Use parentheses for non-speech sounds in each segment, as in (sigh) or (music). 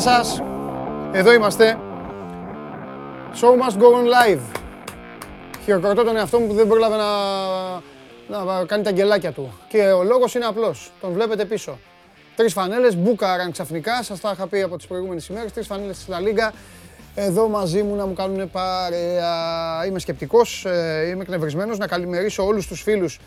Γεια σας. Εδώ είμαστε. Show must go on live. Χειροκροτώ τον εαυτό μου που δεν πρόλαβε να, να κάνει τα γκελάκια του. Και ο λόγος είναι απλός. Τον βλέπετε πίσω. Τρεις φανέλες, μπούκαραν ξαφνικά. Σας τα είχα πει από τις προηγούμενες ημέρες. Τρεις φανέλες στη La Liga. Εδώ μαζί μου να μου κάνουν παρέα. Είμαι σκεπτικός, ε, είμαι εκνευρισμένος. Να καλημερίσω όλους τους φίλους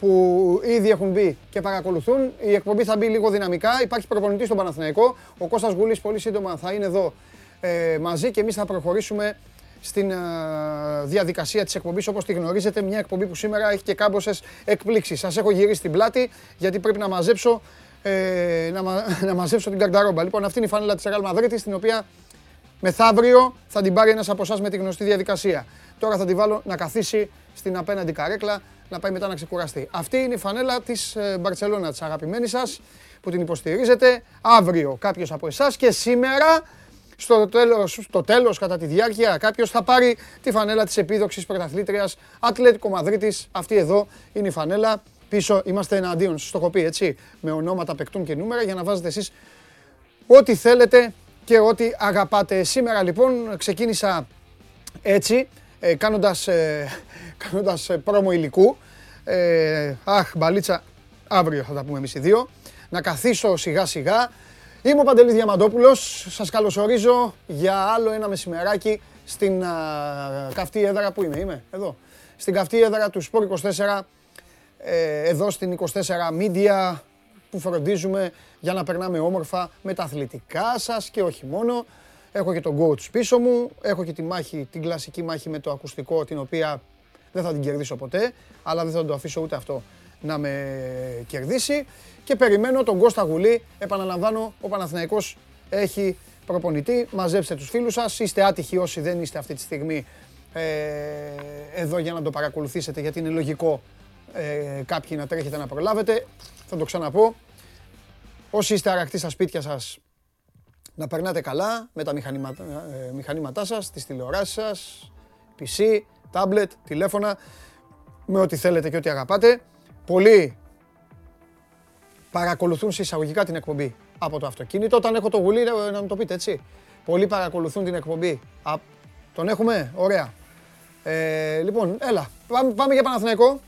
που ήδη έχουν μπει και παρακολουθούν. Η εκπομπή θα μπει λίγο δυναμικά. Υπάρχει προπονητής στον Παναθηναϊκό. Ο Κώστας Γουλής πολύ σύντομα θα είναι εδώ ε, μαζί και εμείς θα προχωρήσουμε στην ε, διαδικασία της εκπομπής όπως τη γνωρίζετε. Μια εκπομπή που σήμερα έχει και κάμποσες εκπλήξεις. Σας έχω γυρίσει την πλάτη γιατί πρέπει να μαζέψω, ε, να, να μαζέψω την καρταρόμπα. Λοιπόν, αυτή είναι η φάνελα της Real Madrid, την οποία μεθαύριο θα την πάρει ένας από εσάς με τη γνωστή διαδικασία. Τώρα θα την βάλω να καθίσει στην απέναντι καρέκλα να πάει μετά να ξεκουραστεί. Αυτή είναι η φανέλα της ε, Μπαρτσελώνα, της αγαπημένης σας, που την υποστηρίζετε. Αύριο κάποιος από εσάς και σήμερα, στο τέλος, στο τέλος κατά τη διάρκεια, κάποιος θα πάρει τη φανέλα της επίδοξης πρωταθλήτριας Ατλέτικο Μαδρίτης. Αυτή εδώ είναι η φανέλα. Πίσω είμαστε εναντίον, σας το έχω πει έτσι, με ονόματα παικτών και νούμερα για να βάζετε εσείς ό,τι θέλετε και ό,τι αγαπάτε. Σήμερα λοιπόν ξεκίνησα έτσι, ε, κάνοντας, ε, κάνοντας ε, πρόμο υλικού. Ε, αχ, μπαλίτσα, αύριο θα τα πούμε εμείς οι δύο. Να καθίσω σιγά σιγά. Είμαι ο Παντελής Διαμαντόπουλος. Σας καλωσορίζω για άλλο ένα μεσημεράκι στην α, καυτή έδρα που είμαι. Είμαι εδώ. Στην καυτή έδρα του Σπορ 24. Ε, εδώ στην 24 Media που φροντίζουμε για να περνάμε όμορφα με τα αθλητικά σας και όχι μόνο. Έχω και τον coach πίσω μου, έχω και τη μάχη, την κλασική μάχη με το ακουστικό, την οποία δεν θα την κερδίσω ποτέ, αλλά δεν θα το αφήσω ούτε αυτό να με κερδίσει. Και περιμένω τον Κώστα Γουλή, επαναλαμβάνω, ο Παναθηναϊκός έχει προπονητή. Μαζέψτε τους φίλους σας, είστε άτυχοι όσοι δεν είστε αυτή τη στιγμή ε, εδώ για να το παρακολουθήσετε, γιατί είναι λογικό ε, κάποιοι να τρέχετε να προλάβετε. Θα το ξαναπώ. Όσοι είστε αρακτοί στα σπίτια σας, να περνάτε καλά με τα μηχανήματά, ε, μηχανήματά σας, τις τηλεοράσεις σας, PC, tablet, τηλέφωνα, με ό,τι θέλετε και ό,τι αγαπάτε. Πολλοί παρακολουθούν σε εισαγωγικά την εκπομπή από το αυτοκίνητο. Όταν έχω το γουλί, να μου το πείτε έτσι. Πολλοί παρακολουθούν την εκπομπή. Α, τον έχουμε, ωραία. Ε, λοιπόν, έλα, πάμε, πάμε για Παναθηναϊκό.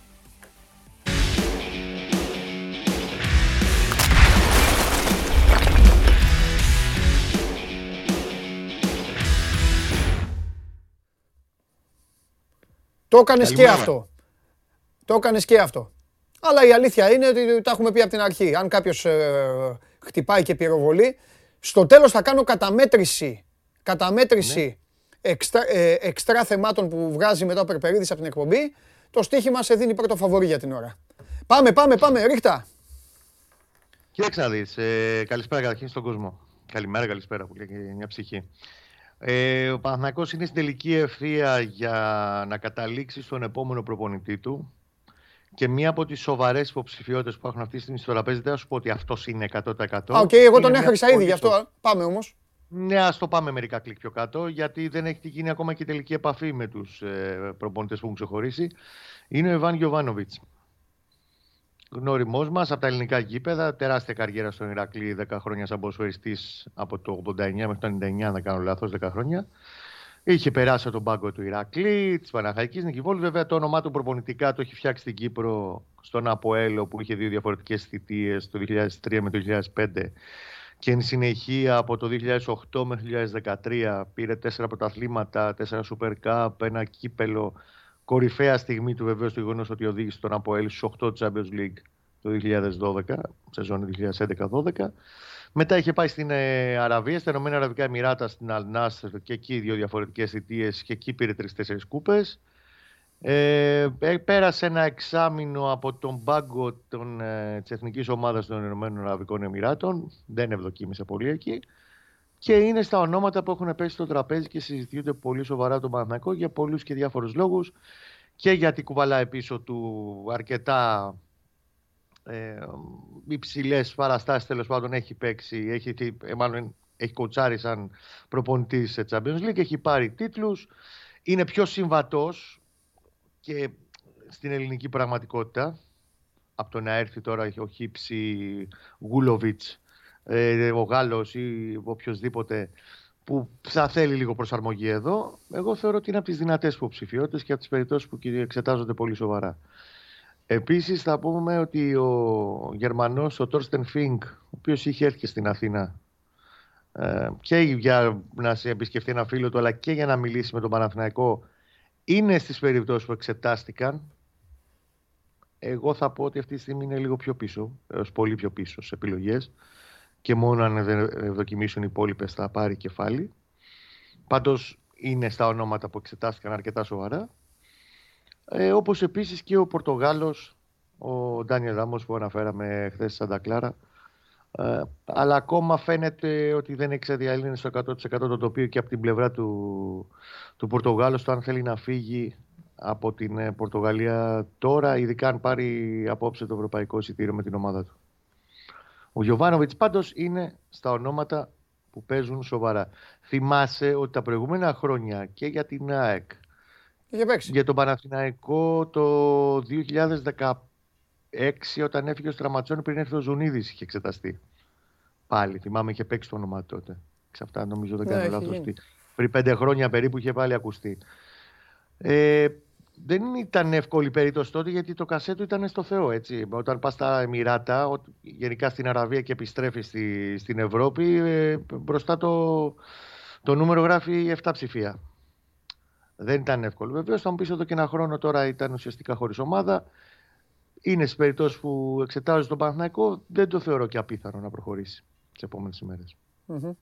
Το έκανες και αυτό. Το έκανες και αυτό. Αλλά η αλήθεια είναι ότι τα έχουμε πει από την αρχή. Αν κάποιος ε, χτυπάει και πυροβολεί, στο τέλος θα κάνω καταμέτρηση. Καταμέτρηση ναι. εξτρά, ε, εξτρά θεμάτων που βγάζει μετά ο Περπερίδης από την εκπομπή. Το στοίχημα σε δίνει πρώτο φαβορή για την ώρα. Πάμε, πάμε, πάμε, ρίχτα. Κοίταξε να δεις. Ε, καλησπέρα καταρχήν στον κόσμο. Καλημέρα, καλησπέρα που λέει μια ψυχή. Ε, ο Παναθηναϊκός είναι στην τελική ευθεία για να καταλήξει στον επόμενο προπονητή του. Και μία από τις σοβαρές υποψηφιότητες που έχουν αυτή τη στιγμή στο τραπέζι, δεν θα σου πω ότι αυτός είναι 100%. Α, οκ, εγώ τον έχασα ήδη γι' αυτό. Πάμε όμως. Ναι, ας το πάμε μερικά κλικ πιο κάτω, γιατί δεν έχει γίνει ακόμα και τελική επαφή με τους ε, προπονητές που έχουν ξεχωρίσει. Είναι ο Ιβάν Γιοβάνοβιτς γνώριμός μας από τα ελληνικά γήπεδα. Τεράστια καριέρα στον Ηρακλή, 10 χρόνια σαν ποδοσφαιριστής από το 89 μέχρι το 99, αν δεν κάνω λάθος, 10 χρόνια. Είχε περάσει τον πάγκο του Ηρακλή, της Παναχαϊκής Νικηβόλου. Βέβαια, το όνομά του προπονητικά το έχει φτιάξει στην Κύπρο, στον Αποέλο, που είχε δύο διαφορετικές θητείες, το 2003 με το 2005. Και εν συνεχεία από το 2008 μέχρι το 2013 πήρε τέσσερα πρωταθλήματα, τέσσερα Super Cup, ένα κύπελο κορυφαία στιγμή του βεβαίως το γεγονός ότι οδήγησε τον Αποέλ στου 8 Champions League το 2012, σεζόν 2011-12. Μετά είχε πάει στην ε, Αραβία, στα Ηνωμένα Αραβικά Εμμυράτα, στην Αλνάς και εκεί δύο διαφορετικές θητείε και εκεί πήρε τρει-τέσσερι κούπες. Ε, πέρασε ένα εξάμεινο από τον πάγκο ε, της εθνικής ομάδας των Ηνωμένων Αραβικών Εμμυράτων. Δεν ευδοκίμησε πολύ εκεί και είναι στα ονόματα που έχουν πέσει στο τραπέζι και συζητιούνται πολύ σοβαρά τον Παναθηναϊκό για πολλούς και διάφορους λόγους και γιατί κουβαλάει πίσω του αρκετά ε, υψηλές παραστάσεις τέλος πάντων έχει παίξει, έχει, ε, μάλλον έχει κοτσάρει σαν προπονητή σε Champions League, έχει πάρει τίτλους, είναι πιο συμβατός και στην ελληνική πραγματικότητα. Από το να έρθει τώρα ο Χίψη Γούλοβιτς ε, ο Γάλλος ή οποιοδήποτε που θα θέλει λίγο προσαρμογή εδώ, εγώ θεωρώ ότι είναι από τις δυνατές υποψηφιότητες και από τις περιπτώσεις που εξετάζονται πολύ σοβαρά. Επίσης θα πούμε ότι ο Γερμανός, ο Τόρστεν Φίνκ, ο οποίος είχε έρθει στην Αθήνα ε, και για να σε επισκεφτεί ένα φίλο του αλλά και για να μιλήσει με τον Παναθηναϊκό είναι στις περιπτώσεις που εξετάστηκαν εγώ θα πω ότι αυτή τη στιγμή είναι λίγο πιο πίσω έως πολύ πιο πίσω σε επιλογές και μόνο αν δοκιμήσουν οι υπόλοιπες θα πάρει κεφάλι. Πάντως είναι στα ονόματα που εξετάστηκαν αρκετά σοβαρά. Ε, όπως επίσης και ο Πορτογάλος ο Ντάνιελ Ράμος που αναφέραμε χθες στα Σαντακλάρα ε, αλλά ακόμα φαίνεται ότι δεν έχει ξεδιαλύνει στο 100% το τοπίο και από την πλευρά του, του Πορτογάλου το αν θέλει να φύγει από την ε, Πορτογαλία τώρα, ειδικά αν πάρει απόψε το ευρωπαϊκό εισιτήριο με την ομάδα του. Ο Γιωβάνοβιτς πάντως είναι στα ονόματα που παίζουν σοβαρά. Θυμάσαι ότι τα προηγούμενα χρόνια και για την ΑΕΚ, για τον Παναθηναϊκό το 2015 2006 όταν έφυγε ο Στραματσόνη πριν έρθει ο Ζουνίδης είχε εξεταστεί. Πάλι θυμάμαι είχε παίξει το όνομα τότε. Σε αυτά νομίζω δεν κάνω ναι, λάθος. Πριν πέντε χρόνια περίπου είχε πάλι ακουστεί. Ε, δεν ήταν εύκολη περίπτωση τότε γιατί το κασέτο ήταν στο Θεό. Έτσι. Όταν πας στα Εμμυράτα, γενικά στην Αραβία και επιστρέφεις στη, στην Ευρώπη, ε, μπροστά το, το νούμερο γράφει 7 ψηφία. Δεν ήταν εύκολο. Βεβαίως θα μου πεις εδώ και ένα χρόνο τώρα ήταν ουσιαστικά χωρίς ομάδα είναι στις περιπτώσεις που εξετάζεις τον Παναθηναϊκό, δεν το θεωρώ και απίθανο να προχωρήσει τις επόμενες ημέρες. Mm-hmm.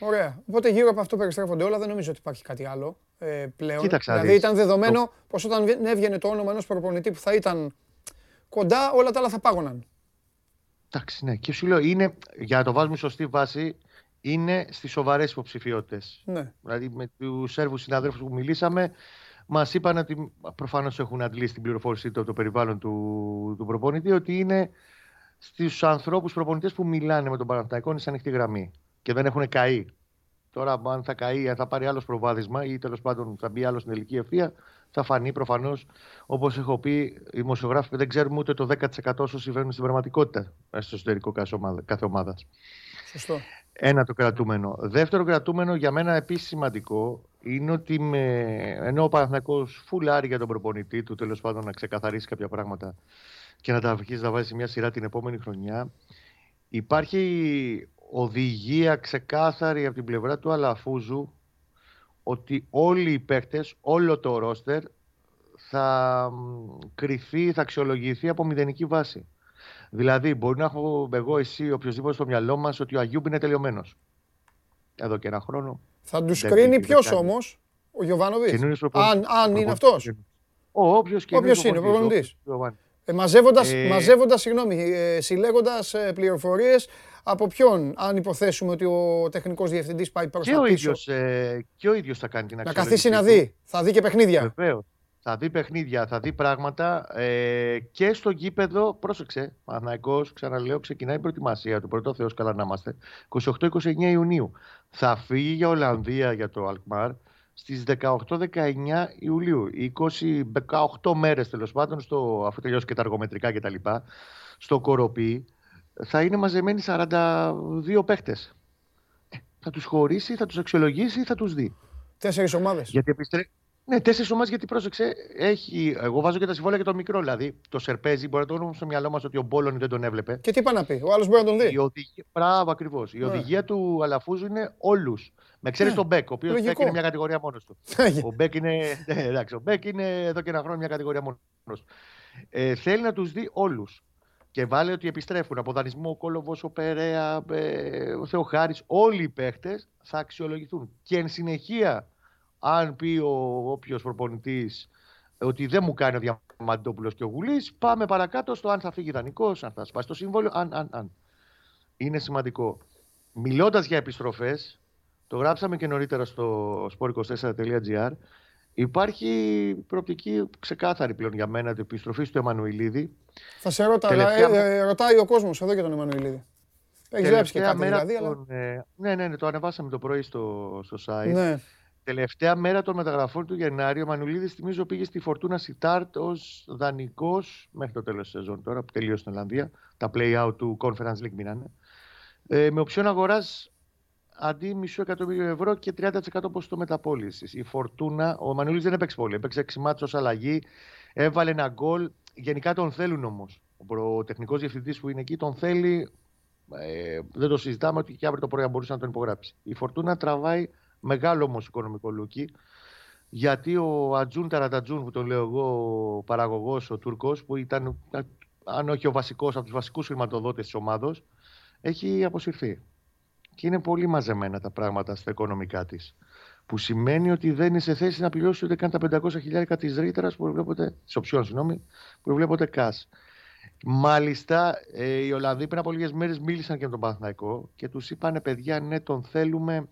Ωραία. Οπότε γύρω από αυτό περιστρέφονται όλα. Δεν νομίζω ότι υπάρχει κάτι άλλο ε, πλέον. Κοίταξα, δηλαδή ήταν δεδομένο το... πως όταν έβγαινε το όνομα ενός προπονητή που θα ήταν κοντά, όλα τα άλλα θα πάγωναν. Εντάξει, ναι. Και σου λέω, είναι, για να το βάζουμε σωστή βάση, είναι στις σοβαρές υποψηφιότητες. Ναι. Δηλαδή με τους Σέρβους συναδέλφους που μιλήσαμε, Μας είπαν ότι προφανώς έχουν αντλήσει την πληροφόρησή του από το περιβάλλον του, του προπονητή ότι είναι στους ανθρώπους προπονητές που μιλάνε με τον Παναθηναϊκό είναι σε ανοιχτή γραμμή και δεν έχουν καεί. Τώρα, αν θα καεί, αν θα πάρει άλλος προβάδισμα ή τέλος πάντων θα μπει άλλος στην τελική ευθεία, θα φανεί προφανώς. Όπως έχω πει, οι δημοσιογράφοι δεν ξέρουμε ούτε το 10% όσο συμβαίνουν στην πραγματικότητα στο εσωτερικό κάθε ομάδας. Σωστό. Ένα το κρατούμενο. Δεύτερο κρατούμενο για μένα επίσης σημαντικό είναι ότι με, ενώ ο Παναθηναϊκός φουλάρει για τον προπονητή του τέλος πάντων να ξεκαθαρίσει κάποια πράγματα και να τα αρχίσει να βάζει σε μια σειρά την επόμενη χρονιά υπάρχει οδηγία ξεκάθαρη από την πλευρά του Αλαφούζου ότι όλοι οι παίκτες, όλο το ρόστερ θα κρυθεί, θα αξιολογηθεί από μηδενική βάση. Δηλαδή, μπορεί να έχω εγώ, εσύ, οποιοδήποτε στο μυαλό μας ότι ο Αγιούμπ είναι τελειωμένος. Εδώ και ένα χρόνο. Θα τους κρίνει ποιος όμως, ο Γιωβάνοβιτς. Αν, αν είναι αυτός. Όποιος είναι, ο προπονητής. Ε, μαζεύοντας, ε... μαζεύοντας, συγγνώμη, ε, συλλέγοντας ε, πληροφορίες από ποιον, αν υποθέσουμε ότι ο τεχνικός διευθυντής πάει προς και τα πίσω; Ίδιος, ε, και ο ίδιος θα κάνει την αξιολόγηση. Να καθίσει να δει, θα δει και παιχνίδια. Βεβαίως θα δει παιχνίδια, θα δει πράγματα ε, και στο γήπεδο, πρόσεξε, Παναθηναϊκός, ξαναλέω, ξεκινάει η προετοιμασία του, πρώτο Θεός καλά να είμαστε, 28-29 Ιουνίου. Θα φύγει για Ολλανδία για το Αλκμάρ στις 18-19 Ιουλίου. 20, 18 μέρες τέλος πάντων, στο, αφού τελειώσει και τα αργομετρικά κτλ. Στο Κοροπή θα είναι μαζεμένοι 42 παίχτες. Ε, θα τους χωρίσει, θα τους αξιολογήσει, θα τους δει; Τέσσερις ομάδες. Γιατί επιστρέφει ναι, τέσσερις ομάδες γιατί πρόσεξε. Έχει, εγώ βάζω και τα συμβόλαια για το μικρό. Δηλαδή το Σερπέζι μπορεί να το δούμε στο μυαλό μας ότι ο Μπόλονι δεν τον έβλεπε. Και τι είπα να πει, ο άλλος μπορεί να τον δει. Η οδηγία, μπράβο ακριβώς. Η ναι. οδηγία του Αλαφούζου είναι όλους. Με ξέρεις ναι. τον Μπέκ, ο οποίος Μπέκ είναι μια κατηγορία μόνος του. (laughs) ο Μπέκ είναι, ναι, εντάξει, ο Μπέκ είναι εδώ και ένα χρόνο μια κατηγορία μόνος του. Ε, θέλει να τους δει όλους. Και βάλε ότι επιστρέφουν από δανεισμό ο Κόλοβος, ο Περέα, ε, ο Θεοχάρης. Όλοι οι παίχτες θα αξιολογηθούν. Και εν συνεχεία αν πει ο όποιος προπονητής ότι δεν μου κάνει ο Διαμαντόπουλος και ο Γουλής, πάμε παρακάτω στο αν θα φύγει δανεικό, αν θα σπάσει το συμβόλαιο, αν, αν, αν. Είναι σημαντικό. Μιλώντας για επιστροφές, το γράψαμε και νωρίτερα στο sport24.gr. Υπάρχει προοπτική ξεκάθαρη πλέον για μένα την επιστροφή του Εμμανουιλίδη. Θα σε ρώτα, Τελευταία... ε, ε, ρωτάει ο κόσμος εδώ για τον Εμμανουιλίδη. Έχει γράψει και κάτι δηλαδή. Αλλά... Ε, ναι, ναι, ναι, το ανεβάσαμε το πρωί στο, στο site. Ναι. Τελευταία μέρα των μεταγραφών του Γενάρη, ο Μανουλίδης θυμίζω πήγε στη Φορτούνα Σιτάρτ ως δανεικός μέχρι το τέλος της σεζόν τώρα που τελείωσε στην Ολλανδία. Τα play-out του Conference League μείνανε. Ε, με οψιόν αγοράς αντί μισό εκατομμύριο ευρώ και 30% ποσοστό μεταπόλησης. Η Φορτούνα, ο Μανούλη δεν έπαιξε πολύ. Έπαιξε 6 μάτσο αλλαγή, έβαλε ένα γκολ. Γενικά τον θέλουν όμως. Ο τεχνικός διευθυντής που είναι εκεί τον θέλει. Ε, δεν το συζητάμε ότι και αύριο το πρωί μπορούσε να τον υπογράψει. Η Φορτούνα τραβάει μεγάλο όμω οικονομικό λούκι. Γιατί ο Ατζούν Ταρατατζούν, που τον λέω εγώ, ο παραγωγός, ο Τούρκος, που ήταν, αν όχι ο βασικός, από τους βασικούς χρηματοδότες της ομάδα, έχει αποσυρθεί. Και είναι πολύ μαζεμένα τα πράγματα στα οικονομικά της. Που σημαίνει ότι δεν είναι σε θέση να πληρώσει ούτε καν τα 500 χιλιάρικα της ρήτρας που προβλέπονται, της οψιών, συγγνώμη, που προβλέπονται ΚΑΣ. Μάλιστα, ε, οι Ολλανδοί πριν από λίγες μέρες μίλησαν και με τον Παναθηναϊκό και τους είπαν: Παιδιά, ναι, τον θέλουμε.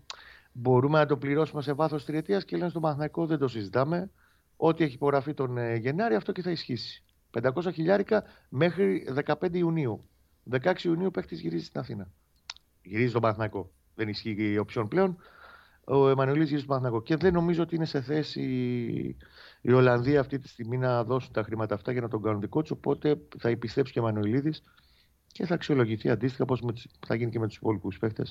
Μπορούμε να το πληρώσουμε σε βάθος τριετίας και λένε στον Παναθηναϊκό: Δεν το συζητάμε. Ό,τι έχει υπογραφεί τον ε, Γενάρη, αυτό και θα ισχύσει. 500 χιλιάρικα μέχρι 15 Ιουνίου. 16 Ιουνίου παίχτη γυρίζει στην Αθήνα. Γυρίζει στον Παναθηναϊκό. Δεν ισχύει η οψιόν πλέον. Ο Εμμανουελίδη γυρίζει στον Παναθηναϊκό. Και δεν νομίζω ότι είναι σε θέση οι Ολλανδοί αυτή τη στιγμή να δώσουν τα χρήματα αυτά για να τον κάνουν δικό τους. Οπότε θα επιστρέψει και ο Εμμανουελίδη και θα αξιολογηθεί αντίστοιχα όπω θα γίνει και με τους υπόλοιπους παίχτε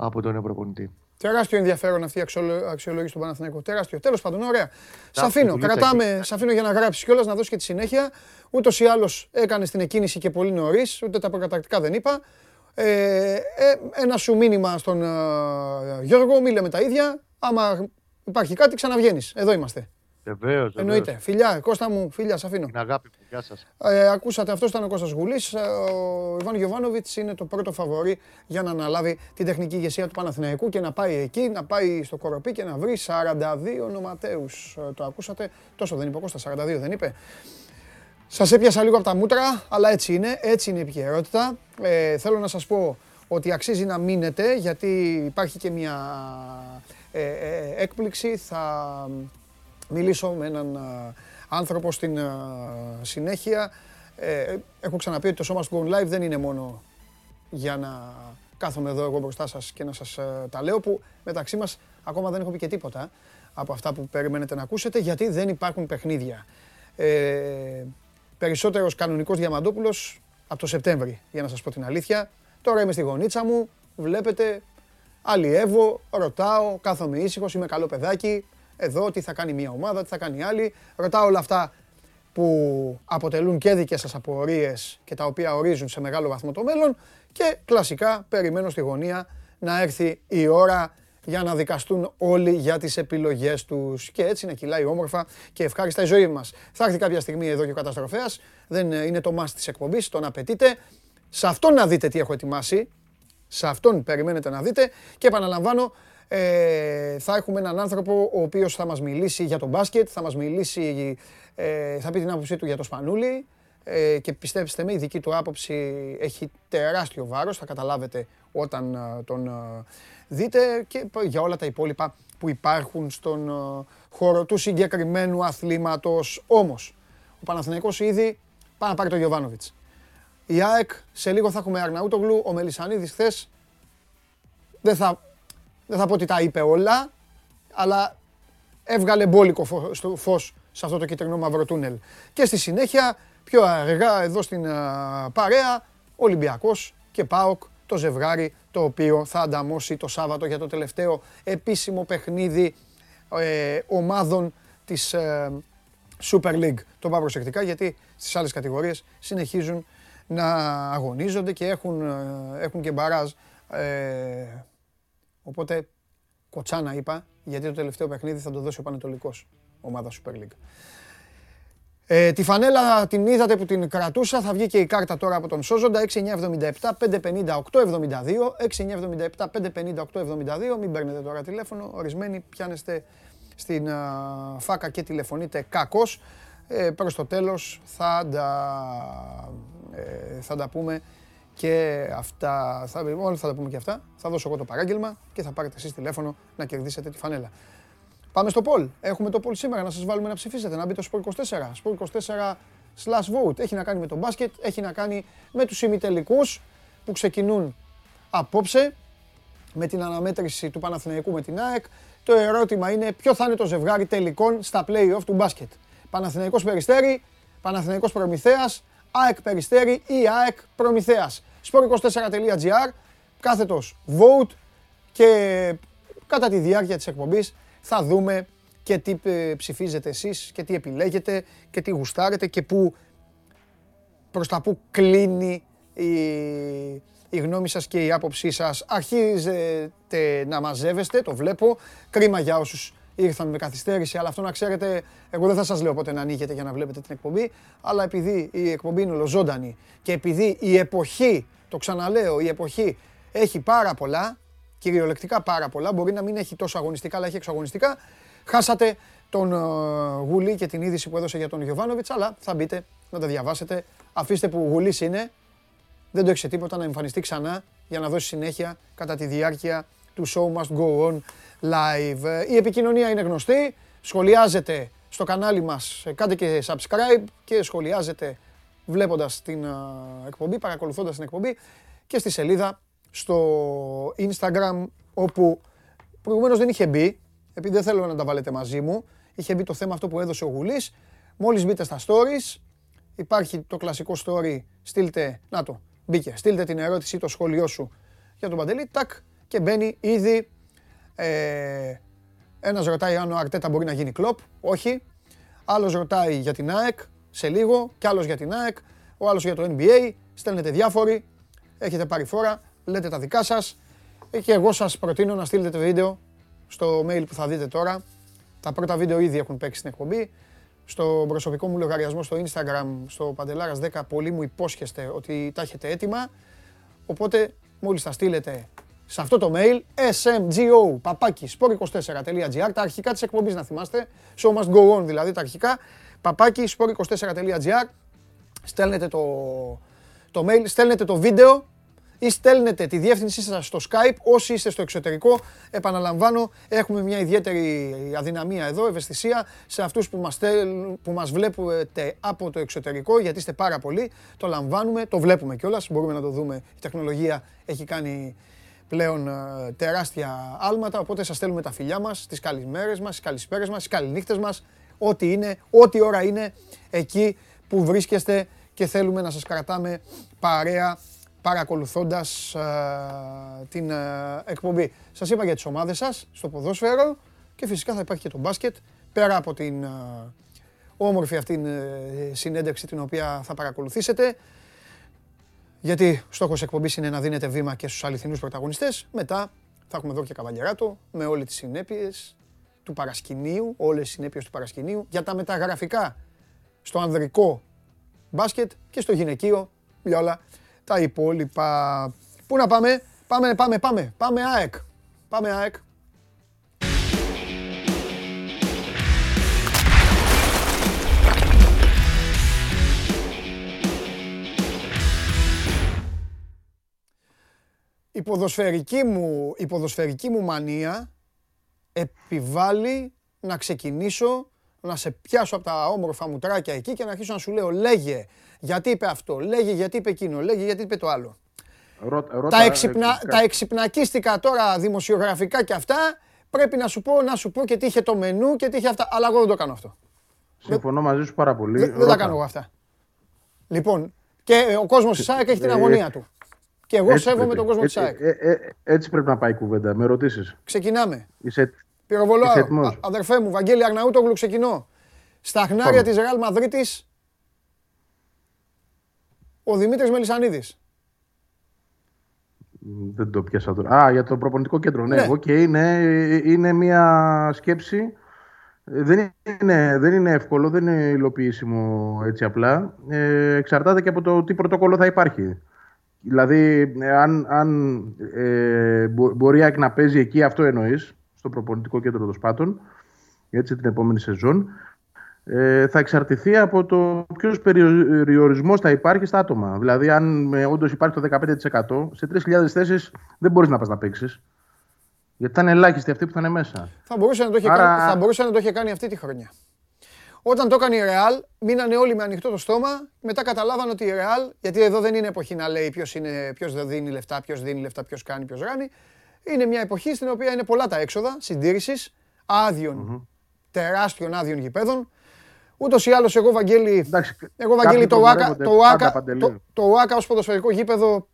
από τον Ευρωπονητή. Τεράστιο ενδιαφέρον αυτή η αξιολόγηση του Παναθηναϊκού. Τεράστιο. Τέλος πάντων, ωραία. Σ' αφήνω. Κρατάμε, σ' αφήνω για να γράψεις κιόλας, να δώσεις και τη συνέχεια. Ούτως ή άλλως έκανε την εκκίνηση και πολύ νωρίς, ούτε τα προκατακτικά δεν είπα. Ε, ε, ένα σου μήνυμα στον ε, Γιώργο, μίλε με τα ίδια. Άμα υπάρχει κάτι, ξαναβγαίνεις. Εδώ είμαστε. Βεβαίως. Εννοείται. Φιλιά, Κώστα μου, φιλιά, σα αφήνω. Την αγάπη μου, γεια σας. Ε, ακούσατε, αυτός ήταν ο Κώστας Γουλής. Ε, ο Ιβάν Γιοβάνοβιτ είναι το πρώτο φαβορή για να αναλάβει την τεχνική ηγεσία του Παναθηναϊκού και να πάει εκεί, να πάει στο Κοροπή και να βρει 42 νοματέους. Ε, το ακούσατε. Τόσο δεν είπε ο Κώστας, 42 δεν είπε. Σας έπιασα λίγο από τα μούτρα, αλλά έτσι είναι. Έτσι είναι η επικαιρότητα. Ε, θέλω να σας πω ότι αξίζει να μείνετε γιατί υπάρχει και μια ε, ε, έκπληξη. Θα μιλήσω με έναν άνθρωπο στην συνέχεια. Ε, έχω ξαναπεί ότι το σώμα του Go Live δεν είναι μόνο για να κάθομαι εδώ εγώ μπροστά σας και να σας τα λέω που μεταξύ μας ακόμα δεν έχω πει και τίποτα από αυτά που περιμένετε να ακούσετε γιατί δεν υπάρχουν παιχνίδια. Ε, περισσότερος κανονικός Διαμαντόπουλος από το Σεπτέμβρη για να σας πω την αλήθεια. Τώρα είμαι στη γωνίτσα μου, βλέπετε, αλλιεύω, ρωτάω, κάθομαι ήσυχος, είμαι καλό παιδάκι, εδώ, τι θα κάνει μια ομάδα, τι θα κάνει άλλη. Ρωτάω όλα αυτά που αποτελούν και δικές σας απορίες και τα οποία ορίζουν σε μεγάλο βαθμό το μέλλον και κλασικά περιμένω στη γωνία να έρθει η ώρα για να δικαστούν όλοι για τις επιλογές τους και έτσι να κυλάει όμορφα και ευχάριστα η ζωή μας. Θα έρθει κάποια στιγμή εδώ και ο καταστροφέας, δεν είναι το μας της εκπομπής, τον απαιτείτε. Σε αυτόν να δείτε τι έχω ετοιμάσει, σε αυτόν περιμένετε να δείτε και επαναλαμβάνω ε, θα έχουμε έναν άνθρωπο ο οποίος θα μας μιλήσει για τον μπάσκετ, θα μας μιλήσει, ε, θα πει την άποψή του για το Σπανούλι ε, και πιστέψτε με η δική του άποψη έχει τεράστιο βάρος, θα καταλάβετε όταν ε, τον ε, δείτε και για όλα τα υπόλοιπα που υπάρχουν στον χώρο του συγκεκριμένου αθλήματος. Όμως, ο Παναθηναϊκός ήδη πάει να πάρει τον Γιωβάνοβιτς. Η ΑΕΚ, σε λίγο θα έχουμε Αρναούτογλου, ο Μελισανίδης χθες δεν θα δεν θα πω ότι τα είπε όλα, αλλά έβγαλε μπόλικο φως σε αυτό το κυτρινό μαύρο τούνελ. Και στη συνέχεια, πιο αργά εδώ στην παρέα, Ολυμπιακός και ΠΑΟΚ, το ζευγάρι το οποίο θα ανταμώσει το Σάββατο για το τελευταίο επίσημο παιχνίδι ε, ομάδων της ε, Super League. Το πάω προσεκτικά γιατί στις άλλες κατηγορίες συνεχίζουν να αγωνίζονται και έχουν, ε, έχουν και μπαράζ ε, Οπότε κοτσάνα είπα, γιατί το τελευταίο παιχνίδι θα το δώσει ο Πανετολικός, ομάδα Super League. Ε, τη φανέλα την είδατε που την κρατούσα, θα βγει και η κάρτα τώρα από τον Σόζοντα, 6977 558 72, 6977 558 72, μην παίρνετε τώρα τηλέφωνο, ορισμένοι πιάνεστε στην φάκα και τηλεφωνείτε κακώς. Ε, προς το τέλος θα ε, θα τα πούμε και αυτά, θα, όλοι θα τα πούμε και αυτά. Θα δώσω εγώ το παράγγελμα και θα πάρετε εσείς τηλέφωνο να κερδίσετε τη φανέλα. Πάμε στο poll. Έχουμε το poll σήμερα να σας βάλουμε να ψηφίσετε, να μπείτε στο Sport 24. Sport 24 slash vote. Έχει να κάνει με το μπάσκετ, έχει να κάνει με τους ημιτελικούς που ξεκινούν απόψε με την αναμέτρηση του Παναθηναϊκού με την ΑΕΚ. Το ερώτημα είναι ποιο θα είναι το ζευγάρι τελικών στα play-off του μπάσκετ. Παναθηναϊκός Περιστέρη, Παναθηναϊκός Προμηθέας, ΑΕΚ Περιστέρη ή ΑΕΚ Προμηθέας sport24.gr. κάθετος vote και κατά τη διάρκεια της εκπομπής θα δούμε και τι ε, ψηφίζετε εσείς και τι επιλέγετε και τι γουστάρετε και που προς τα που κλείνει η, η γνώμη σας και η άποψή σας. Αρχίζετε να μαζεύεστε, το βλέπω. Κρίμα για όσους ήρθαν με καθυστέρηση, αλλά αυτό να ξέρετε, εγώ δεν θα σας λέω πότε να ανοίγετε για να βλέπετε την εκπομπή, αλλά επειδή η εκπομπή είναι ολοζώντανη και επειδή η εποχή, το ξαναλέω, η εποχή έχει πάρα πολλά, κυριολεκτικά πάρα πολλά, μπορεί να μην έχει τόσο αγωνιστικά, αλλά έχει εξαγωνιστικά, χάσατε τον uh, Γουλή και την είδηση που έδωσε για τον Γιωβάνοβιτς, αλλά θα μπείτε να τα διαβάσετε. Αφήστε που Γουλής είναι, δεν το έχεις τίποτα να εμφανιστεί ξανά για να δώσει συνέχεια κατά τη διάρκεια του show must go on live. Η επικοινωνία είναι γνωστή, σχολιάζετε στο κανάλι μας, κάντε και subscribe και σχολιάζετε βλέποντας την εκπομπή, παρακολουθώντας την εκπομπή και στη σελίδα στο Instagram όπου προηγουμένως δεν είχε μπει, επειδή δεν θέλω να τα βάλετε μαζί μου, είχε μπει το θέμα αυτό που έδωσε ο Γουλής. Μόλις μπείτε στα stories, υπάρχει το κλασικό story, στείλτε, να το, μπήκε, στείλτε την ερώτηση ή το σχόλιο σου για τον Παντελή, τάκ, και μπαίνει ήδη ε, ένας ρωτάει αν ο Αρτέτα μπορεί να γίνει κλοπ. Όχι. Άλλος ρωτάει για την ΑΕΚ σε λίγο. Κι άλλος για την ΑΕΚ. Ο άλλος για το NBA. Στέλνετε διάφοροι. Έχετε πάρει φόρα. Λέτε τα δικά σας. Και εγώ σας προτείνω να στείλετε το βίντεο στο mail που θα δείτε τώρα. Τα πρώτα βίντεο ήδη έχουν παίξει στην εκπομπή. Στο προσωπικό μου λογαριασμό στο Instagram, στο Παντελάρας 10, πολλοί μου υπόσχεστε ότι τα έχετε έτοιμα. Οπότε μόλις τα στείλετε σε αυτό το mail smgo παπάκι sport24.gr τα αρχικά της εκπομπής να θυμάστε show must go on δηλαδή τα αρχικά παπάκι sport24.gr στέλνετε το, το mail, στέλνετε το βίντεο ή στέλνετε τη διεύθυνσή σας στο Skype όσοι είστε στο εξωτερικό. Επαναλαμβάνω, έχουμε μια ιδιαίτερη αδυναμία εδώ, ευαισθησία σε αυτούς που μας, που μας βλέπετε από το εξωτερικό, γιατί είστε πάρα πολλοί. Το λαμβάνουμε, το βλέπουμε κιόλας, μπορούμε να το δούμε. Η τεχνολογία έχει κάνει πλέον ε, τεράστια άλματα, οπότε σας στέλνουμε τα φιλιά μας, τις καλημέρες μας, τις καλησπέρες μας, τις καληνύχτες μας, ό,τι είναι, ό,τι ώρα είναι εκεί που βρίσκεστε και θέλουμε να σας κρατάμε παρέα παρακολουθώντας ε, την ε, εκπομπή. Σας είπα για τις ομάδες σας στο ποδόσφαιρο και φυσικά θα υπάρχει και το μπάσκετ πέρα από την όμορφη αυτή συνέντευξη την οποία θα παρακολουθήσετε. Γιατί στόχος εκπομπής είναι να δίνετε βήμα και στους αληθινούς πρωταγωνιστές. Μετά θα έχουμε εδώ και καβαλιαράτο με όλες τις συνέπειες του παρασκηνίου, όλες τις συνέπειες του παρασκηνίου για τα μεταγραφικά στο ανδρικό μπάσκετ και στο γυναικείο για όλα τα υπόλοιπα. Πού να πάμε, πάμε, πάμε, πάμε, πάμε ΑΕΚ. Πάμε ΑΕΚ. Η ποδοσφαιρική μου, η ποδοσφαιρική μου μανία επιβάλλει να ξεκινήσω να σε πιάσω από τα όμορφα μουτράκια εκεί και να αρχίσω να σου λέω λέγε γιατί είπε αυτό, λέγε γιατί είπε εκείνο, λέγε γιατί είπε το άλλο. Ρώτα, τα, εξυπνα, τα εξυπνακίστηκα τώρα δημοσιογραφικά και αυτά πρέπει να σου πω, να σου πω και τι είχε το μενού και τι είχε αυτά. Αλλά εγώ δεν το κάνω αυτό. Συμφωνώ μαζί σου πάρα πολύ. Δεν, δεν τα κάνω εγώ αυτά. Λοιπόν, και ο κόσμος της ΣΑΕΚ έχει την ε, αγωνία του. Και εγώ έτσι σέβομαι τον κόσμο της ΑΕΚ. Ε, ε, ε, έτσι πρέπει να πάει η κουβέντα. Με ρωτήσεις. Ξεκινάμε. Είσαι, Πυροβολάω. Αδερφέ μου, Βαγγέλη Αγναούτογλου, ξεκινώ. Στα χνάρια της Ρεάλ Μαδρίτης, ο Δημήτρης Μελισανίδης. Δεν το πιάσα τώρα. Α, για το προπονητικό κέντρο. Ναι, ναι. Okay, είναι, είναι μια σκέψη. Δεν είναι, δεν είναι εύκολο, δεν είναι υλοποιήσιμο έτσι απλά. Ε, εξαρτάται και από το τι πρωτόκολλο θα υπάρχει. Δηλαδή, αν, αν ε, μπορεί να παίζει εκεί, αυτό εννοείς, στο προπονητικό κέντρο των Σπάτων, έτσι την επόμενη σεζόν, ε, θα εξαρτηθεί από το ποιος περιορισμός θα υπάρχει στα άτομα. Δηλαδή, αν ε, όντως υπάρχει το 15%, σε 3.000 θέσεις δεν μπορείς να πας να παίξεις. Γιατί θα είναι ελάχιστοι αυτοί που θα είναι μέσα. Θα μπορούσε να το είχε, κάνει, θα μπορούσε να το είχε κάνει αυτή τη χρονιά. Όταν το έκανε η Real, μείνανε όλοι με ανοιχτό το στόμα. Μετά καταλάβαν ότι η Real, γιατί εδώ δεν είναι εποχή να λέει ποιος δεν δίνει λεφτά, ποιος δίνει λεφτά, ποιος κάνει, ποιος ράνει. Είναι μια εποχή στην οποία είναι πολλά τα έξοδα συντήρησης άδειων, τεράστιων άδειων γηπέδων. Ούτως ή άλλως, εγώ, Βαγγέλη, Εντάξει, εγώ, Βαγγέλη το ΟΑΚΑ, το, ΟΑΚΑ, το, το ΟΑΚΑ ως ποδοσφαιρικό γήπεδο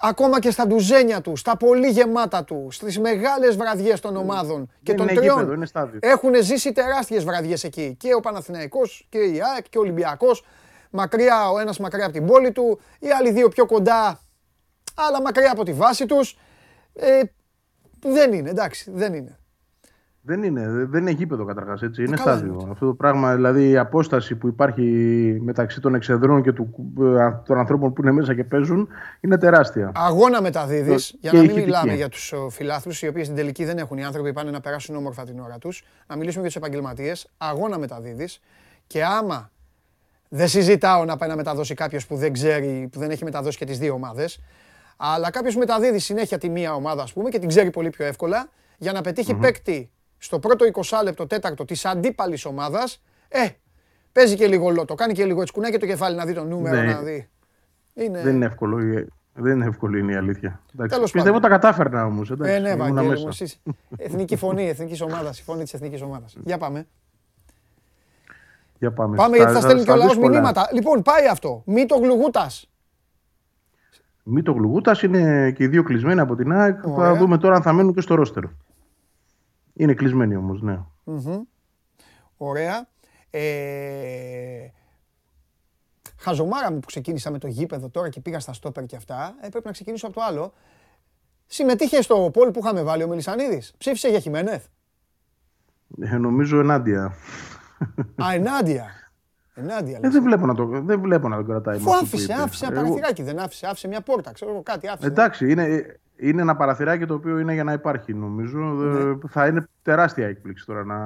ακόμα και στα ντουζένια του, στα πολύ γεμάτα του, στις μεγάλες βραδιές των ομάδων και των είναι τριών. γήπεδο, είναι στάδιο. Έχουν ζήσει τεράστιες βραδιές εκεί. Και ο Παναθηναϊκός και η ΑΕΚ και ο Ολυμπιακός. Μακριά, ο ένας μακριά από την πόλη του, οι άλλοι δύο πιο κοντά, αλλά μακριά από τη βάση τους. Ε, δεν είναι, εντάξει, δεν είναι. Δεν είναι, δεν είναι γήπεδο καταρχάς έτσι. Είναι καλά στάδιο. είναι. Αυτό το πράγμα, δηλαδή η απόσταση που υπάρχει μεταξύ των εξεδρών και του, ε, των ανθρώπων που είναι μέσα και παίζουν είναι τεράστια. Αγώνα μεταδίδεις, Το- για και να μην ηχητική. μιλάμε για τους φιλάθλους, οι οποίοι στην τελική δεν έχουν. Οι άνθρωποι πάνε να περάσουν όμορφα την ώρα τους. Να μιλήσουμε για τους επαγγελματίες. Αγώνα μεταδίδεις. Και άμα δεν συζητάω να πάει να μεταδώσει κάποιος που δεν ξέρει, που δεν έχει μεταδώσει και τις δύο ομάδες. Αλλά κάποιος μεταδίδει συνέχεια τη μία ομάδα, ας πούμε, και την ξέρει πολύ πιο εύκολα για να πετύχει παίκτη στο πρώτο 20 λεπτό, τέταρτο της αντίπαλης ομάδας. Ε, παίζει και λίγο λότο, κάνει και λίγο έτσι, κουνάει και το κεφάλι να δει το νούμερο, Ναι. να δει. Είναι... Δεν είναι εύκολο. η- Δεν είναι εύκολο είναι η αλήθεια. Εντάξει, Τέλος Πιστεύω πάντων. τα κατάφερνα όμως. Ε, ναι, Βαγγέλη μου, εσείς. Εθνική φωνή, εθνικής ομάδας, η φωνή της εθνικής ομάδας. Για πάμε. Για πάμε. Πάμε Στα- γιατί θα στέλνει και στα ο λαός δύσκολα. μηνύματα. Λοιπόν, πάει αυτό. Μη το γλουγούτα. Μη το γλουγούτα είναι και οι δύο κλεισμένοι από την ΑΕΚ. Ωραία. Θα δούμε τώρα αν θα μείνουν και στο ρόστερ. Είναι κλεισμένοι όμως, ναι. Ωραία. Ε... Χαζομάρα μου που ξεκίνησα με το γήπεδο τώρα και πήγα στα στόπερ και αυτά. Ε, πρέπει να ξεκινήσω από το άλλο. Συμμετείχε στο πόλ που είχαμε βάλει ο Μελισανίδης. Ψήφισε για Χιμένεθ. Ε, νομίζω ενάντια. Α, ενάντια. Ενάντια. Ε, λες. δεν, βλέπω να το, δεν βλέπω να τον κρατάει. με Αφού αυτό που άφησε, είπε. άφησε ένα Εγώ- παραθυράκι, δεν άφησε. Άφησε μια πόρτα, ξέρω εγώ κάτι. Άφησε. Εντάξει, είναι, είναι ένα παραθυράκι το οποίο είναι για να υπάρχει νομίζω. Ε, Θα είναι τεράστια έκπληξη τώρα να,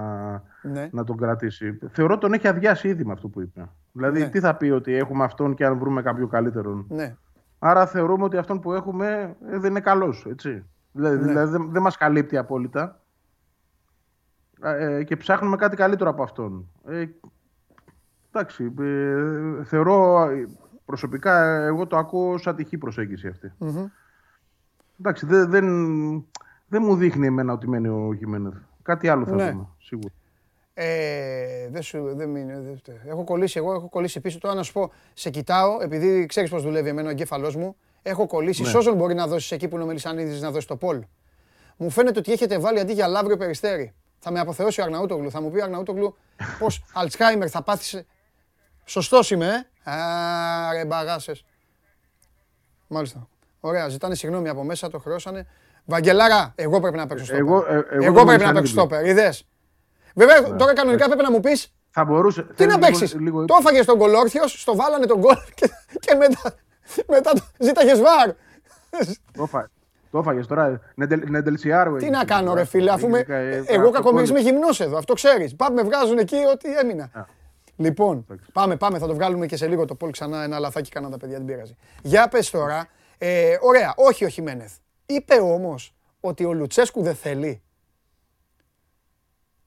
Ναι. να τον κρατήσει. Θεωρώ τον έχει αδειάσει ήδη με αυτό που είπε. Δηλαδή, Ναι. τι θα πει ότι έχουμε αυτόν και αν βρούμε κάποιο καλύτερον; Ναι. Άρα θεωρούμε ότι αυτόν που έχουμε ε, δεν είναι καλός, έτσι. Δηλαδή, Ναι. δηλαδή δεν, δεν μας καλύπτει απόλυτα. Ε, και ψάχνουμε κάτι καλύτερο από αυτόν. Ε, εντάξει, ε, θεωρώ ε, προσωπικά ε, εγώ το ακούω σαν τυχή προσέγγιση αυτή. Εντάξει, δεν, δεν, δεν μου δείχνει εμένα ότι μένει ο Χιμένεθ. Κάτι άλλο θα Ναι. δούμε, σίγουρα. Ε, δεν σου, δεν μείνει, δεν φταίει. έχω κολλήσει εγώ, έχω κολλήσει πίσω. Τώρα να σου πω, σε κοιτάω, επειδή ξέρεις πώς δουλεύει εμένα ο εγκέφαλός μου, έχω κολλήσει. Ναι. Σε όσον μπορεί να δώσεις εκεί που είναι ο Μελισανίδης να δώσει το Πολ. Μου φαίνεται ότι έχετε βάλει αντί για λαύριο περιστέρι. Θα με αποθεώσει ο Αρναούτογλου. Θα μου πει ο Αρναούτογλου (laughs) πώς Αλτσχάιμερ θα πάθεις. Σωστός είμαι, ε. Α, ρε μπαγάσε. Μάλιστα. Ωραία, ζητάνε συγγνώμη από μέσα, το χρεώσανε. Βαγγελάρα, εγώ πρέπει να παίξω στόπερ. Εγώ- ε, εγώ εγώ το πρέπει να Μελισανίδη. παίξω στόπερ, είδες. Βέβαια, τώρα κανονικά πρέπει να μου πεις Θα μπορούσε. τι θέλει να λίγο- παίξεις. λίγο- Το έφαγες τον κολόρθιος, στο βάλανε τον κόλ (laughs) και, και μετά, μετά το- ζήταγες βαρ. Το έφα- Το έφαγες τώρα. Νεντελ- Νεντελσιάρου Τι έγινε. να κάνω, ρε φίλε, αφού με. Ε, ε, Εγώ αυτό κακομοίρη κόλλησε. είμαι γυμνό εδώ, αυτό ξέρεις. Πάμε, με βγάζουν εκεί ότι έμεινα. Λοιπόν, Εντάξει. πάμε, πάμε, θα το βγάλουμε και σε λίγο το πόλ ξανά. Ένα λαθάκι κάναν τα παιδιά, δεν πειράζει. Για πες τώρα. Ε, ωραία, όχι ο Χιμένεθ. Είπε όμως ότι ο Λουτσέσκου δεν θέλει.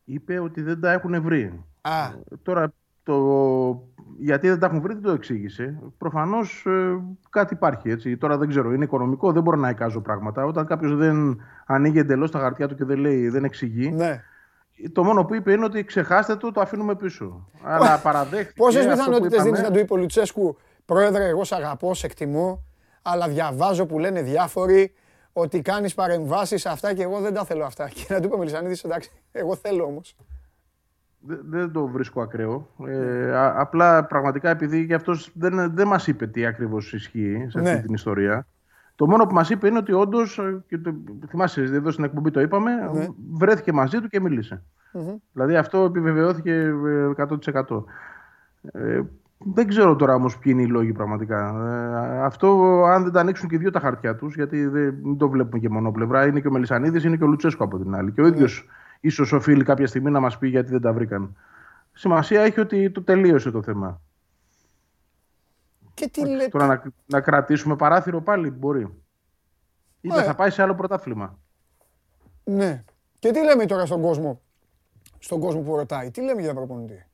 Είπε ότι δεν τα έχουν βρει. Α, Τώρα, το... γιατί δεν τα έχουν βρει δεν το εξήγησε. Προφανώς κάτι υπάρχει. Έτσι. Τώρα δεν ξέρω, είναι οικονομικό, δεν μπορώ να εικάζω πράγματα. Όταν κάποιος δεν ανοίγει εντελώς τα χαρτιά του και δεν λέει, δεν εξηγεί, ναι. το μόνο που είπε είναι ότι ξεχάστε το, το αφήνουμε πίσω. Αλλά παραδέχτηκε. Πόσες αυτό που πιθανότητες είπαμε. δίνει να του είπε ο Λουτσέσκου, Πρόεδρε, εγώ σε αγαπώ, σε εκτιμώ, αλλά διαβάζω που λένε διάφοροι ότι κάνεις παρεμβάσεις αυτά και εγώ δεν τα θέλω αυτά. Και να του είπε ο Μελισανίδης, εντάξει, εγώ θέλω όμως. Δεν, δεν το βρίσκω ακραίο. Ε, α- απλά πραγματικά επειδή και αυτός δεν, δεν μας είπε τι ακριβώς ισχύει σε αυτή Ναι. την ιστορία. Το μόνο που μας είπε είναι ότι όντως, και το, θυμάσαι εδώ στην εκπομπή το είπαμε, Ναι. βρέθηκε μαζί του και μιλησε Δηλαδή αυτό επιβεβαιώθηκε ε, 100%. Ε, δεν ξέρω τώρα όμως ποιοι είναι οι λόγοι πραγματικά. Ε, αυτό αν δεν τα ανοίξουν και οι δύο τα χαρτιά τους, γιατί δεν μην το βλέπουμε και μονόπλευρα, είναι και ο Μελισανίδης, είναι και ο Λουτσέσκο από την άλλη. Και ο ίδιος ίσως οφείλει κάποια στιγμή να μας πει γιατί δεν τα βρήκαν. Σημασία έχει ότι το τελείωσε το θέμα. Και τι λέτε. Τώρα να, να κρατήσουμε παράθυρο πάλι μπορεί. Είτε Ε. θα πάει σε άλλο πρωτάθλημα. Ναι. Και τι λέμε τώρα στον κόσμο, στον κόσμο που ρωτάει, τι λέμε για προπονητή;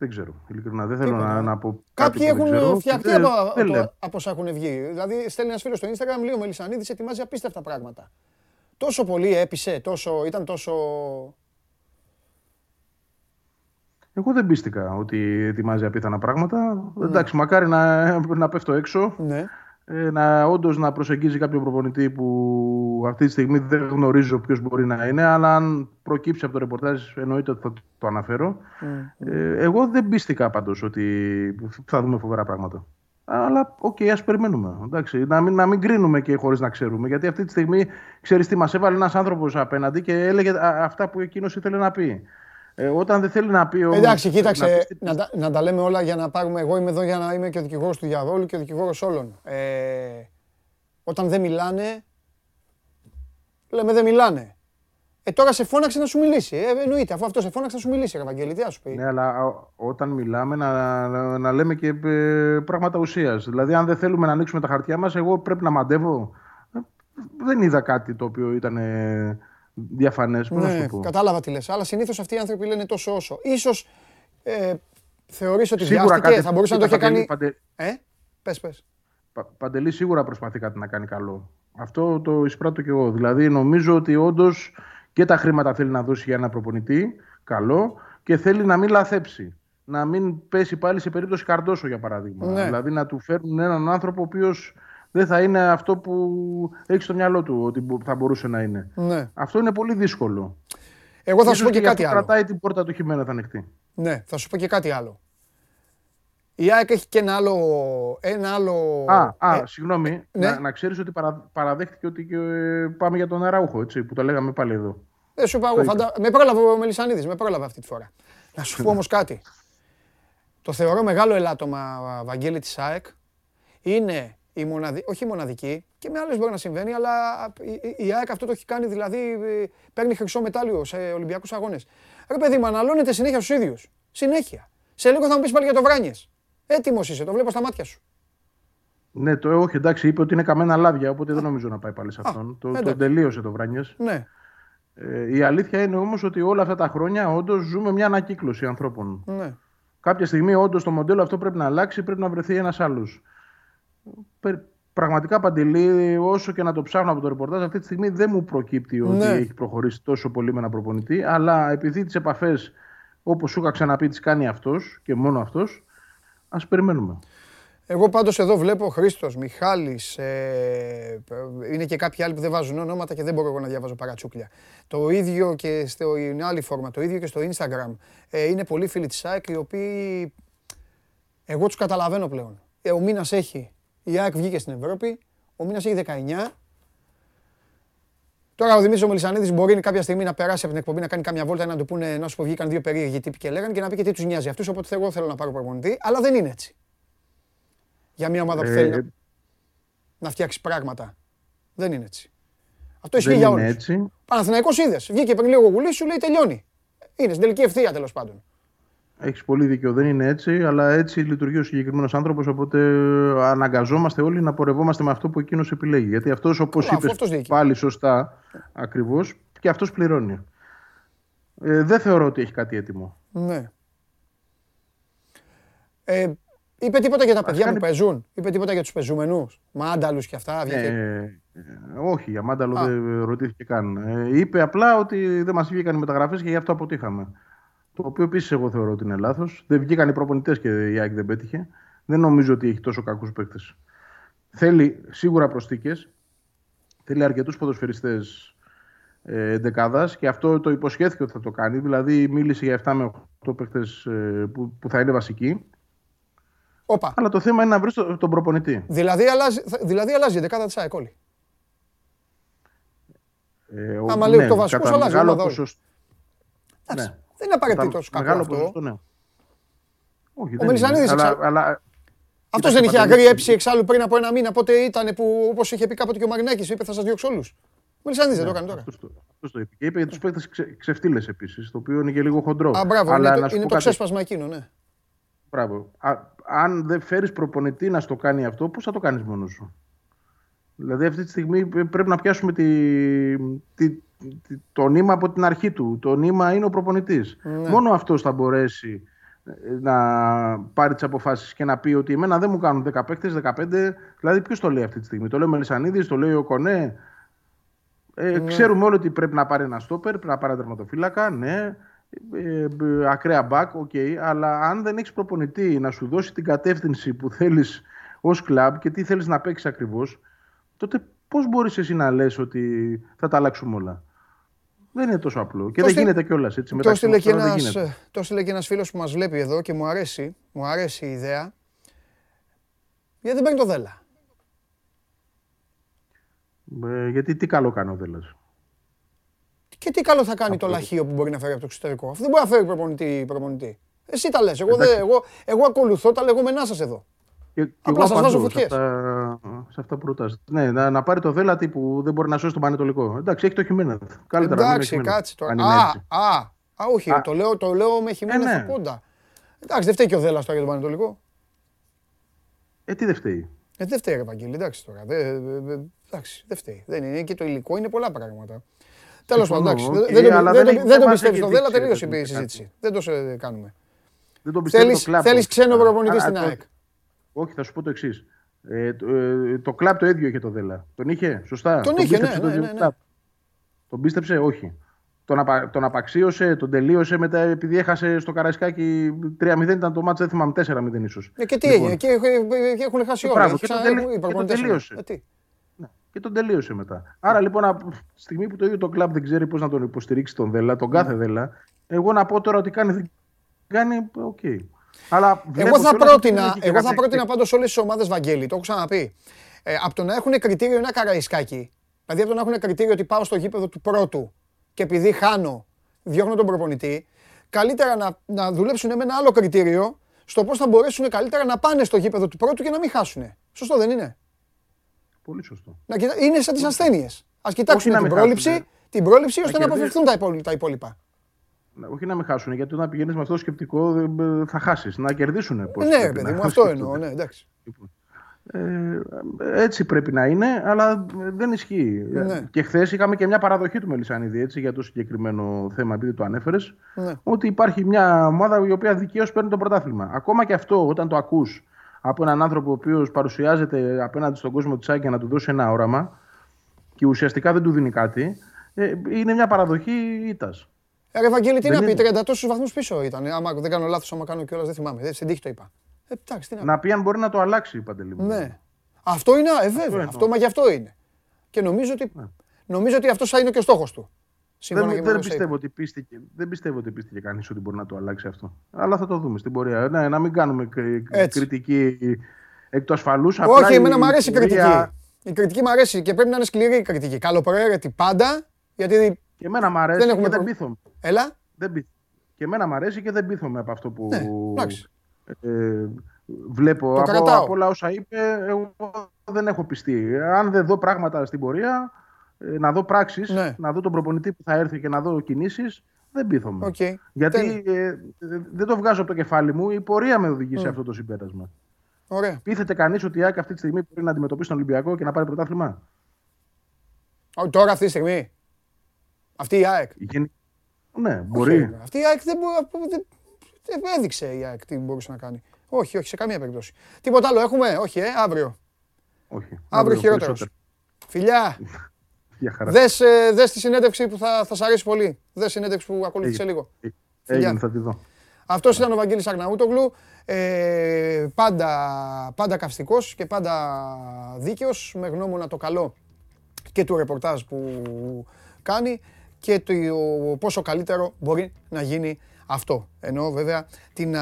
Δεν ξέρω. Ειλικρινά δεν θέλω Τίποτα. να, να πω. κάτι Κάποιοι που δεν ξέρω. έχουν φτιαχτεί Δεν- από, δεν από, λέω. από όσα έχουν βγει. Δηλαδή, στέλνει ένας φίλος στο Instagram, λέει ο Μελισανίδης ετοιμάζει απίστευτα πράγματα. Τόσο πολύ έπεισε, τόσο, ήταν τόσο. Εγώ δεν πείστηκα ότι ετοιμάζει απίθανα πράγματα. Mm. Εντάξει, μακάρι να, να πέφτω έξω. Ναι. Ε, να όντως να προσεγγίζει κάποιο προπονητή που αυτή τη στιγμή δεν γνωρίζω ποιος μπορεί να είναι, αλλά αν προκύψει από το ρεπορτάζ, εννοείται ότι θα το αναφέρω. Mm. Ε, εγώ δεν πείστηκα πάντως ότι θα δούμε φοβερά πράγματα. Αλλά ok, okay, ας περιμένουμε. Εντάξει, να, μην, να μην κρίνουμε και χωρίς να ξέρουμε. Γιατί αυτή τη στιγμή ξέρεις τι μας έβαλε ένας άνθρωπος απέναντι και έλεγε αυτά που εκείνος ήθελε να πει. Ε, όταν δεν θέλει να πει όμως, Εντάξει, κοίταξε, να, να, να, τα λέμε όλα για να πάρουμε. Εγώ είμαι εδώ για να είμαι και ο δικηγόρος του διαβόλου και ο δικηγόρος όλων. Ε, όταν δεν μιλάνε, λέμε δεν μιλάνε. Ε, τώρα σε φώναξε να σου μιλήσει. Ε, εννοείται, αφού αυτό σε φώναξε να σου μιλήσει, Ευαγγέλη, τι σου πει. Ναι, αλλά όταν μιλάμε να, να, να λέμε και ε, πράγματα ουσίας. Δηλαδή, αν δεν θέλουμε να ανοίξουμε τα χαρτιά μας, εγώ πρέπει να μαντεύω. Ε, δεν είδα κάτι το οποίο ήταν διαφανές. Ναι, κατάλαβα τι λες. Αλλά συνήθως αυτοί οι άνθρωποι λένε τόσο όσο. σω ε, θεωρείς ότι σίγουρα βιάστηκε, θα μπορούσε να το είχε κάνει. Παντε... Ε, πες, πες. Πα, Παντελή σίγουρα προσπαθεί κάτι να κάνει καλό. Αυτό το εισπράττω και εγώ. Δηλαδή νομίζω ότι όντως και τα χρήματα θέλει να δώσει για ένα προπονητή, καλό, και θέλει να μην λαθέψει. Να μην πέσει πάλι σε περίπτωση Καρδόσο, για παράδειγμα. Ναι. Δηλαδή να του φέρνουν έναν άνθρωπο ο οποίος δεν θα είναι αυτό που έχει στο μυαλό του ότι θα μπορούσε να είναι. Ναι. Αυτό είναι πολύ δύσκολο. Εγώ θα σου πω και, κάτι άλλο. Κρατάει την πόρτα του χειμώνα θα ανοιχτεί. Ναι, θα σου πω και κάτι άλλο. Η ΑΕΚ έχει και ένα άλλο. Ένα άλλο... Α, α ε, συγγνώμη. Ναι. Να, να ξέρεις ότι παρα, παραδέχτηκε ότι και, ε, πάμε για τον Αραούχο, έτσι, που το λέγαμε πάλι εδώ. Δεν σου είπα φαντα... Με πρόλαβε ο Μελισανίδης, με πρόλαβε αυτή τη φορά. Να σου πω όμως κάτι. Το θεωρώ μεγάλο ελάττωμα, Βαγγέλη της ΑΕΚ. Είναι η μοναδι... όχι η μοναδική, και με άλλες μπορεί να συμβαίνει, αλλά η, η ΑΕΚ αυτό το έχει κάνει, δηλαδή παίρνει χρυσό μετάλλιο σε Ολυμπιακούς αγώνες. Ρε παιδί μου, αναλώνεται συνέχεια στους ίδιους. Συνέχεια. Σε λίγο θα μου πεις πάλι για το Βράνιες. Έτοιμος είσαι, το βλέπω στα μάτια σου. Ναι, το όχι, εντάξει, είπε ότι είναι καμένα λάδια, οπότε δεν νομίζω να πάει πάλι σε αυτόν. το, το τελείωσε το Βράνιες. Ναι. Ε, η αλήθεια είναι όμως ότι όλα αυτά τα χρόνια όντως ζούμε μια ανακύκλωση ανθρώπων. Ναι. Κάποια στιγμή όντως το μοντέλο αυτό πρέπει να αλλάξει, πρέπει να βρεθεί ένας άλλος πραγματικά παντελή, όσο και να το ψάχνω από το ρεπορτάζ, αυτή τη στιγμή δεν μου προκύπτει ότι ναι. έχει προχωρήσει τόσο πολύ με ένα προπονητή. Αλλά επειδή τις επαφές, όπως σου είχα ξαναπεί, τις κάνει αυτός και μόνο αυτός, ας περιμένουμε. Εγώ πάντως εδώ βλέπω Χρήστος, Μιχάλης, ε, είναι και κάποιοι άλλοι που δεν βάζουν ονόματα και δεν μπορώ εγώ να διαβάζω παρατσούκλια. Το ίδιο και στην άλλη φόρμα, το ίδιο και στο Instagram. Ε, είναι πολλοί φίλοι της ΑΕΚ οι οποίοι εγώ τους καταλαβαίνω πλέον. Ε, ο μήνας έχει η ΑΕΚ βγήκε στην Ευρώπη. Ο μήνας έχει 19. Τώρα ο Δημήτρης Μελισανίδη μπορεί κάποια στιγμή να περάσει από την εκπομπή να κάνει κάμια βόλτα να του πούνε να σου πω βγήκαν δύο περίεργοι τύποι και λέγανε και να πει και τι τους νοιάζει αυτούς. Οπότε εγώ θέλω να πάρω προπονητή. Αλλά δεν είναι έτσι. Για μια ομάδα που ε, θέλει να, να φτιάξει πράγματα. Δεν είναι έτσι. Αυτό ισχύει για όλους. Παναθηναϊκός είδες. Βγήκε πριν λίγο γουλής σου λέει τελειώνει. Είναι στην τελική ευθεία τέλος πάντων. Έχεις πολύ δίκιο. Δεν είναι έτσι, αλλά έτσι λειτουργεί ο συγκεκριμένος άνθρωπος. Οπότε αναγκαζόμαστε όλοι να πορευόμαστε με αυτό που εκείνος επιλέγει. Γιατί αυτός, όπως είπες πάλι σωστά, ακριβώς, και αυτός πληρώνει. Ε, δεν θεωρώ ότι έχει κάτι έτοιμο. Ναι. Ε, είπε τίποτα για τα παιδιά κάνει... που παίζουν; Είπε τίποτα για τους πεζούμενους; Μάνταλους και αυτά. Ε, ε, όχι, για μάνταλο δεν ρωτήθηκε καν. Ε, είπε απλά ότι δεν μας βγήκαν οι μεταγραφές και γι' αυτό αποτύχαμε. Το οποίο επίσης εγώ θεωρώ ότι είναι λάθος. Δεν βγήκαν οι προπονητές και η ΑΕΚ δεν πέτυχε. Δεν νομίζω ότι έχει τόσο κακούς παίκτες. Θέλει σίγουρα προσθήκες. Θέλει αρκετούς ποδοσφαιριστές ε, και αυτό το υποσχέθηκε ότι θα το κάνει. Δηλαδή μίλησε για 7 με 8 παίκτες ε, που, που θα είναι βασικοί. Οπα. Αλλά το θέμα είναι να βρεις τον προπονητή. Δηλαδή αλλάζει, δηλαδή αλλάζει η δεκάδα της ΑΕΚ όλη. Ε, Άμα ναι, λέει το βασικό, αλλάζει. Μεγάλο ποσοστό. Ναι. Δεν είναι απαραίτητο κακό αυτό. Ποσοστό, ναι. Όχι, ο Μελισανίδης. Αλλά... Αυτός δεν είχε αγριέψει εξάλλου πριν από ένα μήνα. Πότε ήταν που, όπως είχε πει κάποτε και ο Μαρινάκης, είπε θα σας διώξω όλους. Ο Μελισανίδης δεν το έκανε τώρα. Αυτός το είπε. Και είπε για τους παίκτες ξε, ξεφτύλες επίσης, το οποίο είναι και λίγο χοντρό. Α, μπράβο, Αλλά είναι, το, είναι το ξέσπασμα εκείνο, ναι. Μπράβο. Α, αν δεν φέρεις προπονητή να στο κάνει αυτό, πώς θα το κάνεις μόνος σου; Δηλαδή αυτή τη στιγμή πρέπει να πιάσουμε τη, τη, το νήμα από την αρχή του. Το νήμα είναι ο προπονητής. Ναι. Μόνο αυτός θα μπορέσει ε, να πάρει τις αποφάσεις και να πει ότι εμένα δεν μου κάνουν 10 παίκτες, 15. Δηλαδή, ποιος το λέει αυτή τη στιγμή; Το λέει ο Μελισανίδης, το λέει ο Κονέ. Ε, ναι. Ξέρουμε όλοι ότι πρέπει να πάρει ένα στόπερ, πρέπει να πάρει ένα τερματοφύλακα. Ναι. ε, ε, ακραία μπακ, οκ, αλλά αν δεν έχεις προπονητή να σου δώσει την κατεύθυνση που θέλεις ως κλαμπ και τι θέλεις να παίξεις ακριβώς, τότε πώς μπορείς εσύ να λες ότι θα τα αλλάξουμε όλα; Δεν είναι τόσο απλό. Και δεν γίνεται κιόλας έτσι. Το έστειλε και ένας ένας φίλος που μας βλέπει εδώ και μου αρέσει, μου αρέσει η ιδέα. Γιατί δεν παίρνει το Δέλλα. Ε, γιατί τι καλό κάνει ο Δέλλας. Και τι καλό θα κάνει το λαχείο που μπορεί να φέρει από το εξωτερικό. Αυτό δεν μπορεί να φέρει προπονητή. προπονητή. Εσύ τα λες. Εγώ, εγώ, εγώ ακολουθώ τα λεγόμενά σας εδώ. Και, και Απλά σας βάζω φωτιές. Σε αυτά, σε αυτά προτάσεις. Ναι, να, να, πάρει το δέλατη που δεν μπορεί να σώσει τον Πανετολικό. Εντάξει, έχει το χειμώνα. Καλύτερα Εντάξει, κάτσε τώρα. Α, α, α, όχι, α, το, λέω, το λέω με χειμώνα ε, ναι. πόντα. Εντάξει, δεν φταίει και ο Δέλλας τώρα για τον Πανετολικό. Ε, τι δεν φταίει. Ε, δεν φταίει, Ευαγγέλη, εντάξει τώρα. Δε, εντάξει, δεν φταίει. Δεν είναι και το υλικό, είναι πολλά πράγματα. Τέλος πάντων, εντάξει. Δεν το πιστεύεις στο Δέλα, τελείωσε η συζήτηση. Δεν το κάνουμε. Δεν το πιστεύει. Θέλει ξένο προπονητή στην ΑΕΚ. Όχι, θα σου πω το εξής. Ε, το, ε, το κλαμπ το ίδιο είχε το Δέλα. Τον είχε, σωστά. Τον, είχε, ναι, ναι, ναι, ναι. Τον πίστεψε, όχι. Τον, απα, τον απαξίωσε, τον τελείωσε μετά επειδή έχασε στο Καραϊσκάκι 3-0 ήταν το μάτς, δεν θυμάμαι 4-0 ίσως. Ε, και τι λοιπόν. έγινε, και, και έχουν χάσει όλα. Και, και, τον τελείωσε. Ε, ναι, και τον τελείωσε μετά. Άρα λοιπόν, από τη στιγμή που το ίδιο το κλαμπ δεν ξέρει πώς να τον υποστηρίξει τον Δέλλα, τον κάθε Δέλλα, εγώ να πω τώρα ότι κάνει, κάνει ok. Okay. Αλλά εγώ θα πρότεινα, εγώ θα πρότεινα πάντως όλες τις ομάδες Βαγγέλη, το έχω ξαναπεί. Ε, από το να έχουν κριτήριο ένα Καραϊσκάκη, δηλαδή από το να έχουν κριτήριο ότι πάω στο γήπεδο του πρώτου και επειδή χάνω, διώχνω τον προπονητή, καλύτερα να, να δουλέψουν με ένα άλλο κριτήριο στο πώς θα μπορέσουν καλύτερα να πάνε στο γήπεδο του πρώτου και να μην χάσουν. Σωστό δεν είναι; Πολύ σωστό. Να κοιτά... Είναι σαν τις ασθένειες. Α κοιτάξουν την πρόληψη, την πρόληψη ώστε να αποφευθούν τα υπόλοιπα. Όχι να με χάσουν, γιατί όταν πηγαίνεις με αυτό το σκεπτικό θα χάσεις. Να κερδίσουν. Ναι, παιδί μου, αυτό εννοώ. Ναι, εντάξει. Λοιπόν. Ε, έτσι πρέπει να είναι, αλλά δεν ισχύει. Ναι. Και χθες είχαμε και μια παραδοχή του Μελισανίδη έτσι, για το συγκεκριμένο θέμα, επειδή το ανέφερες, ναι. ότι υπάρχει μια ομάδα η οποία δικαίως παίρνει το πρωτάθλημα. Ακόμα και αυτό, όταν το ακούς από έναν άνθρωπο ο οποίος παρουσιάζεται απέναντι στον κόσμο της Άγκη να του δώσει ένα όραμα και ουσιαστικά δεν του δίνει κάτι, ε, είναι μια παραδοχή ήττας. Ε, Ευαγγέλη, τι να πει, 30 τόσους βαθμούς πίσω ήταν. Άμα δεν κάνω λάθος, άμα κάνω κιόλας, δεν θυμάμαι. Στην τύχη το είπα. Ε, εντάξει, τι να, να πει αν μπορεί να το αλλάξει, η Παντελή. Ναι. Αυτό είναι, ε, βέβαια. Αυτό, μα γι' αυτό είναι. Και νομίζω ότι, ναι. νομίζω ότι αυτός θα είναι και ο στόχος του. Δεν, δεν, πιστεύω ότι πίστηκε, δεν πιστεύω ότι πίστηκε κανείς ότι μπορεί να το αλλάξει αυτό. Αλλά θα το δούμε στην πορεία. Ναι, να μην κάνουμε κριτική εκ του ασφαλούς. Όχι, εμένα μου αρέσει η κριτική. Η κριτική μου αρέσει και πρέπει να είναι σκληρή η κριτική. Καλοπροαίρετη πάντα. Γιατί και εμένα μου αρέσει δεν και δεν πείθομαι. Έλα. Δεν Και εμένα μου αρέσει και δεν πείθομαι από αυτό που. Ναι, ε, βλέπω από, από όλα όσα είπε, εγώ δεν έχω πιστεί. Αν δεν δω πράγματα στην πορεία, ε, να δω πράξεις, ναι. να δω τον προπονητή που θα έρθει και να δω κινήσεις, δεν πείθομαι. Okay. Γιατί ε, δεν το βγάζω από το κεφάλι μου, η πορεία με οδηγεί σε αυτό το συμπέρασμα. Ωραία. Πείθεται κανείς ότι η ΑΕΚ αυτή τη στιγμή μπορεί να αντιμετωπίσει τον Ολυμπιακό και να πάρει πρωτάθλημα; Τώρα αυτή τη στιγμή. Αυτή η ΑΕΚ. Ναι, μπορεί. αυτή η ΑΕΚ δεν, δεν, δεν έδειξε η ΑΕΚ τι μπορούσε να κάνει. Όχι, όχι, σε καμία περίπτωση. Τίποτα άλλο έχουμε, όχι, ε, αύριο. Όχι. Αύριο, χειρότερος. Φιλιά. (laughs) Δες, ε, δες τη συνέντευξη που θα, θα σ' αρέσει πολύ. Δες συνέντευξη που ακολούθησε λίγο. Έγινε, θα τη δω. Αυτός ήταν ο Βαγγέλης Αγναούτογλου. Ε, πάντα, πάντα καυστικός και πάντα δίκαιος, με γνώμονα το καλό και του ρεπορτάζ που κάνει και το πόσο καλύτερο μπορεί να γίνει αυτό. Ενώ βέβαια την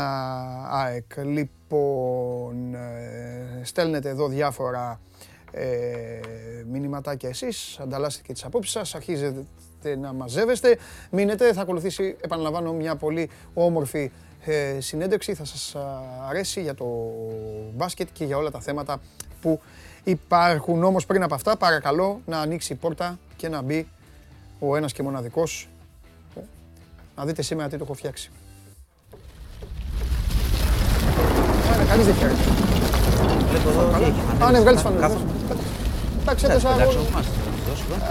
ΑΕΚ. Λοιπόν, ε, στέλνετε εδώ διάφορα ε, μηνύματάκια εσείς, ανταλλάσσετε και τις απόψεις σας, αρχίζετε να μαζεύεστε. Μείνετε, θα ακολουθήσει, επαναλαμβάνω, μια πολύ όμορφη ε, συνέντευξη. Θα σας αρέσει για το μπάσκετ και για όλα τα θέματα που υπάρχουν. Όμως πριν από αυτά, παρακαλώ να ανοίξει η πόρτα και να μπει ο ένας και μοναδικός. Να δείτε σήμερα τι το έχω φτιάξει. Κανείς δεν φτιάξει. Α, ναι, βγάλεις τις φανέλες. Εντάξει, έτεσα εγώ.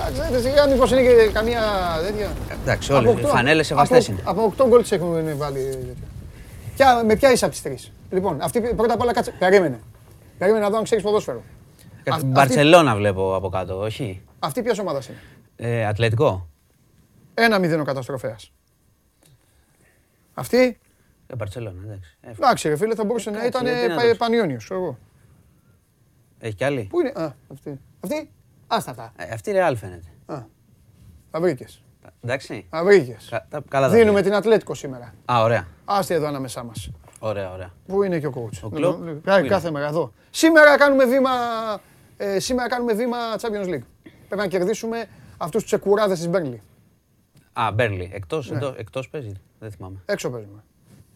Εντάξει, σιγά μήπως είναι και καμία τέτοια. Εντάξει, όλες οι φανέλες σεβαστές είναι. Από 8 γκολ τις έχουν βάλει. Με ποια είσαι από τις τρεις; Λοιπόν, αυτή πρώτα απ' όλα κάτσε. Περίμενε. Περίμενε να δω αν ξέρεις ποδόσφαιρο. Μπαρσελόνα βλέπω από κάτω, όχι; Αυτή ποια ομάδας είναι; Ε, ατλετικό. Ένα μηδέν ο καταστροφέας. Αυτή; Ε, Μπαρσελόνα, εντάξει. Εντάξει, ρε φίλε, θα μπορούσε να ήταν Πανιόνιο. Εγώ. Έχει κι άλλη; Πού είναι; Α, αυτή. Αυτή; Άστα αυτά. Ε, αυτή ρε φαίνεται. Α, τα βρήκες. Εντάξει. Τα βρήκες. Καλά Δίνουμε την Ατλέτικο σήμερα. Α, ωραία. Άστε εδώ ανάμεσά μας. Ωραία, ωραία. Πού είναι και ο coach; Ο κλοπ; Κάθε μέρα εδώ. Σήμερα κάνουμε βήμα, ε, σήμερα κάνουμε βήμα Champions League. Πρέπει να κερδίσουμε αυτούς τους τσεκουράδε της Μπέρνλι. Α, Μπέρνλι. Εκτός ναι. εκτός παίζει. Δεν θυμάμαι. Έξω παίζουμε.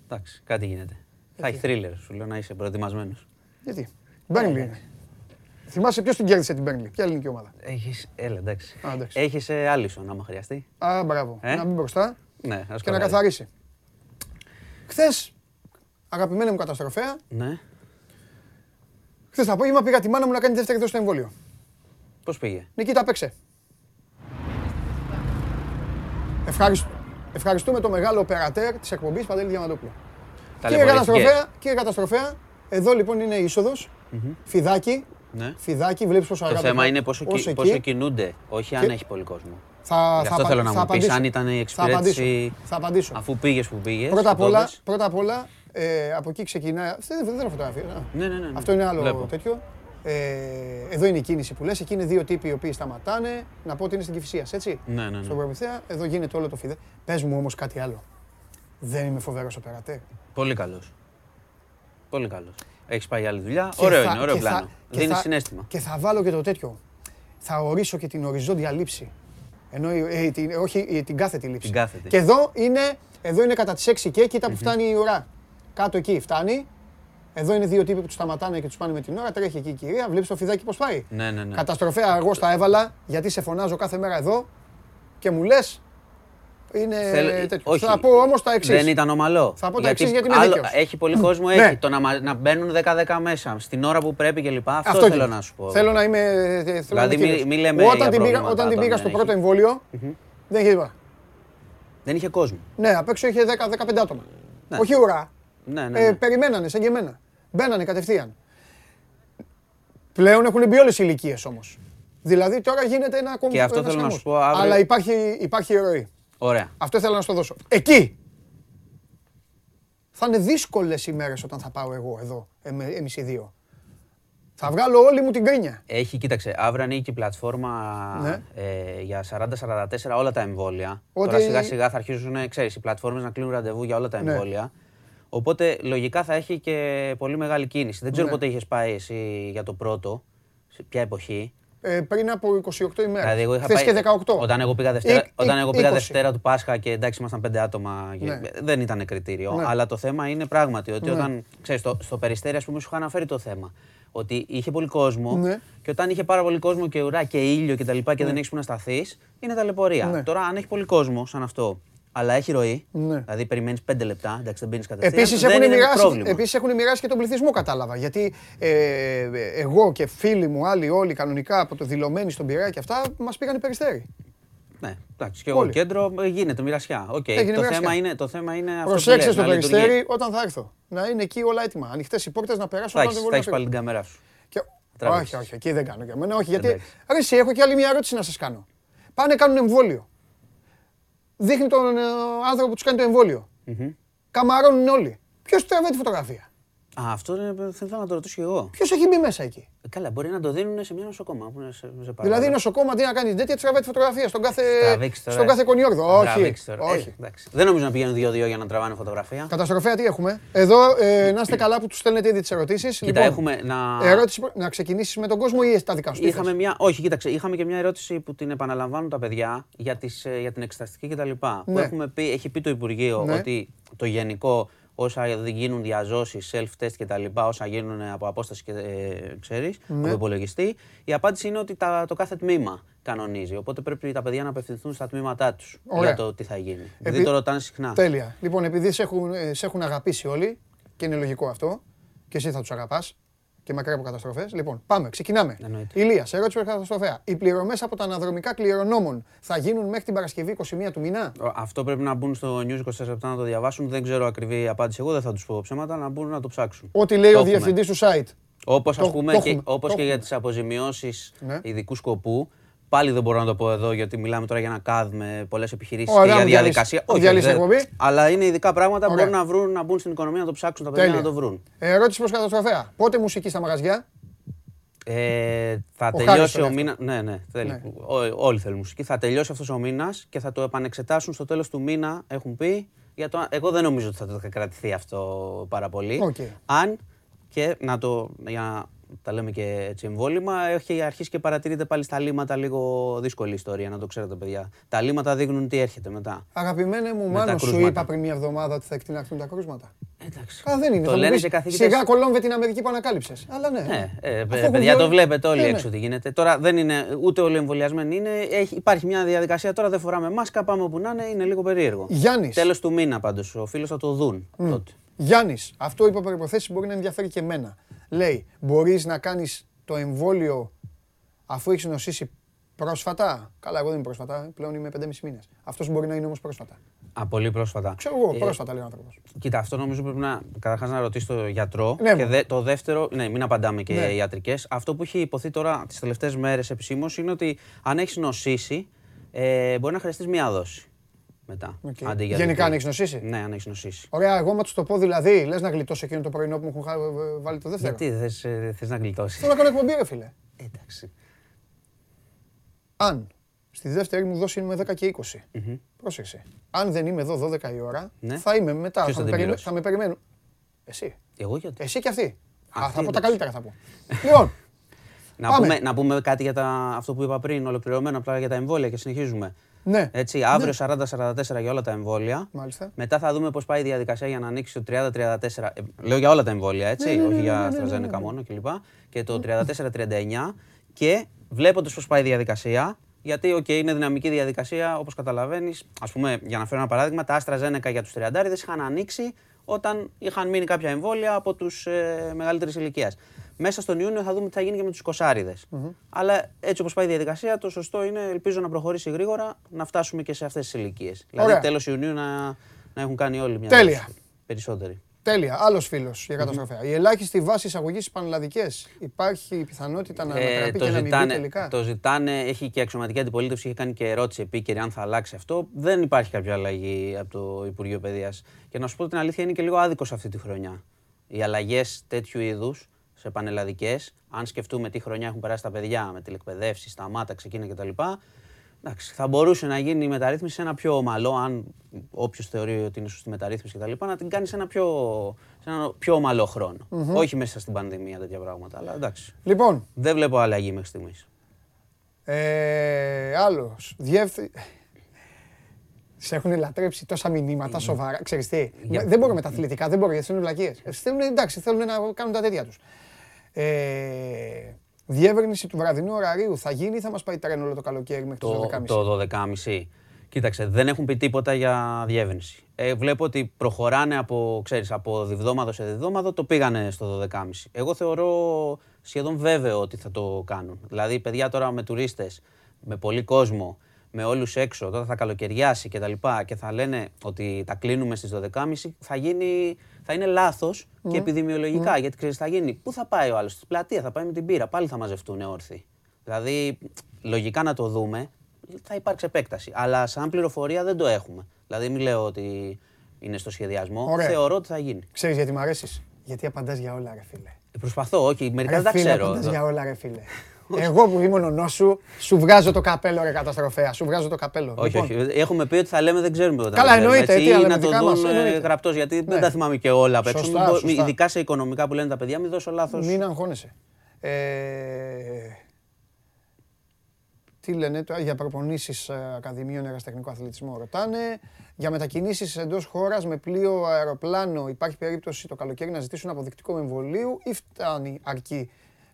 Εντάξει, κάτι γίνεται. Θα έχει θρίλερ, σου λέω να είσαι προετοιμασμένος. Γιατί; Μπέρνλι είναι. Θυμάσαι ποιος την κέρδισε την Μπέρνλι, ποια ελληνική ομάδα; Έχεις. Έλα, εντάξει. Έχεις ε, Άλισον, άμα χρειαστεί. Α, μπράβο. Ε; Να μπει μπροστά ναι, και να καθαρίσει. Χθες, αγαπημένη μου καταστροφέα. Ναι. Χθες το απόγευμα πήγα τη μάνα μου να κάνει δεύτερη δόση στο εμβόλιο. Πώς πήγε; Νικήτα, παίξε. Ευχαριστούμε το μεγάλο οπερατέρ της εκπομπής Παντελή Διαμαντόπουλο. Κύριε καταστροφέα, κύριε καταστροφέα, εδώ λοιπόν είναι η είσοδος. Φιδάκι. Ναι. Φιδάκι, βλέπεις πόσο αργά. Το θέμα είναι πόσο, πόσο κινούνται, όχι αν έχει πολύ κόσμο. Θα, Γι' αυτό θα, θέλω να μου πεις αν ήταν η εξυπηρέτηση. Θα απαντήσω. Αφού πήγες που πήγες. Πρώτα απ' όλα, πρώτα απ όλα ε, από εκεί ξεκινάει. Δεν είναι φωτογραφία. Ναι, ναι, ναι, Αυτό είναι άλλο Βλέπω. τέτοιο. Ε, εδώ είναι η κίνηση που λες, εκεί είναι δύο τύποι οι οποίοι σταματάνε. Να πω ότι είναι στην Κυφυσίας, έτσι. Ναι, ναι, ναι. Στον Προμηθέα, εδώ γίνεται όλο το φιδέ. Πες μου όμως κάτι άλλο. Δεν είμαι φοβερός οπερατέρ. Πολύ καλός. Πολύ καλός. Έχεις πάει άλλη δουλειά. ωραίο είναι, ωραίο πλάνο. Δίνει συνέστημα. Και θα βάλω και το τέτοιο. Θα ορίσω και την οριζόντια λήψη. Ενώ, ε, την, όχι ε, την κάθετη λήψη. Την κάθετη. Και εδώ είναι, εδώ είναι κατά τις 6 και κοίτα που φτάνει η ουρά. Κάτω εκεί φτάνει εδώ είναι δύο τύποι που τους σταματάνε και τους πάνε με την ώρα. Τρέχει εκεί η κυρία, βλέπεις το φιδάκι πώς πάει. Ναι, ναι, ναι. Καταστροφέα, εγώ στα έβαλα γιατί σε φωνάζω κάθε μέρα εδώ και μου λες. Είναι Θέλ... τέτοιο. Όχι. Θα πω όμως τα εξής. Δεν ήταν ομαλό. Θα πω τα εξής γιατί, γιατί είμαι Έχει πολύ κόσμο, ναι. έχει. Το να, να μπαίνουν 10-10 μέσα στην ώρα που πρέπει κλπ. Αυτό, Αυτό θέλω να σου πω. Θέλω να είμαι. Θέλω δηλαδή, μην μη λέμε. Όταν, την πήγα, όταν την πήγα στο πρώτο εμβόλιο, δεν είχε τίποτα. Δεν είχε κόσμο. Ναι, απ' έξω είχε 10-15 άτομα. Ναι. Όχι ουρά. Ναι, ναι, ε, ναι. περιμένανε σαν και εμένα. Μπαίνανε κατευθείαν. Πλέον έχουν μπει όλες οι ηλικίες όμως. Δηλαδή τώρα γίνεται ένα ακόμα. Και αυτό θέλω να σου πω. Αύριο... Αλλά υπάρχει, υπάρχει ηρωή. Ωραία. Αυτό ήθελα να σου το δώσω. Εκεί! Θα είναι δύσκολες ημέρε όταν θα πάω εγώ εδώ, εμείς οι δύο. Θα βγάλω όλη μου την κρίνια. Έχει, κοίταξε, αύριο ανοίγει η πλατφόρμα ναι. ε, για 40-44 όλα τα εμβόλια. Ότι... Τώρα σιγά σιγά θα αρχίσουν, ξέρεις, οι πλατφόρμες να κλείνουν ραντεβού για όλα τα ναι. εμβόλια. Οπότε λογικά θα έχει και πολύ μεγάλη κίνηση. Δεν ξέρω ναι. πότε είχες πάει εσύ για το πρώτο, σε ποια εποχή. Ε, πριν από 28 ημέρες. Δηλαδή, εγώ είχα πάει, και 18. Όταν εγώ πήγα Δευτέρα, όταν εγώ πήγα Δευτέρα του Πάσχα και εντάξει ήμασταν πέντε άτομα, ναι. δεν ήταν κριτήριο. Ναι. Αλλά το θέμα είναι πράγματι ότι ναι. όταν, ξέρεις, στο, στο Περιστέρι ας πούμε σου είχα αναφέρει το θέμα. Ότι είχε πολύ κόσμο ναι. και όταν είχε πάρα πολύ κόσμο και ουρά και ήλιο και τα λοιπά και δεν έχεις που να σταθείς, είναι ταλαιπωρία. Τώρα αν έχει πολύ κόσμο σαν αυτό αλλά έχει ροή. Ναι. Δηλαδή περιμένεις 5 λεπτά, εντάξει, δεν μπαίνεις κατευθείαν. Επίσης έχουν, μοιράσει, επίσης έχουν μοιράσει και τον πληθυσμό, κατάλαβα. Γιατί ε, εγώ και φίλοι μου, άλλοι όλοι κανονικά από το δηλωμένοι στον Πειραιά και αυτά, μας πήγαν περιστέρι. Ναι, εντάξει, και εγώ κέντρο ε, γίνεται μοιρασιά. Okay. Το, θέμα είναι, το θέμα είναι αυτό. Προσέξτε στο περιστέρι όταν θα έρθω. Να είναι εκεί όλα έτοιμα. Ανοιχτές οι πόρτες να περάσουν. Θα έχει πάλι την κάμερά σου. Και... Όχι, όχι, εκεί δεν κάνω για μένα. Όχι, γιατί. Αρέσει, έχω και άλλη μια ερώτηση να σας κάνω. Πάνε κάνουν εμβόλιο δείχνει τον ε, άνθρωπο που τους κάνει το εμβόλιο. Καμαρώνουν όλοι. Ποιος τραβάει τη φωτογραφία; Α, αυτό δεν θέλω να το ρωτήσω και εγώ. Ποιος έχει μπει μέσα εκεί; Ε, καλά, μπορεί να το δίνουν σε μια νοσοκόμα. Που είναι σε, σε δηλαδή, η νοσοκόμα τι να κάνει, τέτοια τραβάει τη φωτογραφία στον κάθε, στον κάθε κονιόρδο. Όχι. όχι. Ε, δεν νομίζω να πηγαίνουν δύο-δύο για να τραβάνε φωτογραφία. Καταστροφέα τι έχουμε; Εδώ ε, να είστε καλά που τους στέλνετε ήδη τις ερωτήσεις. Κοίτα, λοιπόν, έχουμε να. Ερώτηση, να ξεκινήσεις με τον κόσμο ή τα δικά σου. Είχαμε μια... Όχι, κοίταξε, είχαμε και μια ερώτηση που την επαναλαμβάνουν τα παιδιά για, τις, ε, για την εξεταστική κτλ. Ναι. Που έχει πει το Υπουργείο ναι. ότι το γενικό όσα γίνουν διαζώσει, self-test και τα λοιπά, όσα γίνουν από απόσταση και ε, ξέρεις, ναι. από υπολογιστή, η απάντηση είναι ότι τα, το κάθε τμήμα κανονίζει. Οπότε πρέπει τα παιδιά να απευθυνθούν στα τμήματά τους για το τι θα γίνει. Επί... Δηλαδή το ρωτάνε συχνά. Τέλεια. Λοιπόν, επειδή σε έχουν, ε, σε έχουν αγαπήσει όλοι, και είναι λογικό αυτό, και εσύ θα τους αγαπάς, και μακριά από καταστροφές. Λοιπόν, πάμε, ξεκινάμε. Ηλίας, σε ερώτηση καταστροφέα. Οι πληρωμές από τα αναδρομικά κληρονόμων θα γίνουν μέχρι την Παρασκευή 21 του μήνα; Αυτό πρέπει να μπουν στο News 24 να το διαβάσουν. Δεν ξέρω ακριβή απάντηση. Εγώ δεν θα τους πω ψέματα, να μπουν να το ψάξουν. Ό,τι λέει ο διευθυντής του site. Όπως και, όπως και για τις αποζημιώσεις ναι. ειδικού σκοπού, Πάλι δεν μπορώ να το πω εδώ γιατί μιλάμε τώρα για ένα ΚΑΔ με πολλές επιχειρήσεις και για διαδικασία. Όχι, όχι, αλλά είναι ειδικά πράγματα που μπορούν να, βρουν, να μπουν στην οικονομία, να το ψάξουν τα παιδιά να το βρουν. Ερώτηση προς καταστροφέα. Πότε μουσική στα μαγαζιά; Ε, θα τελειώσει ο μήνα. Ναι, ναι, θέλει. Ναι. όλοι θέλουν μουσική. Θα τελειώσει αυτός ο μήνας και θα το επανεξετάσουν στο τέλος του μήνα, έχουν πει. Για το... Εγώ δεν νομίζω ότι θα το κρατηθεί αυτό πάρα πολύ. Okay. Αν και να το. Για τα λέμε και έτσι εμβόλυμα, έχει αρχίσει και παρατηρείται πάλι στα λίμματα λίγο δύσκολη ιστορία, να το ξέρετε, παιδιά. Τα λίμματα δείχνουν τι έρχεται μετά. Αγαπημένε μου, μάλλον σου είπα πριν μια εβδομάδα ότι θα εκτιναχθούν τα κρούσματα. Εντάξει. Α, δεν είναι. Το λένε και καθηγητές. Σιγά κολόμβε την Αμερική που ανακάλυψες. Αλλά ναι. ναι ε, παιδιά, το βλέπετε όλοι ε, έξω ναι. τι γίνεται. Τώρα δεν είναι ούτε όλοι εμβολιασμένοι. Είναι, έχει, υπάρχει μια διαδικασία τώρα, δεν φοράμε μάσκα, πάμε όπου να είναι, είναι λίγο περίεργο. Γιάννης. Τέλος του μήνα πάντως. Ο φίλος θα το δουν mm. τότε. Γιάννης, αυτό υπό προποθέσει μπορεί να ενδιαφέρει και εμένα. Λέει, μπορείς να κάνεις το εμβόλιο αφού έχεις νοσήσει πρόσφατα; Καλά, εγώ δεν είμαι πρόσφατα, πλέον είμαι 5,5 μήνες. Αυτός μπορεί να είναι όμως πρόσφατα. Α, πολύ πρόσφατα. Ξέρω εγώ, ε, πρόσφατα λέει ο άνθρωπος. Κοίτα, αυτό νομίζω πρέπει να καταρχάς να ρωτήσει το γιατρό. Ναι, και δε, το δεύτερο, ναι, μην απαντάμε και ναι. ιατρικές. Αυτό που έχει υποθεί τώρα τις τελευταίες μέρες επισήμως είναι ότι αν έχεις νοσήσει, ε, μπορεί να χρειαστείς μία δόση μετά. Okay. Αντί για Γενικά, αν έχεις νοσήσει; Ναι, αν έχεις νοσήσει. Ωραία, εγώ μα το πω δηλαδή, λες να γλιτώσω εκείνο το πρωινό που μου έχουν βάλει το δεύτερο; Γιατί δεν θες να γλιτώσεις; Θέλω να κάνω εκπομπή, ρε φίλε. Εντάξει. Αν στη δεύτερη μου δόση είμαι 10 και 20. Mm-hmm. Πρόσεξε. Αν δεν είμαι εδώ 12 η ώρα, ναι. θα είμαι μετά. θα, θα, με θα με περιμένουν. Εσύ. Εγώ γιατί. Εσύ και αυτή. Α, θα πω τα καλύτερα θα πω. λοιπόν. Να πούμε, να πούμε κάτι για τα, αυτό που είπα πριν, ολοκληρωμένο απλά για τα εμβόλια και συνεχίζουμε. Ναι. Έτσι, αύριο ναι. 40-44 για όλα τα εμβόλια. Μάλιστα. Μετά θα δούμε πώς πάει η διαδικασία για να ανοίξει το 30-34. Ε, λέω για όλα τα εμβόλια, έτσι, ναι, ναι, όχι για AstraZeneca μόνο κλπ. Και το 34-39. Και βλέποντας πώς πάει η διαδικασία, γιατί okay, είναι δυναμική διαδικασία, όπως καταλαβαίνεις. Α πούμε, για να φέρω ένα παράδειγμα, τα AstraZeneca για τους 30 είχαν ανοίξει όταν είχαν μείνει κάποια εμβόλια από τους ε, μεγαλύτερης ηλικίας μέσα στον Ιούνιο θα δούμε τι θα γίνει και με τους 20 Αλλά έτσι όπως πάει η διαδικασία, το σωστό είναι, ελπίζω να προχωρήσει γρήγορα, να φτάσουμε και σε αυτές τις ηλικίες. Δηλαδή τέλος Ιουνίου να, να έχουν κάνει όλοι μια Τέλεια. περισσότεροι. Τέλεια. Άλλος φίλος για καταστροφέα. Mm-hmm. Η ελάχιστη βάση εισαγωγής στι πανελλαδικές. Υπάρχει η πιθανότητα να ε, ανατραπεί και ζητάνε, να μην τελικά; Το ζητάνε, έχει και αξιωματική αντιπολίτευση, έχει κάνει και ερώτηση επίκαιρη αν θα αλλάξει αυτό. Δεν υπάρχει κάποια αλλαγή από το Υπουργείο Παιδείας. Και να σου πω την αλήθεια, είναι και λίγο άδικο αυτή τη χρονιά. Οι αλλαγές τέτοιου είδους σε πανελλαδικές, αν σκεφτούμε τι χρονιά έχουν περάσει τα παιδιά με τηλεκπαιδεύσεις, σταμάτα, ξεκίνα κτλ. Εντάξει, θα μπορούσε να γίνει η μεταρρύθμιση σε ένα πιο ομαλό, αν όποιος θεωρεί ότι είναι σωστή μεταρρύθμιση κτλ., να την κάνει σε ένα πιο, σε ένα πιο ομαλό χρόνο. Mm-hmm. Όχι μέσα στην πανδημία τέτοια πράγματα. Αλλά εντάξει. Λοιπόν. Δεν βλέπω αλλαγή μέχρι στιγμής. Ε, Άλλος. Διεύθυ... Σε έχουν λατρέψει τόσα μηνύματα σοβαρά. Ξέρεις τι, δεν μπορώ με τα αθλητικά, δεν μπορώ γιατί θέλουν βλακίες. Θέλουν, εντάξει, θέλουν να κάνουν τα τέτοια τους. Ε, διεύρυνση του βραδινού ωραρίου θα γίνει ή θα μας πάει τρένο όλο το καλοκαίρι μέχρι το, το 12.30. Το 12.30. Κοίταξε, δεν έχουν πει τίποτα για διεύρυνση. Ε, βλέπω ότι προχωράνε από, ξέρεις, από διβδόμαδο σε διβδόμαδο, το πήγανε στο 12.30. Εγώ θεωρώ σχεδόν βέβαιο ότι θα το κάνουν. Δηλαδή, παιδιά τώρα με τουρίστες, με πολύ κόσμο, με όλους έξω, τώρα θα καλοκαιριάσει και τα λοιπά και θα λένε ότι τα κλείνουμε στις 12.30, θα, γίνει, θα είναι λάθος και επιδημιολογικά. Γιατί ξέρεις, θα γίνει. Πού θα πάει ο άλλος, στην πλατεία, θα πάει με την πύρα, πάλι θα μαζευτούν όρθιοι. Δηλαδή, λογικά να το δούμε, θα υπάρξει επέκταση. Αλλά σαν πληροφορία δεν το έχουμε. Δηλαδή, μην λέω ότι είναι στο σχεδιασμό. Ωραία. Θεωρώ ότι θα γίνει. Ξέρεις γιατί μ' αρέσεις; Γιατί απαντάς για όλα, ρε φίλε. Προσπαθώ, όχι, μερικά δεν τα ξέρω. Απαντάς για όλα, ρε φίλε. (laughs) Εγώ που ήμουν ονό σου, σου βγάζω το καπέλο, ρε καταστροφέα. Σου βγάζω το καπέλο. Όχι, λοιπόν. όχι. Έχουμε πει ότι θα λέμε, δεν ξέρουμε όταν. Καλά, εννοείται. Ή να το δουν γραπτός, γιατί ναι. δεν τα θυμάμαι και όλα απ' έξω. Ειδικά σε οικονομικά που λένε τα παιδιά, μην δώσω λάθος. Μην αγχώνεσαι. Ε, τι λένε τώρα για προπονήσεις ε, Ακαδημίων Εραστεχνικού Αθλητισμού, ρωτάνε. Για μετακινήσεις εντός χώρας με πλοίο αεροπλάνο, υπάρχει περίπτωση το καλοκαίρι να ζητήσουν αποδεικτικό εμβολίου ή φτάνει αρκεί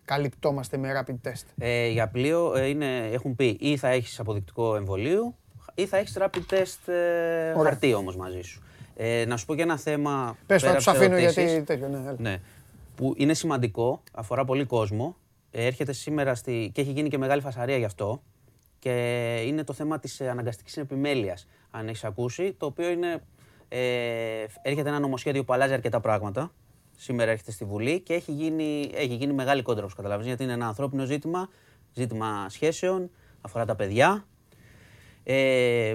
καλυπτόμαστε με rapid test. Ε, για πλοίο ε, είναι, έχουν πει ή θα έχεις αποδεικτικό εμβολίου ή θα έχεις rapid test ε, χαρτί όμως μαζί σου. Ε, να σου πω και ένα θέμα. Πες, θα τους αφήνω γιατί τέτοιο, ναι, ναι. Που είναι σημαντικό, αφορά πολύ κόσμο. Ε, έρχεται σήμερα στη... και έχει γίνει και μεγάλη φασαρία γι' αυτό. Και είναι το θέμα της αναγκαστικής επιμέλειας, αν έχεις ακούσει, το οποίο είναι, ε, έρχεται ένα νομοσχέδιο που αλλάζει αρκετά πράγματα. Σήμερα έρχεται στη Βουλή και έχει γίνει, έχει γίνει μεγάλη κόντρα, όπως καταλαβαίνεις, γιατί είναι ένα ανθρώπινο ζήτημα, ζήτημα σχέσεων, αφορά τα παιδιά. Ε,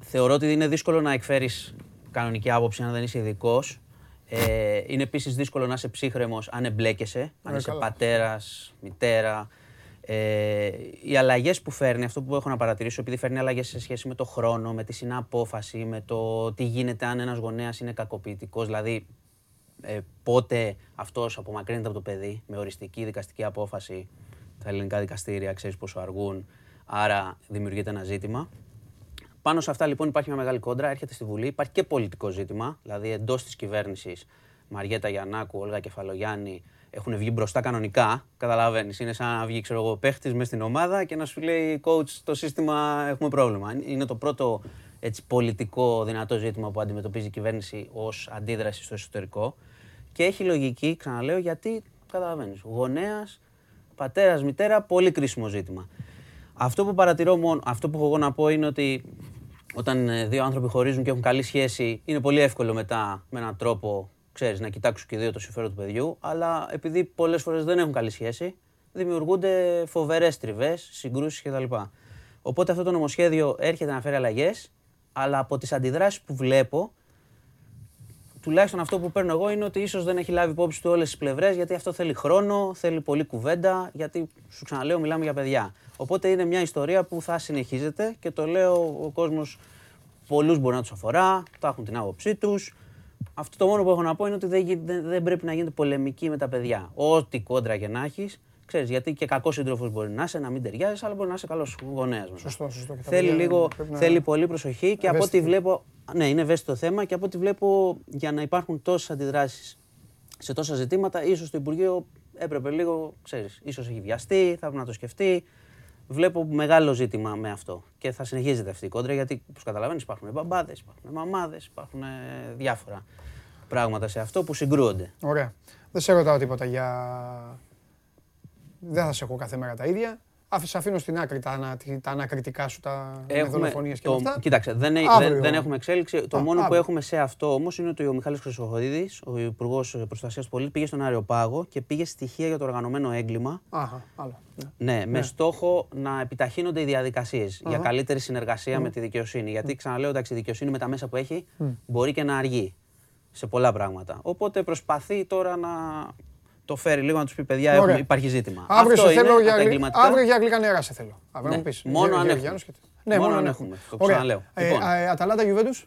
θεωρώ ότι είναι δύσκολο να εκφέρεις κανονική άποψη αν δεν είσαι ειδικός. Ε, είναι επίσης δύσκολο να είσαι ψύχρεμος αν εμπλέκεσαι, αν είσαι πατέρας, μητέρα. Ε, οι αλλαγές που φέρνει, αυτό που έχω να παρατηρήσω, επειδή φέρνει αλλαγές σε σχέση με το χρόνο, με τη συναπόφαση, με το τι γίνεται αν ένας γονέας είναι κακοποιητικός, δηλαδή ε, πότε αυτός απομακρύνεται από το παιδί με οριστική δικαστική απόφαση. Τα ελληνικά δικαστήρια ξέρεις πόσο αργούν, άρα δημιουργείται ένα ζήτημα. Πάνω σε αυτά λοιπόν υπάρχει μια μεγάλη κόντρα, έρχεται στη Βουλή, υπάρχει και πολιτικό ζήτημα, δηλαδή εντός της κυβέρνησης Μαριέτα Γιαννάκου, Όλγα Κεφαλογιάννη έχουν βγει μπροστά κανονικά. Καταλαβαίνει. Είναι σαν να βγει ξέρω εγώ, παίχτης μες στην ομάδα και να σου λέει coach το σύστημα έχουμε πρόβλημα. Είναι το πρώτο έτσι, πολιτικό δυνατό ζήτημα που αντιμετωπίζει η κυβέρνηση ως αντίδραση στο εσωτερικό. Και έχει λογική, ξαναλέω, γιατί καταλαβαίνεις. Γονέας, πατέρας, μητέρα, πολύ κρίσιμο ζήτημα. Αυτό που παρατηρώ μόνο, αυτό που έχω εγώ να πω είναι ότι όταν ε, δύο άνθρωποι χωρίζουν και έχουν καλή σχέση, είναι πολύ εύκολο μετά με έναν τρόπο ξέρεις, να κοιτάξουν και δύο το συμφέρον του παιδιού. Αλλά επειδή πολλές φορές δεν έχουν καλή σχέση, δημιουργούνται φοβερές τριβές, συγκρούσεις κτλ. Οπότε αυτό το νομοσχέδιο έρχεται να φέρει αλλαγές, αλλά από τις αντιδράσεις που βλέπω, τουλάχιστον αυτό που παίρνω εγώ είναι ότι ίσως δεν έχει λάβει υπόψη του όλες τις πλευρές, γιατί αυτό θέλει χρόνο, θέλει πολλή κουβέντα, γιατί σου ξαναλέω, μιλάμε για παιδιά. Οπότε είναι μια ιστορία που θα συνεχίζεται και το λέω ο κόσμος, πολλούς μπορεί να τους αφορά, θα έχουν την άποψή τους. Αυτό το μόνο που έχω να πω είναι ότι δεν, δεν, πρέπει να γίνεται πολεμική με τα παιδιά. Ό,τι κόντρα και να έχεις, ξέρεις, γιατί και κακός σύντροφος μπορεί να είσαι, να μην ταιριάζεις, αλλά μπορεί να είσαι καλός γονέας. Σωστό, σωστό. Θέλει, λίγο, θέλει πολύ προσοχή και από ό,τι βλέπω. Ναι, είναι ευαίσθητο θέμα και από ό,τι βλέπω για να υπάρχουν τόσες αντιδράσεις σε τόσα ζητήματα, ίσως το Υπουργείο έπρεπε λίγο, ξέρεις, ίσως έχει βιαστεί, θα πρέπει να το σκεφτεί. Βλέπω μεγάλο ζήτημα με αυτό και θα συνεχίζεται αυτή η κόντρα γιατί, όπως καταλαβαίνεις, υπάρχουν μπαμπάδες, υπάρχουν μαμάδες, υπάρχουν διάφορα πράγματα σε αυτό που συγκρούονται. Ωραία. Δεν σε ρωτάω τίποτα για. Δεν θα σε έχω κάθε μέρα τα ίδια. Άφησα αφήνω στην άκρη τα, τα ανακριτικά σου, τα δολοφονίες και αυτά. Κοίταξε, δεν, δεν, έχουμε εξέλιξη. Το μόνο που έχουμε σε αυτό όμως είναι ότι ο Μιχάλης Χρυσοχοίδη, ο Υπουργός Προστασίας του Πολίτη, πήγε στον Άριο Πάγο και πήγε στοιχεία για το οργανωμένο έγκλημα. Αχα, άλλο. Ναι, ναι με ναι. στόχο να επιταχύνονται οι διαδικασίες για καλύτερη συνεργασία με τη δικαιοσύνη. Γιατί ξαναλέω, εντάξει, η δικαιοσύνη με τα μέσα που έχει μπορεί και να αργεί σε πολλά πράγματα. Οπότε προσπαθεί τώρα να το φέρει λίγο να τους πει: Παιδιά, έχουμε, υπάρχει ζήτημα. Αύριο, Αυτό θέλω είναι, για, εγκληματικά... αύριο για γλυκά νερά σε θέλω. Αύριο ναι. πεις. Μόνο αν έχουμε. Ναι, μόνο αν έχουμε. Το ξαναλέω. Ε, λοιπόν. ε, Αταλάντα Γιουβέντους.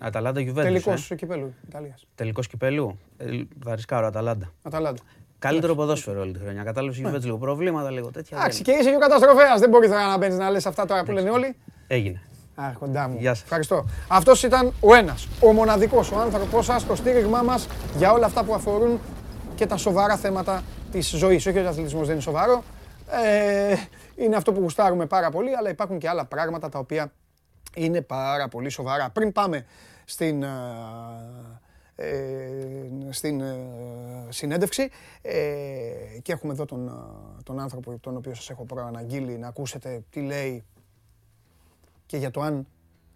Αταλάντα Γιουβέντους. Τελικός ε. κυπέλου Ιταλίας. Τελικός κυπέλου. Ε, θα ρισκάρω Αταλάντα. Αταλάντα. Καλύτερο ποδόσφαιρο όλη τη χρονιά. Κατάλαβες Γιουβέντους ναι. λίγο προβλήματα, λίγο τέτοια. Εντάξει, και είσαι και ο καταστροφέας. Δεν μπορεί να μπαίνεις να λες αυτά τώρα που λένε όλοι. Έγινε. Α, κοντά μου. Γεια σας. Ευχαριστώ. Αυτός ήταν ο ένας, ο μοναδικός, ο άνθρωπος σας, το στήριγμά μας για όλα αυτά που αφορούν και τα σοβαρά θέματα της ζωής. Όχι ότι ο αθλητισμός δεν είναι σοβαρό. Ε, είναι αυτό που γουστάρουμε πάρα πολύ, αλλά υπάρχουν και άλλα πράγματα τα οποία είναι πάρα πολύ σοβαρά. Πριν πάμε στην, ε, στην ε, συνέντευξη ε, και έχουμε εδώ τον, τον άνθρωπο τον οποίο σας έχω προαναγγείλει να ακούσετε τι λέει και για το αν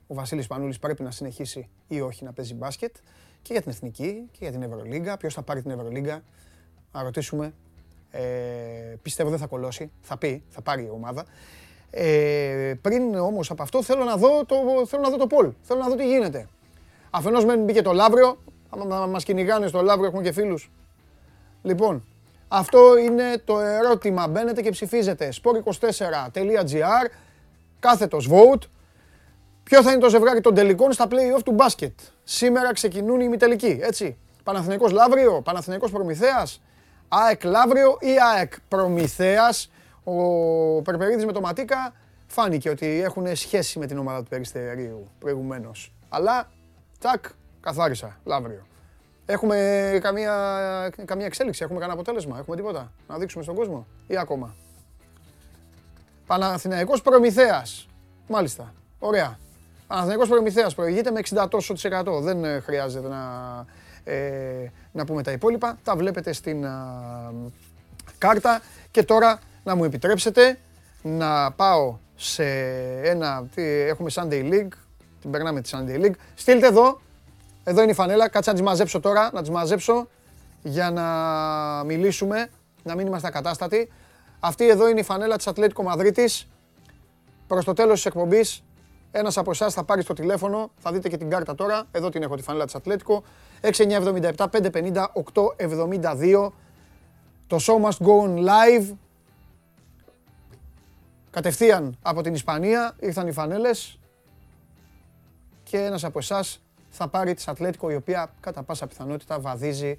ο Βασίλης Πανούλης πρέπει να συνεχίσει ή όχι να παίζει μπάσκετ και για την Εθνική και για την Ευρωλίγκα. Ποιος θα πάρει την Ευρωλίγκα, να ρωτήσουμε. Ε, πιστεύω δεν θα κολώσει, θα πει, θα πάρει η ομάδα. Ε, πριν όμως από αυτό θέλω να δω το, θέλω να δω το Πολ, θέλω να δω τι γίνεται. Αφενός μεν μπήκε το Λαύριο, άμα μας κυνηγάνε στο Λαύριο έχουμε και φίλους. Λοιπόν, αυτό είναι το ερώτημα. Μπαίνετε και ψηφίζετε. sport24.gr, κάθετος vote. Ποιο θα είναι το ζευγάρι των τελικών στα play-off του μπάσκετ; Σήμερα ξεκινούν οι ημιτελικοί, έτσι. Παναθηναϊκός Λαύριο, Παναθηναϊκός Προμηθέας, ΑΕΚ Λαύριο ή ΑΕΚ Προμηθέας. Ο Περπερίδης με το Ματίκα φάνηκε ότι έχουν σχέση με την ομάδα του Περιστερίου προηγουμένως. Αλλά, τσακ, καθάρισα, Λαύριο. Έχουμε καμία, καμία εξέλιξη, έχουμε κανένα αποτέλεσμα, έχουμε τίποτα να δείξουμε στον κόσμο ή ακόμα; Παναθηναϊκός Προμηθέας. Μάλιστα. Ωραία. Παναθηναϊκός Προμηθέας προηγείται με 60 τόσος Δεν ε, χρειάζεται να, ε, να πούμε τα υπόλοιπα. Τα βλέπετε στην κάρτα. Και τώρα να μου επιτρέψετε να πάω σε ένα... Τι, έχουμε Sunday League. Την περνάμε τη Sunday League. Στείλτε εδώ. Εδώ είναι η φανέλα. Κάτσε να τις μαζέψω τώρα. Να τις μαζέψω για να μιλήσουμε. Να μην είμαστε ακατάστατοι. Αυτή εδώ είναι η φανέλα της Ατλέτικο Μαδρίτης. Προς το τέλος της εκπομπής, ένας από εσάς θα πάρει στο τηλέφωνο, θα δείτε και την κάρτα τώρα, εδώ την έχω τη φανέλα της Ατλέτικο, 6977 550 872. Το show must go on live. Κατευθείαν από την Ισπανία ήρθαν οι φανέλες και ένας από εσάς θα πάρει της Ατλέτικο η οποία κατά πάσα πιθανότητα βαδίζει,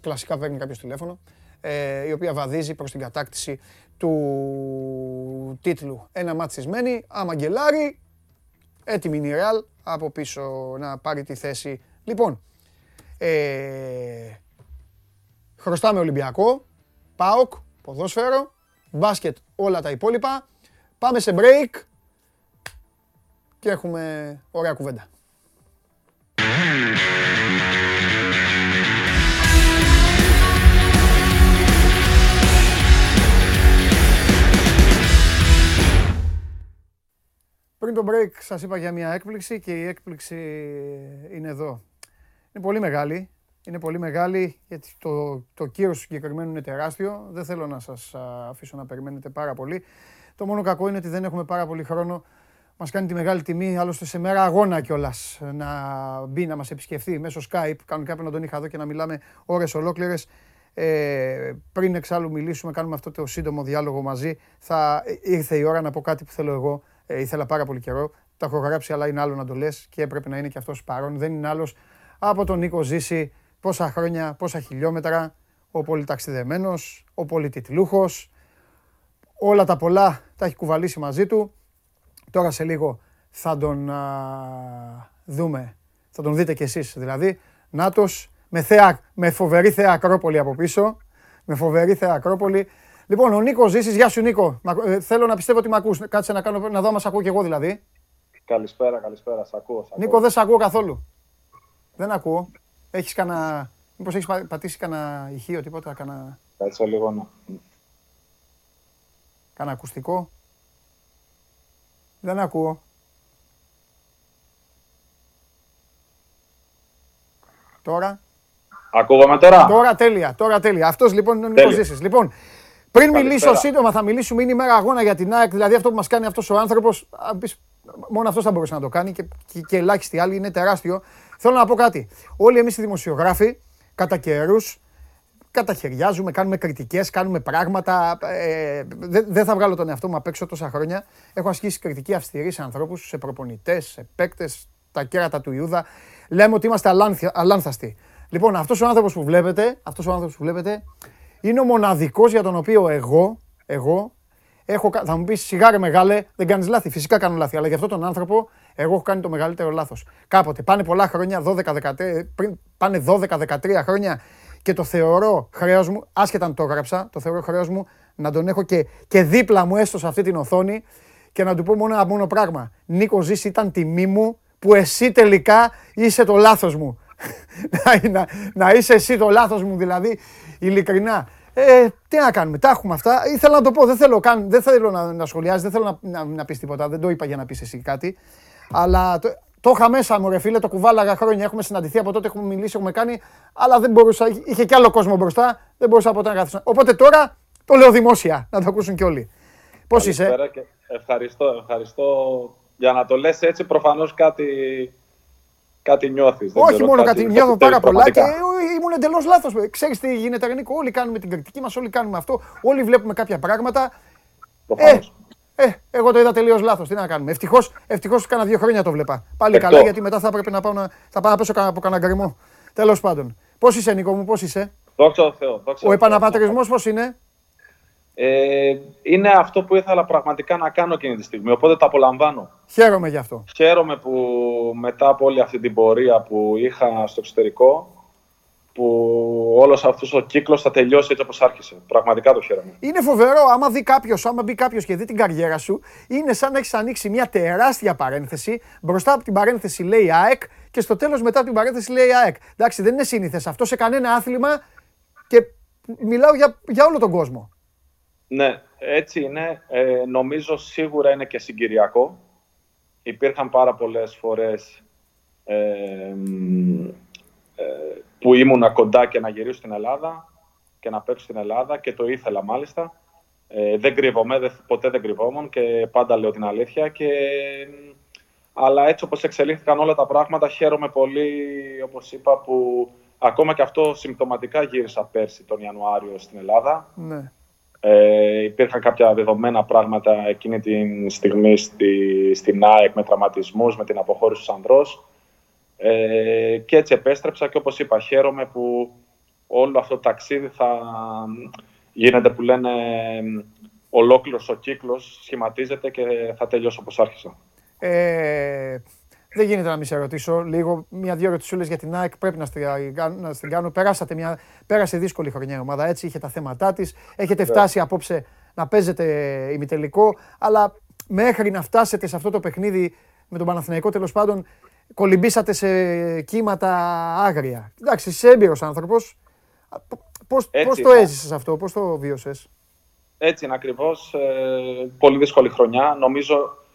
κλασικά παίρνει κάποιος τηλέφωνο, ε, η οποία βαδίζει προς την κατάκτηση του τίτλου. Ένα μάτι μένει, άμα γκελάρει, έτοιμη είναι η Real από πίσω να πάρει τη θέση. Λοιπόν, ε, χρωστάμε Ολυμπιακό, ΠΑΟΚ, ποδόσφαιρο, μπάσκετ, όλα τα υπόλοιπα. Πάμε σε break και έχουμε ωραία κουβέντα. Πριν το break σας είπα για μια έκπληξη και η έκπληξη είναι εδώ. Είναι πολύ μεγάλη. Είναι πολύ μεγάλη γιατί το, το κύρος του συγκεκριμένου είναι τεράστιο. Δεν θέλω να σας αφήσω να περιμένετε πάρα πολύ. Το μόνο κακό είναι ότι δεν έχουμε πάρα πολύ χρόνο. Μας κάνει τη μεγάλη τιμή, άλλωστε σε μέρα αγώνα κιόλας, να μπει να μας επισκεφθεί μέσω Skype. Κανονικά πρέπει να τον είχα εδώ και να μιλάμε ώρες ολόκληρες. Ε, πριν εξάλλου μιλήσουμε, κάνουμε αυτό το σύντομο διάλογο μαζί. Θα ήρθε η ώρα να πω κάτι που θέλω εγώ. Ε, ήθελα πάρα πολύ καιρό. Τα έχω γράψει, αλλά είναι άλλο να το λες και έπρεπε να είναι και αυτός παρόν. Δεν είναι άλλος από τον Νίκο Ζήση. Πόσα χρόνια, πόσα χιλιόμετρα. Ο πολυταξιδεμένος, ο πολυτιτλούχο. Όλα τα πολλά τα έχει κουβαλήσει μαζί του. Τώρα σε λίγο θα τον δούμε, θα τον δείτε κι εσείς δηλαδή. Νάτος, με, θέα, με φοβερή θέα Ακρόπολη από πίσω. Με φοβερή θέα Ακρόπολη. Λοιπόν, ο Νίκος Ζήσης, γεια σου Νίκο. Ε, θέλω να πιστεύω ότι με ακούς. Κάτσε να, κάνω, να δω μας ακούω κι εγώ δηλαδή. Καλησπέρα, καλησπέρα. Σ' ακούω, σ Νίκο, δεν σ' ακούω καθόλου. Δεν ακούω. Έχεις κανένα... Μήπως έχεις πατήσει κανένα ηχείο, τίποτα, κανένα... Κάτσε λίγο να... Κάνα ακουστικό. Δεν ακούω. Τώρα. Ακούγαμε τώρα; Τώρα τέλεια, τώρα τέλεια. Αυτός λοιπόν είναι ο Νίκος Ζήσης. Λοιπόν, πριν μιλήσω σύντομα, θα μιλήσουμε, είναι η μέρα αγώνα για την ΑΕΚ, δηλαδή αυτό που μας κάνει αυτός ο άνθρωπος, μόνο αυτός θα μπορούσε να το κάνει και, και, και ελάχιστοι άλλοι, είναι τεράστιο. Θέλω να πω κάτι. Όλοι εμείς οι δημοσιογράφοι, κατά καιρούς, καταχαιριάζουμε, κάνουμε κριτικές, κάνουμε πράγματα. Ε, δεν θα βγάλω τον εαυτό μου απ' έξω τόσα χρόνια. Έχω ασκήσει κριτική αυστηρή σε ανθρώπους, σε προπονητές, σε παίκτες, τα κέρατα του Ιούδα. Λέμε ότι είμαστε αλάνθαστοι. Λοιπόν, αυτός ο άνθρωπος που βλέπετε, αυτός ο άνθρωπος που βλέπετε, είναι ο μοναδικός για τον οποίο εγώ, εγώ έχω, θα μου πεις σιγάρε μεγάλε, δεν κάνεις λάθη. Φυσικά κάνω λάθη, αλλά για αυτόν τον άνθρωπο εγώ έχω κάνει το μεγαλύτερο λάθος. Κάποτε πάνε πολλά χρόνια, 12, 13, πριν πάνε 12-13 χρόνια και το θεωρώ χρέος μου, άσχετα αν το έγραψα, το θεωρώ χρέος μου να τον έχω και, και δίπλα μου έστω σε αυτή την οθόνη και να του πω μόνο ένα μόνο πράγμα. Νίκο Ζήση ήταν τιμή μου που εσύ τελικά είσαι το λάθος μου. (laughs) να, να, να, είσαι εσύ το λάθος μου δηλαδή, ειλικρινά. Ε, τι να κάνουμε, τα έχουμε αυτά. Ήθελα να το πω, δεν θέλω, καν, δεν θέλω να, να σχολιάσεις, δεν θέλω να, να, να πεις τίποτα, δεν το είπα για να πεις εσύ κάτι. Αλλά το, το είχα μέσα μου, ρε φίλε, το κουβάλαγα χρόνια. Έχουμε συναντηθεί από τότε, έχουμε μιλήσει, έχουμε κάνει. Αλλά δεν μπορούσα, είχε και άλλο κόσμο μπροστά. Δεν μπορούσα ποτέ να καθίσω. Οπότε τώρα το λέω δημόσια, να το ακούσουν κι όλοι. Πώς είσαι; Και ευχαριστώ, ευχαριστώ. Για να το λες έτσι, προφανώς κάτι, κάτι νιώθεις. Όχι μόνο κάτι, νιώθω πάρα πολλά και ήμουν εντελώς λάθος. Ξέρεις τι γίνεται, Ρενίκο. Όλοι κάνουμε την κριτική μας, όλοι κάνουμε αυτό. Όλοι βλέπουμε κάποια πράγματα. Προφανώς. Ε, ε, εγώ το είδα τελείως λάθος. Τι να κάνουμε. Ευτυχώς ευτυχώς κάνα δύο χρόνια το βλέπα. Πάλι καλά, γιατί μετά θα έπρεπε να πάω να, θα πάω να πέσω από κανένα γκριμό. Τέλος πάντων. Πώς είσαι, Νίκο μου, πώς είσαι; Δόξα τω Θεώ. Ο επαναπατρισμός πώς είναι; Ε, είναι αυτό που ήθελα πραγματικά να κάνω εκείνη τη στιγμή, οπότε το απολαμβάνω. Χαίρομαι γι' αυτό. Χαίρομαι που μετά από όλη αυτή την πορεία που είχα στο εξωτερικό, που όλος αυτός ο κύκλος θα τελειώσει έτσι όπως άρχισε. Πραγματικά το χαίρομαι. Είναι φοβερό, άμα δει κάποιος, άμα μπει κάποιος και δει την καριέρα σου, είναι σαν να έχεις ανοίξει μια τεράστια παρένθεση. Μπροστά από την παρένθεση λέει ΑΕΚ και στο τέλος μετά από την παρένθεση λέει ΑΕΚ. Εντάξει, δεν είναι σύνηθες αυτό σε κανένα άθλημα και μιλάω για, για όλο τον κόσμο. Ναι, έτσι είναι. Ε, νομίζω σίγουρα είναι και συγκυριακό. Υπήρχαν πάρα πολλές φορές ε, ε, που ήμουνα κοντά και να γυρίσω στην Ελλάδα και να παίξω στην Ελλάδα και το ήθελα μάλιστα. Ε, δεν κρύβομαι, δεν, ποτέ δεν κρυβόμουν και πάντα λέω την αλήθεια. Και, αλλά έτσι όπως εξελίχθηκαν όλα τα πράγματα, χαίρομαι πολύ, όπως είπα, που ακόμα και αυτό συμπτωματικά γύρισα πέρσι τον Ιανουάριο στην Ελλάδα. Ναι. Ε, υπήρχαν κάποια δεδομένα πράγματα εκείνη τη στιγμή στη, στην ΑΕΚ με τραυματισμούς, με την αποχώρηση του Ανδρός. Ε, και έτσι επέστρεψα και όπως είπα χαίρομαι που όλο αυτό το ταξίδι θα γίνεται που λένε ολόκληρος ο κύκλος σχηματίζεται και θα τελειώσει όπως άρχισα. Ε, δεν γίνεται να μην σε ρωτήσω λίγο. Μια-δύο ερωτησούλε για την ΑΕΚ πρέπει να στην κάνω. Περάσατε μια, πέρασε δύσκολη χρονιά η ομάδα έτσι. Είχε τα θέματα της. Έχετε ναι. φτάσει απόψε να παίζετε ημιτελικό. Αλλά μέχρι να φτάσετε σε αυτό το παιχνίδι με τον Παναθηναϊκό τέλος πάντων, κολυμπήσατε σε κύματα άγρια. Εντάξει, είσαι έμπειρος άνθρωπος. Πώ το έζησες αυτό, πώς το βίωσες; Έτσι είναι ακριβώς. Ε, πολύ δύσκολη χρονιά. Νομίζω ε,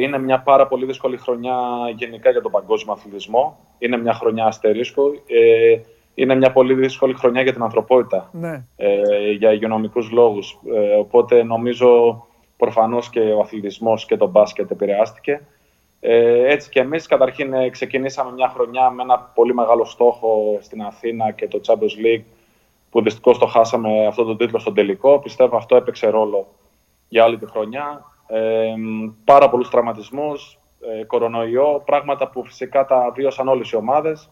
είναι μια πάρα πολύ δύσκολη χρονιά γενικά για τον παγκόσμιο αθλητισμό. Είναι μια χρονιά αστερίσκου. Ε, είναι μια πολύ δύσκολη χρονιά για την ανθρωπότητα. Ναι. Ε, για υγειονομικούς λόγους. Ε, οπότε νομίζω προφανώς και ο αθλητισμός και το μπάσκετ επηρεάστηκε. Ε, έτσι και εμείς καταρχήν ε, ξεκινήσαμε μια χρονιά με ένα πολύ μεγάλο στόχο στην Αθήνα και το Champions League που δυστυχώς το χάσαμε αυτό το τίτλο στον τελικό. Πιστεύω αυτό έπαιξε ρόλο για όλη τη χρονιά πάρα πολλούς τραυματισμούς, ε, κορονοϊό, πράγματα που φυσικά τα βίωσαν όλες οι ομάδες.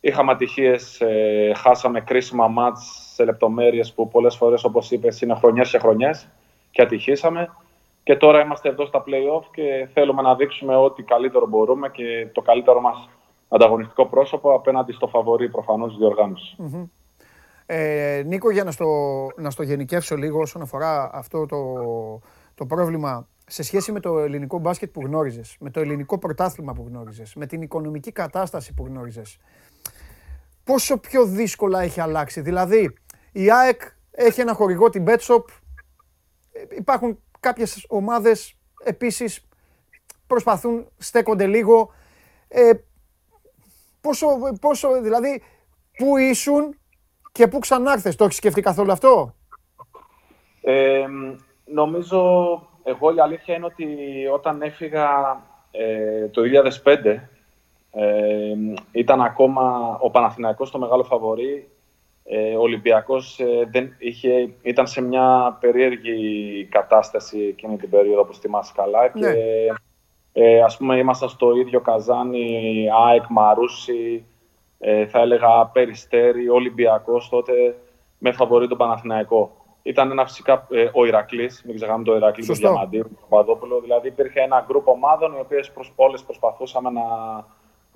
Είχαμε ατυχίες, ε, χάσαμε κρίσιμα μάτς σε λεπτομέρειες που πολλές φορές, όπως είπες, είναι χρονιές και χρονιές και ατυχήσαμε. Και τώρα είμαστε εδώ στα play-off και θέλουμε να δείξουμε ό,τι καλύτερο μπορούμε και το καλύτερο μας ανταγωνιστικό πρόσωπο απέναντι στο φαβορή προφανώς της διοργανωσης Ε, Νίκο, για να στο, να στο γενικεύσω λίγο όσον αφορά αυτό το, το πρόβλημα σε σχέση με το ελληνικό μπάσκετ που γνώριζες, με το ελληνικό πρωτάθλημα που γνώριζες, με την οικονομική κατάσταση που γνώριζες, πόσο πιο δύσκολα έχει αλλάξει; Δηλαδή, η ΑΕΚ έχει ένα χορηγό, την BetShop, υπάρχουν κάποιες ομάδες επίσης προσπαθούν, στέκονται λίγο. Ε, πόσο, πόσο, δηλαδή, πού ήσουν και πού ξανάρθες, το έχεις σκεφτεί καθόλου αυτό; Ε, Νομίζω, εγώ η αλήθεια είναι ότι όταν έφυγα ε, το 2005, ε, ήταν ακόμα ο Παναθηναϊκός το μεγάλο φαβορή. Ε, ο Ολυμπιακός ε, δεν είχε, ήταν σε μια περίεργη κατάσταση εκείνη την περίοδο, όπως θυμάσαι καλά. Ναι. Και, ε, ας πούμε, ήμασταν στο ίδιο καζάνι, ΑΕΚ, Μαρούσι, ε, θα έλεγα Περιστέρι, Ολυμπιακός τότε, με φαβορή τον Παναθηναϊκό ήταν ένα φυσικά ε, ο Ηρακλής, μην ξεχνάμε το Ηρακλή, του Διαμαντή, του Παπαδόπουλο. Δηλαδή υπήρχε ένα γκρουπ ομάδων οι οποίες όλε προσπαθούσαμε να,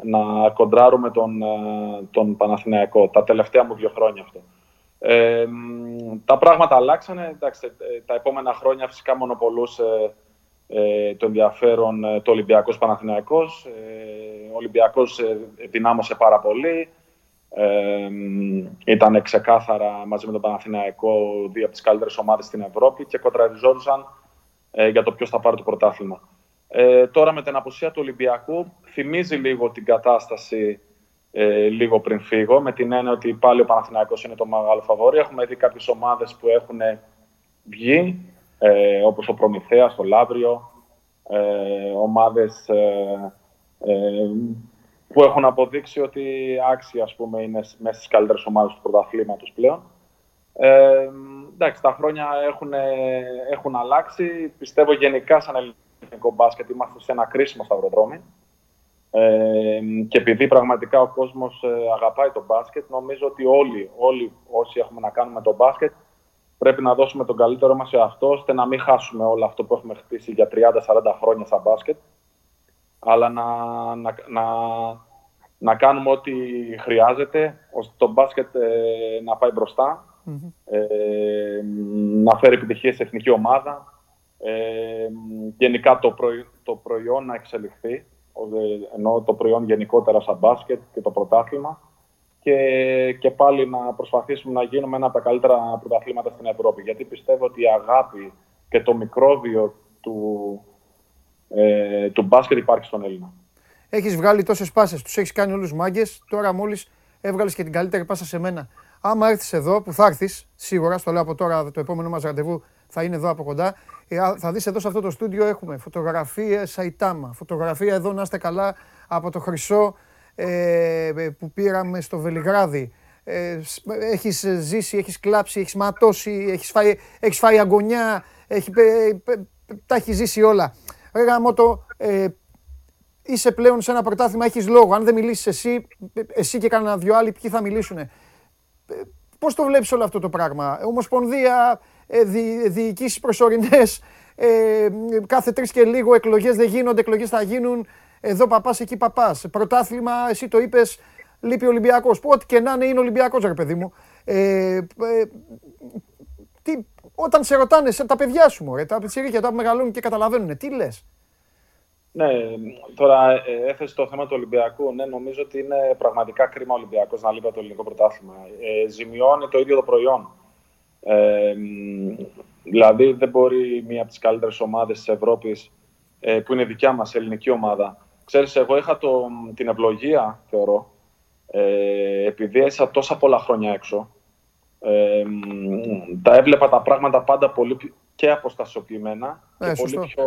να κοντράρουμε τον, ε, τον Παναθηναϊκό. Τα τελευταία μου δύο χρόνια αυτό. Ε, τα πράγματα αλλάξανε. Εντάξει, ε, τα επόμενα χρόνια φυσικά μονοπολούσε ε, το ενδιαφέρον το Ολυμπιακός Παναθηναϊκός. Ε, ο Ολυμπιακός δυνάμωσε πάρα πολύ. Ε, ήταν ξεκάθαρα μαζί με τον Παναθηναϊκό δύο από τις καλύτερες ομάδες στην Ευρώπη και κοντραριζόντουσαν ε, για το ποιος θα πάρει το πρωτάθλημα. Ε, τώρα με την απουσία του Ολυμπιακού θυμίζει λίγο την κατάσταση ε, λίγο πριν φύγω, με την έννοια ότι πάλι ο Παναθηναϊκός είναι το μεγάλο φαβόρι. Έχουμε δει κάποιες ομάδες που έχουν βγει, ε, όπως ο Προμηθέας, το Λαύριο, ε, ομάδες ε, ε που έχουν αποδείξει ότι άξια ας πούμε, είναι μέσα στις καλύτερες ομάδες του πρωταθλήματος πλέον. Ε, εντάξει, τα χρόνια έχουν, έχουν αλλάξει. Πιστεύω γενικά σαν ελληνικό μπάσκετ είμαστε σε ένα κρίσιμο σταυροδρόμι. Ε, και επειδή πραγματικά ο κόσμος ε, αγαπάει το μπάσκετ, νομίζω ότι όλοι, όλοι όσοι έχουμε να κάνουμε το μπάσκετ πρέπει να δώσουμε τον καλύτερο μας σε αυτό, ώστε να μην χάσουμε όλο αυτό που έχουμε χτίσει για 30-40 χρόνια σαν μπάσκετ αλλά να, να, να, να κάνουμε ό,τι χρειάζεται ώστε το μπάσκετ ε, να πάει ε, να φέρει επιτυχία σε εθνική ομάδα, ε, γενικά το, το προϊόν να εξελιχθεί, ενώ το προϊόν γενικότερα σαν μπάσκετ και το πρωτάθλημα και, και πάλι να προσπαθήσουμε να γίνουμε ένα από τα καλύτερα πρωταθλήματα στην Ευρώπη. Γιατί πιστεύω ότι η αγάπη και το μικρόβιο του, ε, του μπάσκετ υπάρχει στον Έλληνα. Έχεις βγάλει τόσες πάσες, τους έχεις κάνει όλους μάγκες. Τώρα μόλις έβγαλες και την καλύτερη πάσα σε μένα. άμα έρθεις εδώ, που θα έρθεις, σίγουρα, στο λέω από τώρα, το επόμενο μας ραντεβού θα είναι εδώ από κοντά. Ε, θα δεις εδώ σε αυτό το στούντιο έχουμε φωτογραφίες Σαϊτάμα. Φωτογραφία εδώ να είστε καλά από το χρυσό ε, που πήραμε στο Βελιγράδι. Ε, έχεις ζήσει, έχεις κλάψει, έχεις ματώσει, έχεις φάει, έχεις φάει αγωνιά, έχει, τα έχει ζήσει όλα. Ρε το, ε, είσαι πλέον σε ένα πρωτάθλημα, έχεις λόγο. Αν δεν μιλήσεις εσύ, εσύ και κανένα δυο άλλοι, ποιοι θα μιλήσουν. Ε, πώς το βλέπεις όλο αυτό το πράγμα; Ομοσπονδία, ε, δι, διοικήσεις προσωρινές, ε, κάθε τρεις και λίγο εκλογές δεν γίνονται, εκλογές θα γίνουν. Εδώ παπάς, εκεί παπάς. Πρωτάθλημα, εσύ το είπες, λείπει ο Ολυμπιακός. Που ό,τι και να είναι είναι Ολυμπιακός, ρε παιδί μου. Ε, ε, τι, όταν σε ρωτάνε, σε, τα παιδιά σου, μωρέ, τα πιτσιρίκια, τα που μεγαλώνουν και καταλαβαίνουν, τι λες; Ναι, τώρα ε, έθεσε το θέμα του Ολυμπιακού. Ναι, νομίζω ότι είναι πραγματικά κρίμα ο Ολυμπιακός να λείπει το ελληνικό πρωτάθλημα. Ε, ζημιώνει το ίδιο το προϊόν. Ε, δηλαδή, δεν μπορεί μία από τις καλύτερες ομάδες της Ευρώπης, ε, που είναι δικιά μας ελληνική ομάδα. Ξέρεις, εγώ είχα το, την ευλογία, θεωρώ, ε, επειδή έσα τόσα πολλά χρόνια έξω, ε, τα έβλεπα τα πράγματα πάντα πολύ και αποστασιοποιημένα και πολύ πιο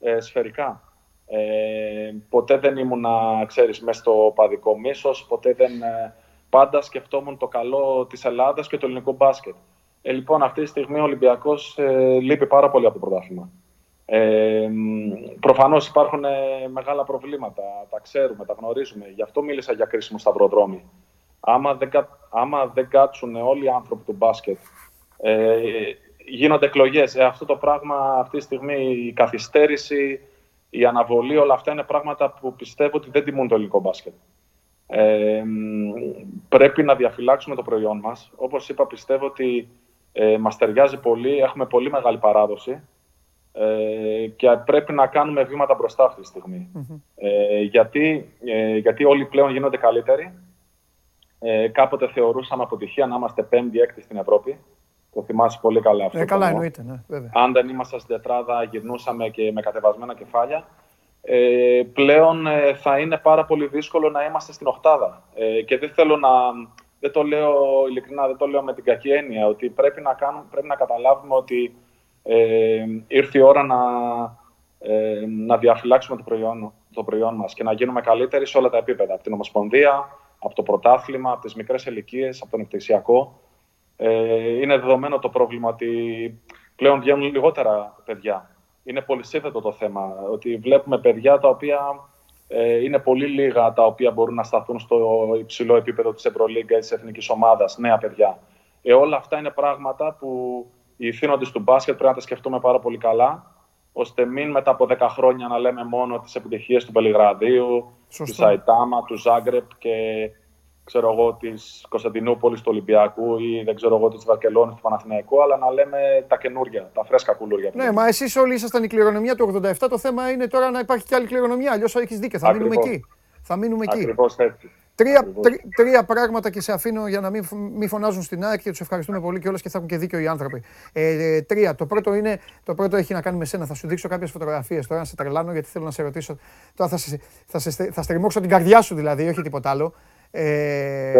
ε, σφαιρικά. Ε, ποτέ δεν ήμουν, ξέρεις, μέσα στο παδικό μίσος, ποτέ δεν... Ε, πάντα σκεφτόμουν το καλό της Ελλάδας και του ελληνικού μπάσκετ. Ε, λοιπόν, αυτή τη στιγμή ο Ολυμπιακός ε, λείπει πάρα πολύ από το πρωτάθλημα. Ε, προφανώς υπάρχουν ε, μεγάλα προβλήματα, τα ξέρουμε, τα γνωρίζουμε. Γι' αυτό μίλησα για κρίσιμο σταυροδρόμι. Άμα δεν, άμα δεν κάτσουν όλοι οι άνθρωποι του μπάσκετ, ε, γίνονται εκλογές. Ε, αυτό το πράγμα αυτή τη στιγμή, η καθυστέρηση, η αναβολή, όλα αυτά είναι πράγματα που πιστεύω ότι δεν τιμούν το ελληνικό μπάσκετ. Ε, πρέπει να διαφυλάξουμε το προϊόν μας. Όπως είπα, πιστεύω ότι ε, μας ταιριάζει πολύ, έχουμε πολύ μεγάλη παράδοση ε, και πρέπει να κάνουμε βήματα μπροστά αυτή τη στιγμη Ε, γιατί, ε, γιατί όλοι πλέον γίνονται καλύτεροι. Ε, κάποτε θεωρούσαμε αποτυχία να είμαστε πέμπτη-έκτη στην Ευρώπη. Το θυμάσαι πολύ καλά αυτό. Ε, καλά, εννοείται, ναι, βέβαια. Αν δεν ήμασταν στην τετράδα, γυρνούσαμε και με κατεβασμένα κεφάλια. Ε, πλέον ε, θα είναι πάρα πολύ δύσκολο να είμαστε στην οχτάδα. Ε, και δεν θέλω να. Δεν το λέω ειλικρινά, δεν το λέω με την κακή έννοια. Ότι πρέπει να, κάνουμε, πρέπει να καταλάβουμε ότι ε, ήρθε η ώρα να, ε, να διαφυλάξουμε το προϊόν, το προϊόν μας και να γίνουμε καλύτεροι σε όλα τα επίπεδα. Από την Ομοσπονδία, από το πρωτάθλημα, από τις μικρές ηλικίες, από τον εκτισιακό. Ε, είναι δεδομένο το πρόβλημα ότι πλέον βγαίνουν λιγότερα παιδιά. Είναι πολύ σύνθετο το θέμα, ότι βλέπουμε παιδιά τα οποία ε, είναι πολύ λίγα τα οποία μπορούν να σταθούν στο υψηλό επίπεδο της Ευρωλίγκα ή της εθνικής ομάδας, νέα παιδιά. Ε, όλα αυτά είναι πράγματα που οι ηθήνοντες του μπάσκετ πρέπει να τα σκεφτούμε πάρα πολύ καλά, ώστε μην μετά από 10 χρόνια να λέμε μόνο τις επιτυχίες του Πελιγραδίου, του Σαϊτάμα, του Ζάγκρεπ και ξέρω εγώ, της Κωνσταντινούπολης του Ολυμπιακού ή δεν ξέρω εγώ της Βαρκελόνης του Παναθηναϊκού, αλλά να λέμε τα καινούργια, τα φρέσκα κουλούρια. Ναι, μα εσείς όλοι ήσασταν η κληρονομιά του 87. Το θέμα είναι τώρα να υπάρχει και άλλη κληρονομιά. Αλλιώς έχεις δίκιο. Θα μείνουμε εκεί. Θα μείνουμε εκεί. έτσι. Τρία, τρία πράγματα και σε αφήνω για να μην, μην φωνάζουν στην ΑΕΚ και τους ευχαριστούμε πολύ και όλε και θα έχουν και δίκιο οι άνθρωποι. Ε, τρία. Το πρώτο, είναι, το πρώτο έχει να κάνει με σένα. Θα σου δείξω κάποιες φωτογραφίες τώρα να σε τρελάνω γιατί θέλω να σε ρωτήσω. Τώρα θα, σε, θα, σε, θα στριμώξω την καρδιά σου δηλαδή, όχι τίποτα άλλο. Ε,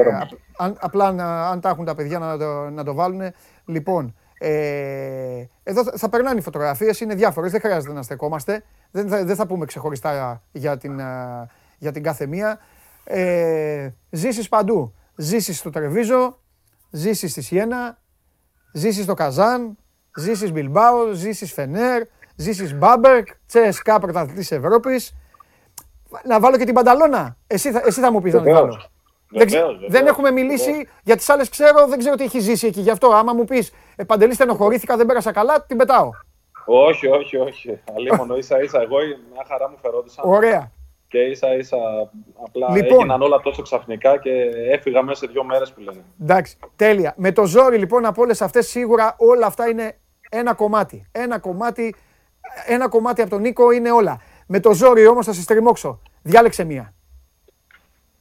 αν, απλά αν τα έχουν τα παιδιά να το, να το βάλουν. Λοιπόν, ε, εδώ θα, θα περνάνε οι φωτογραφίες, είναι διάφορες, δεν χρειάζεται να στεκόμαστε. Δεν θα, δεν θα πούμε ξεχωριστά για την, για την κάθε μία. Ε, ζήσεις παντού. Ζήσεις στο Τρεβίζο, ζήσεις στη Σιένα, ζήσεις στο Καζάν, ζήσεις Μπιλμπάο, ζήσεις Φενέρ, ζήσεις Μπάμπερκ, Τσέσκα πρωταθλητής Ευρώπης. Να βάλω και την Πανταλώνα. Εσύ θα, εσύ θα μου πεις να την βάλω. δεν, έχουμε μιλήσει, για τις άλλες ξέρω, δεν ξέρω τι έχει ζήσει εκεί. Γι' αυτό άμα μου πεις, ε, Παντελή στενοχωρήθηκα, δεν πέρασα καλά, την πετάω. Όχι, όχι, όχι. Αλίμονο, ίσα ίσα. Εγώ μια χαρά μου φερόντουσαν. Ωραία και ίσα ίσα απλά λοιπόν, έγιναν όλα τόσο ξαφνικά και έφυγα μέσα σε δύο μέρες που λένε. Εντάξει, τέλεια. Με το ζόρι λοιπόν από όλες αυτές σίγουρα όλα αυτά είναι ένα κομμάτι. Ένα κομμάτι, ένα κομμάτι από τον Νίκο είναι όλα. Με το ζόρι όμως θα σε στριμώξω. Διάλεξε μία.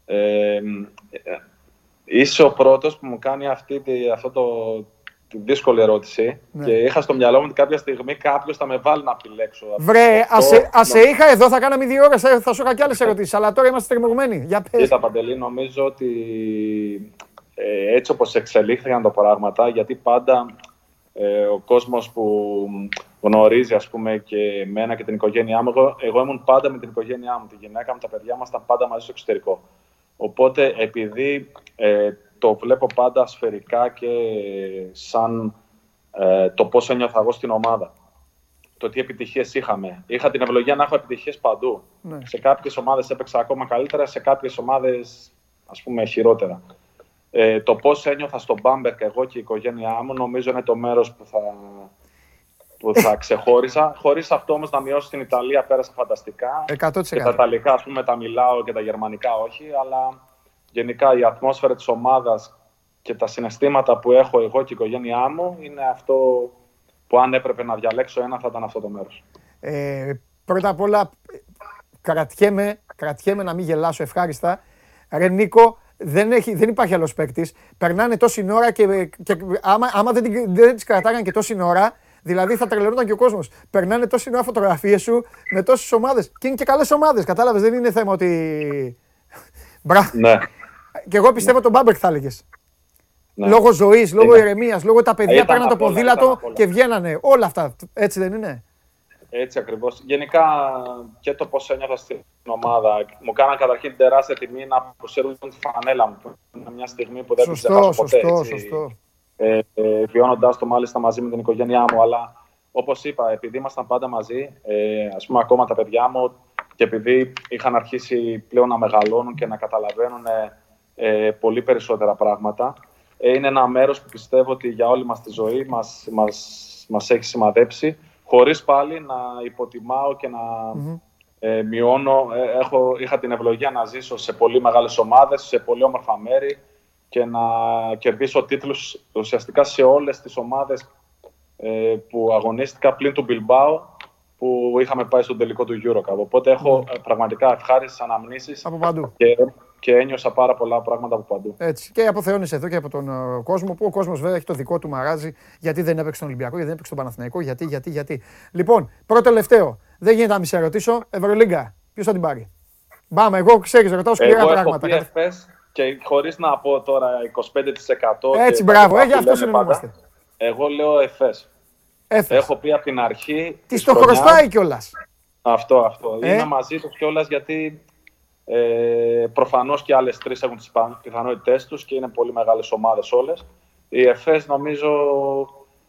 Ε, είσαι ο πρώτος που μου κάνει αυτή, αυτό το, τη δύσκολη ερώτηση ναι. και είχα στο μυαλό μου ότι κάποια στιγμή κάποιος θα με βάλει να επιλέξω. Βρε, ας σε, σε είχα εδώ, θα κάναμε δύο ώρες, θα σου είχα κι άλλες ερωτήσεις. αλλά τώρα είμαστε τριμωγμένοι. Για πες. Κοίτα, Παντελή, νομίζω ότι ε, έτσι όπως εξελίχθηκαν τα πράγματα, γιατί πάντα ε, ο κόσμος που γνωρίζει ας πούμε και εμένα και την οικογένειά μου, εγώ, εγώ ήμουν πάντα με την οικογένειά μου, τη γυναίκα μου, τα παιδιά μας ήταν πάντα μαζί στο εξωτερικό. Οπότε επειδή ε, το βλέπω πάντα σφαιρικά και σαν ε, το πώς ένιωθα εγώ στην ομάδα, το τι επιτυχίες είχαμε. Είχα την ευλογία να έχω επιτυχίες παντού. Ναι. Σε κάποιες ομάδες έπαιξα ακόμα καλύτερα, σε κάποιες ομάδες ας πούμε χειρότερα. Ε, το πώς ένιωθα στον Μπάμπερκ εγώ και η οικογένειά μου νομίζω είναι το μέρος που θα, που θα (laughs) ξεχώρισα. Χωρίς αυτό όμως να μειώσω στην Ιταλία, πέρασα φανταστικά. 100%. Και τα Ιταλικά, ας πούμε, τα μιλάω και τα Γερμανικά όχι. Αλλά γενικά η ατμόσφαιρα της ομάδας και τα συναισθήματα που έχω εγώ και η οικογένειά μου είναι αυτό που αν έπρεπε να διαλέξω ένα θα ήταν αυτό το μέρος. Ε, πρώτα απ' όλα, κρατιέμαι, κρατιέμαι να μην γελάσω ευχάριστα. Ρε Νίκο, δεν, έχει, δεν υπάρχει άλλος παίκτης. Περνάνε τόση ώρα και, και άμα, άμα δεν, δεν τις κρατάγαν και τόση ώρα, δηλαδή θα τρελαινόταν και ο κόσμος. Περνάνε τόση ώρα φωτογραφίες σου με τόσες ομάδες. Και είναι και καλές ομάδες. Κατάλαβες, δεν είναι θέμα ότι. Μπράβο. Ναι. Και εγώ πιστεύω τον Μπάμπερκ θα έλεγες. Ναι. Λόγω ζωής, λόγω ηρεμίας, λόγω τα παιδιά παίρναν το ποδήλατο και βγαίνανε. Όλα αυτά. Έτσι δεν είναι; Έτσι ακριβώς. Γενικά και το πώς ένιωθα στην ομάδα. Μου κάναν καταρχήν τεράστια τιμή να αποσύρουν τη φανέλα μου. Είναι μια στιγμή που δεν σωστό, την ξεχάσω ποτέ. Σωστό, σωστό. Ε, ε, Βιώνοντα το μάλιστα μαζί με την οικογένειά μου. Αλλά όπως είπα, επειδή ήμασταν πάντα μαζί, ε, ας πούμε ακόμα τα παιδιά μου και επειδή είχαν αρχίσει πλέον να μεγαλώνουν και να καταλαβαίνουν ε, πολύ περισσότερα πράγματα, ε, είναι ένα μέρος που πιστεύω ότι για όλη μας τη ζωή μας, μας, μας έχει σημαδέψει, χωρίς πάλι να υποτιμάω και να ε, μειώνω. Ε, έχω, είχα την ευλογία να ζήσω σε πολύ μεγάλες ομάδες, σε πολύ όμορφα μέρη και να κερδίσω τίτλους ουσιαστικά σε όλες τις ομάδες ε, που αγωνίστηκα πλην του Μπιλμπάου που είχαμε πάει στον τελικό του Eurocup. Οπότε έχω πραγματικά ευχάριστες αναμνήσεις από παντού. Και και ένιωσα πάρα πολλά πράγματα από παντού. Έτσι. Και αποθεώνει εδώ και από τον uh, κόσμο, που ο κόσμος βέβαια έχει το δικό του μαγάζι, γιατί δεν έπαιξε τον Ολυμπιακό, γιατί δεν έπαιξε τον Παναθηναϊκό, γιατί, γιατί, γιατί. Λοιπόν, πρώτο τελευταίο. Δεν γίνεται να μη σε ρωτήσω. Ευρωλίγκα, ποιος θα την πάρει; Μπάμε, εγώ ξέρεις, ρωτάω σκληρά εγώ πράγματα. Εγώ έχω και χωρίς να πω τώρα 25%. Έτσι, μπράβο, έχει αυτός συνεννόμαστε. Εγώ λέω ΕΦΕΣ. Έχω πει από την αρχή. Τι το χρωστάει κιόλας. Αυτό, αυτό. Ε; Είμαι μαζί του κιόλας γιατί ε, Προφανώς και άλλες τρεις έχουν τις πιθανότητές τους και είναι πολύ μεγάλες ομάδες όλες. Η ΕΦΕΣ νομίζω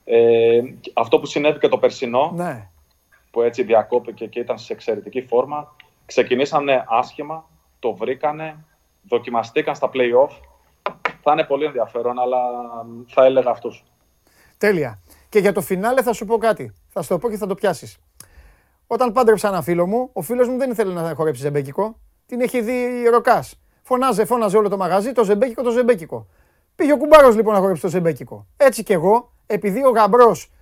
ε, αυτό που συνέβη και το περσινό, ναι. που έτσι διακόπηκε και ήταν σε εξαιρετική φόρμα, ξεκινήσανε άσχημα, το βρήκανε, δοκιμαστήκαν στα play-off. Θα είναι πολύ ενδιαφέρον, αλλά θα έλεγα αυτούς. Τέλεια. Και για το φινάλε θα σου πω κάτι. Θα σου το πω και θα το πιάσεις. Όταν πάντρεψα ένα φίλο μου, ο φίλος μου δεν ήθελε να χορέψει ζεμπέκικο την έχει δει ροκάς. Φωνάζε, φώναζε όλο το μαγαζί, το ζεμπέκικο, το ζεμπέκικο. Πήγε ο κουμπάρος λοιπόν να χορέψει το ζεμπέκικο. Έτσι κι εγώ, επειδή ο γαμπρός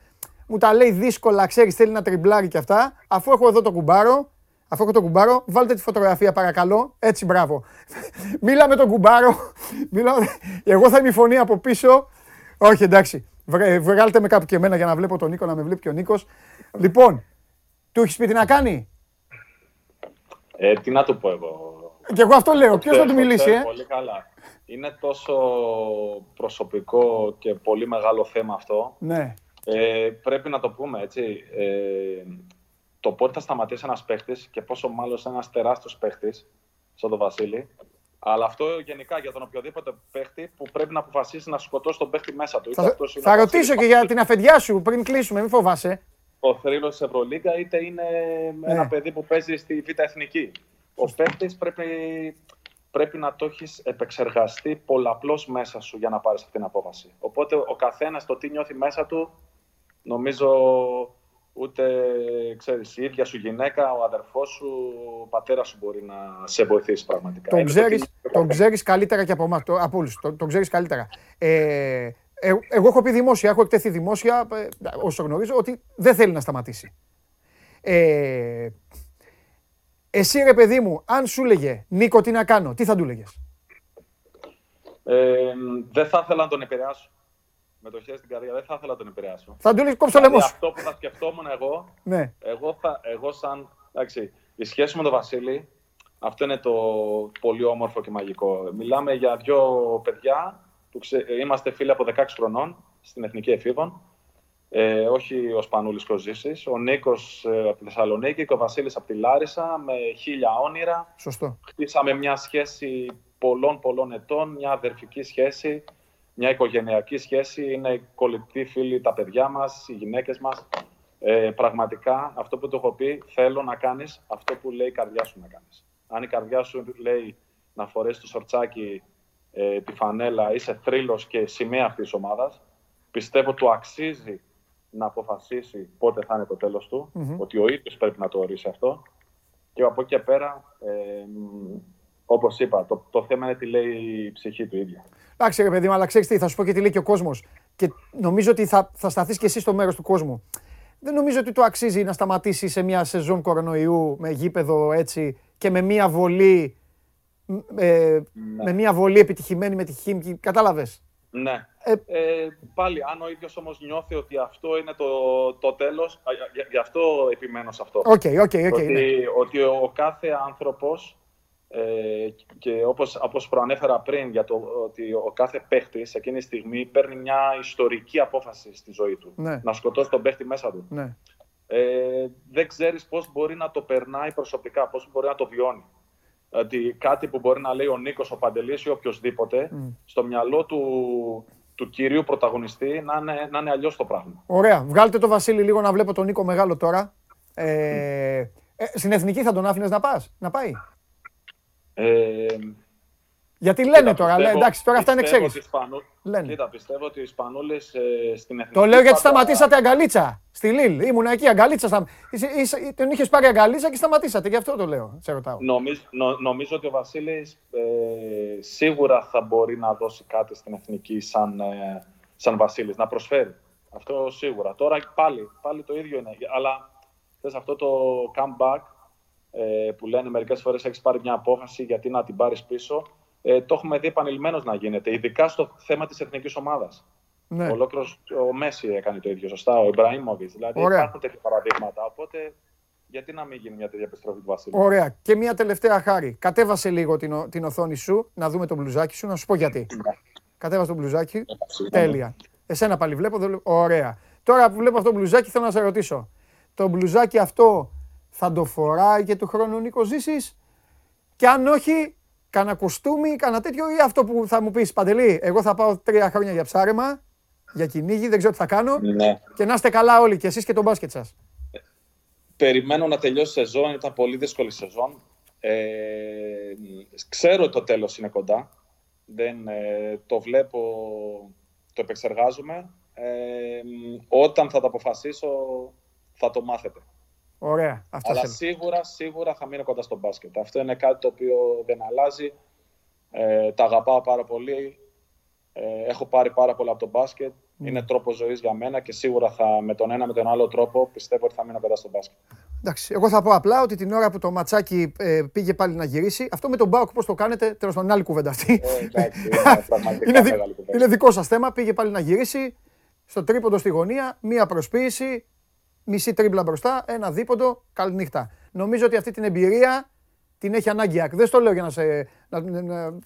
μου τα λέει δύσκολα, ξέρεις, θέλει να τριμπλάρει κι αυτά, αφού έχω εδώ το κουμπάρο, αφού έχω το κουμπάρο, βάλτε τη φωτογραφία παρακαλώ. Έτσι, μπράβο. (laughs) Μίλα με τον κουμπάρο. (laughs) Μίλα... Εγώ θα είμαι η φωνή από πίσω. Όχι, εντάξει. Βγάλτε με κάπου και εμένα για να βλέπω τον Νίκο, να με βλέπει και ο Νίκος. Λοιπόν, του έχεις πει τι να κάνει; Ε, τι να του πω εγώ. Και εγώ αυτό λέω. Ποιος θα του μιλήσει, ε; Πολύ καλά. Είναι τόσο προσωπικό και πολύ μεγάλο θέμα αυτό. Ναι. Ε, πρέπει να το πούμε έτσι. Ε, το πότε θα σταματήσει ένας παίχτης και πόσο μάλλον ένας τεράστιος παίχτης, σαν τον Βασίλη. Αλλά αυτό γενικά για τον οποιοδήποτε παίχτη που πρέπει να αποφασίσει να σκοτώσει τον παίχτη μέσα του. Θα, θα ρωτήσω και για την αφεντιά σου πριν κλείσουμε, μην φοβάσαι ο θρύλος της Ευρωλίγκα, είτε είναι ναι. ένα παιδί που παίζει στη Β' Εθνική. Ο παίκτης πρέπει, πρέπει να το έχεις επεξεργαστεί πολλαπλώς μέσα σου για να πάρεις αυτή την απόφαση. Οπότε ο καθένας το τι νιώθει μέσα του, νομίζω ούτε ξέρεις, η ίδια σου γυναίκα, ο αδερφός σου, ο πατέρας σου μπορεί να σε βοηθήσει πραγματικά. Τον ξέρεις, τον ξέρεις καλύτερα και από, εμάς, από όλους. Τον, τον ξέρεις καλύτερα. Ε, ε, εγώ έχω πει δημόσια, έχω εκτεθεί δημόσια, ε, όσο γνωρίζω, ότι δεν θέλει να σταματήσει. Ε, εσύ ρε παιδί μου, αν σου έλεγε Νίκο τι να κάνω, τι θα του έλεγε. Ε, δεν θα ήθελα να τον επηρεάσω. Με το χέρι στην καρδιά δεν θα ήθελα να τον επηρεάσω. Θα του έλεγε κόψω λαιμό. Αυτό που θα σκεφτόμουν εγώ, ναι. εγώ, θα, εγώ σαν, εντάξει, η σχέση με τον Βασίλη, αυτό είναι το πολύ όμορφο και μαγικό. Μιλάμε για δύο παιδιά που είμαστε φίλοι από 16 χρονών στην Εθνική Εφήβων. Ε, όχι ο Σπανούλης και ο Ζήσης, ο Νίκος ε, από τη Θεσσαλονίκη και ο Βασίλης από τη Λάρισα με χίλια όνειρα. Σωστό. Χτίσαμε μια σχέση πολλών πολλών ετών, μια αδερφική σχέση, μια οικογενειακή σχέση. Είναι κολλητοί φίλοι τα παιδιά μας, οι γυναίκες μας. Ε, πραγματικά αυτό που του έχω πει, θέλω να κάνεις αυτό που λέει η καρδιά σου να κάνεις. Αν η καρδιά σου λέει να φορέσεις το σορτσάκι, ε, τη φανέλα, είσαι θρύλος και σημαία αυτής της ομάδας, πιστεύω του αξίζει να αποφασίσει πότε θα είναι το τέλος του, ότι ο ίδιος πρέπει να το ορίσει αυτό. Και από εκεί και πέρα, ε, όπως είπα, το, το θέμα είναι τι λέει η ψυχή του ίδια. Εντάξει, ρε παιδί μου, αλλά ξέρεις τι, θα σου πω και τι λέει και ο κόσμος. Και νομίζω ότι θα, θα σταθείς και εσύ στο μέρος του κόσμου. Δεν νομίζω ότι το αξίζει να σταματήσεις σε μια σεζόν κορονοϊού με γήπεδο έτσι και με μια βολή. Ε, ναι. Με μια βολή επιτυχημένη με τη Χίμκι. Κατάλαβες; Ναι. Ε, ε, πάλι, αν ο ίδιος όμως νιώθει ότι αυτό είναι το, το τέλος, γι' αυτό επιμένω σε αυτό. Okay, okay, okay, ότι, ναι. ότι ο κάθε άνθρωπος, ε, και όπως, όπως προανέφερα πριν, για το ότι ο κάθε παίχτης εκείνη τη στιγμή παίρνει μια ιστορική απόφαση στη ζωή του. Ναι. Να σκοτώσει τον παίχτη μέσα του. Ναι. Ε, δεν ξέρεις πώς μπορεί να το περνάει προσωπικά, πώς μπορεί να το βιώνει ότι κάτι που μπορεί να λέει ο Νίκος, ο Παντελής ή οποιοδήποτε, στο μυαλό του, του κυρίου πρωταγωνιστή να είναι, να είναι αλλιώς το πράγμα. Ωραία. Βγάλτε το Βασίλη λίγο να βλέπω τον Νίκο μεγάλο τώρα. Ε, ε, στην εθνική θα τον άφηνες να πας, να πάει; Ε, γιατί λένε τώρα, λένε, εντάξει, τώρα αυτά είναι εξαίρεση. Λένε. Κοίτα, πιστεύω ότι οι Ισπανούλες ε, στην εθνική. Το λέω γιατί σταματήσατε αγκαλίτσα στη Λίλ. Ήμουν εκεί, αγκαλίτσα. Στα... Τον είχες πάρει αγκαλίτσα και σταματήσατε. Γι' αυτό το λέω. Σε ρωτάω. Νομίζω, νο, νομίζω ότι ο Βασίλης ε, σίγουρα θα μπορεί να δώσει κάτι στην εθνική σαν, ε, σαν Βασίλης, να προσφέρει. Αυτό σίγουρα. Τώρα πάλι, πάλι το ίδιο είναι. Αλλά θες αυτό το comeback ε, που λένε μερικές φορές έχεις πάρει μια απόφαση γιατί να την πάρεις πίσω ε, το έχουμε δει επανειλημμένως να γίνεται, ειδικά στο θέμα της εθνικής ομάδας. Ναι. Ολόκληρος ο Μέση έκανε το ίδιο, σωστά, ο Ιμπραήμοβιτς. Δηλαδή Ωραία. υπάρχουν τέτοια παραδείγματα. Οπότε γιατί να μην γίνει μια τέτοια επιστροφή του Βασίλη. Ωραία. Και μια τελευταία χάρη. Κατέβασε λίγο την, την οθόνη σου, να δούμε τον μπλουζάκι σου, να σου πω γιατί. Ναι. Κατέβασε τον μπλουζάκι. Τέλεια. Εσένα πάλι βλέπω. Δεν... Ωραία. Τώρα που βλέπω αυτό το μπλουζάκι, θέλω να σε ρωτήσω. Το μπλουζάκι αυτό θα το φοράει και του χρόνου Νίκος Ζήσης; Και αν όχι, Κάνα κουστούμι, κάνα τέτοιο ή αυτό που θα μου πεις Παντελή, εγώ θα πάω τρία χρόνια για ψάρεμα, για κυνήγι, δεν ξέρω τι θα κάνω ναι. και να είστε καλά όλοι και εσείς και τον μπάσκετ σας. Περιμένω να τελειώσει η σεζόν, ήταν πολύ δύσκολη σεζόν. Ε, ξέρω ότι το τέλος είναι κοντά. Δεν, ε, το βλέπω, το επεξεργάζομαι. Ε, όταν θα το αποφασίσω θα το μάθετε. Ωραία. Αυτό Αλλά σίγουρα, σίγουρα θα μείνω κοντά στο μπάσκετ. Αυτό είναι κάτι το οποίο δεν αλλάζει. Ε, τα αγαπάω πάρα πολύ. Ε, έχω πάρει πάρα πολλά από το μπάσκετ. Mm. Είναι τρόπο ζωής για μένα και σίγουρα θα, με τον ένα με τον άλλο τρόπο πιστεύω ότι θα μείνω κοντά στο μπάσκετ. Εντάξει, εγώ θα πω απλά ότι την ώρα που το ματσάκι ε, πήγε πάλι να γυρίσει, αυτό με τον Μπάουκ πώς το κάνετε, τέλος πάντων άλλη κουβέντα αυτή. Ε, εντάξει, είναι, (laughs) είναι, είναι δικό σας θέμα, πήγε πάλι να γυρίσει. Στο τρίποντο στη γωνία, μία προσποίηση, μισή τρίμπλα μπροστά, ένα δίποντο, καληνύχτα. Νομίζω ότι αυτή την εμπειρία την έχει ανάγκη ΑΚ. Δεν στο λέω για να σε. Να, να,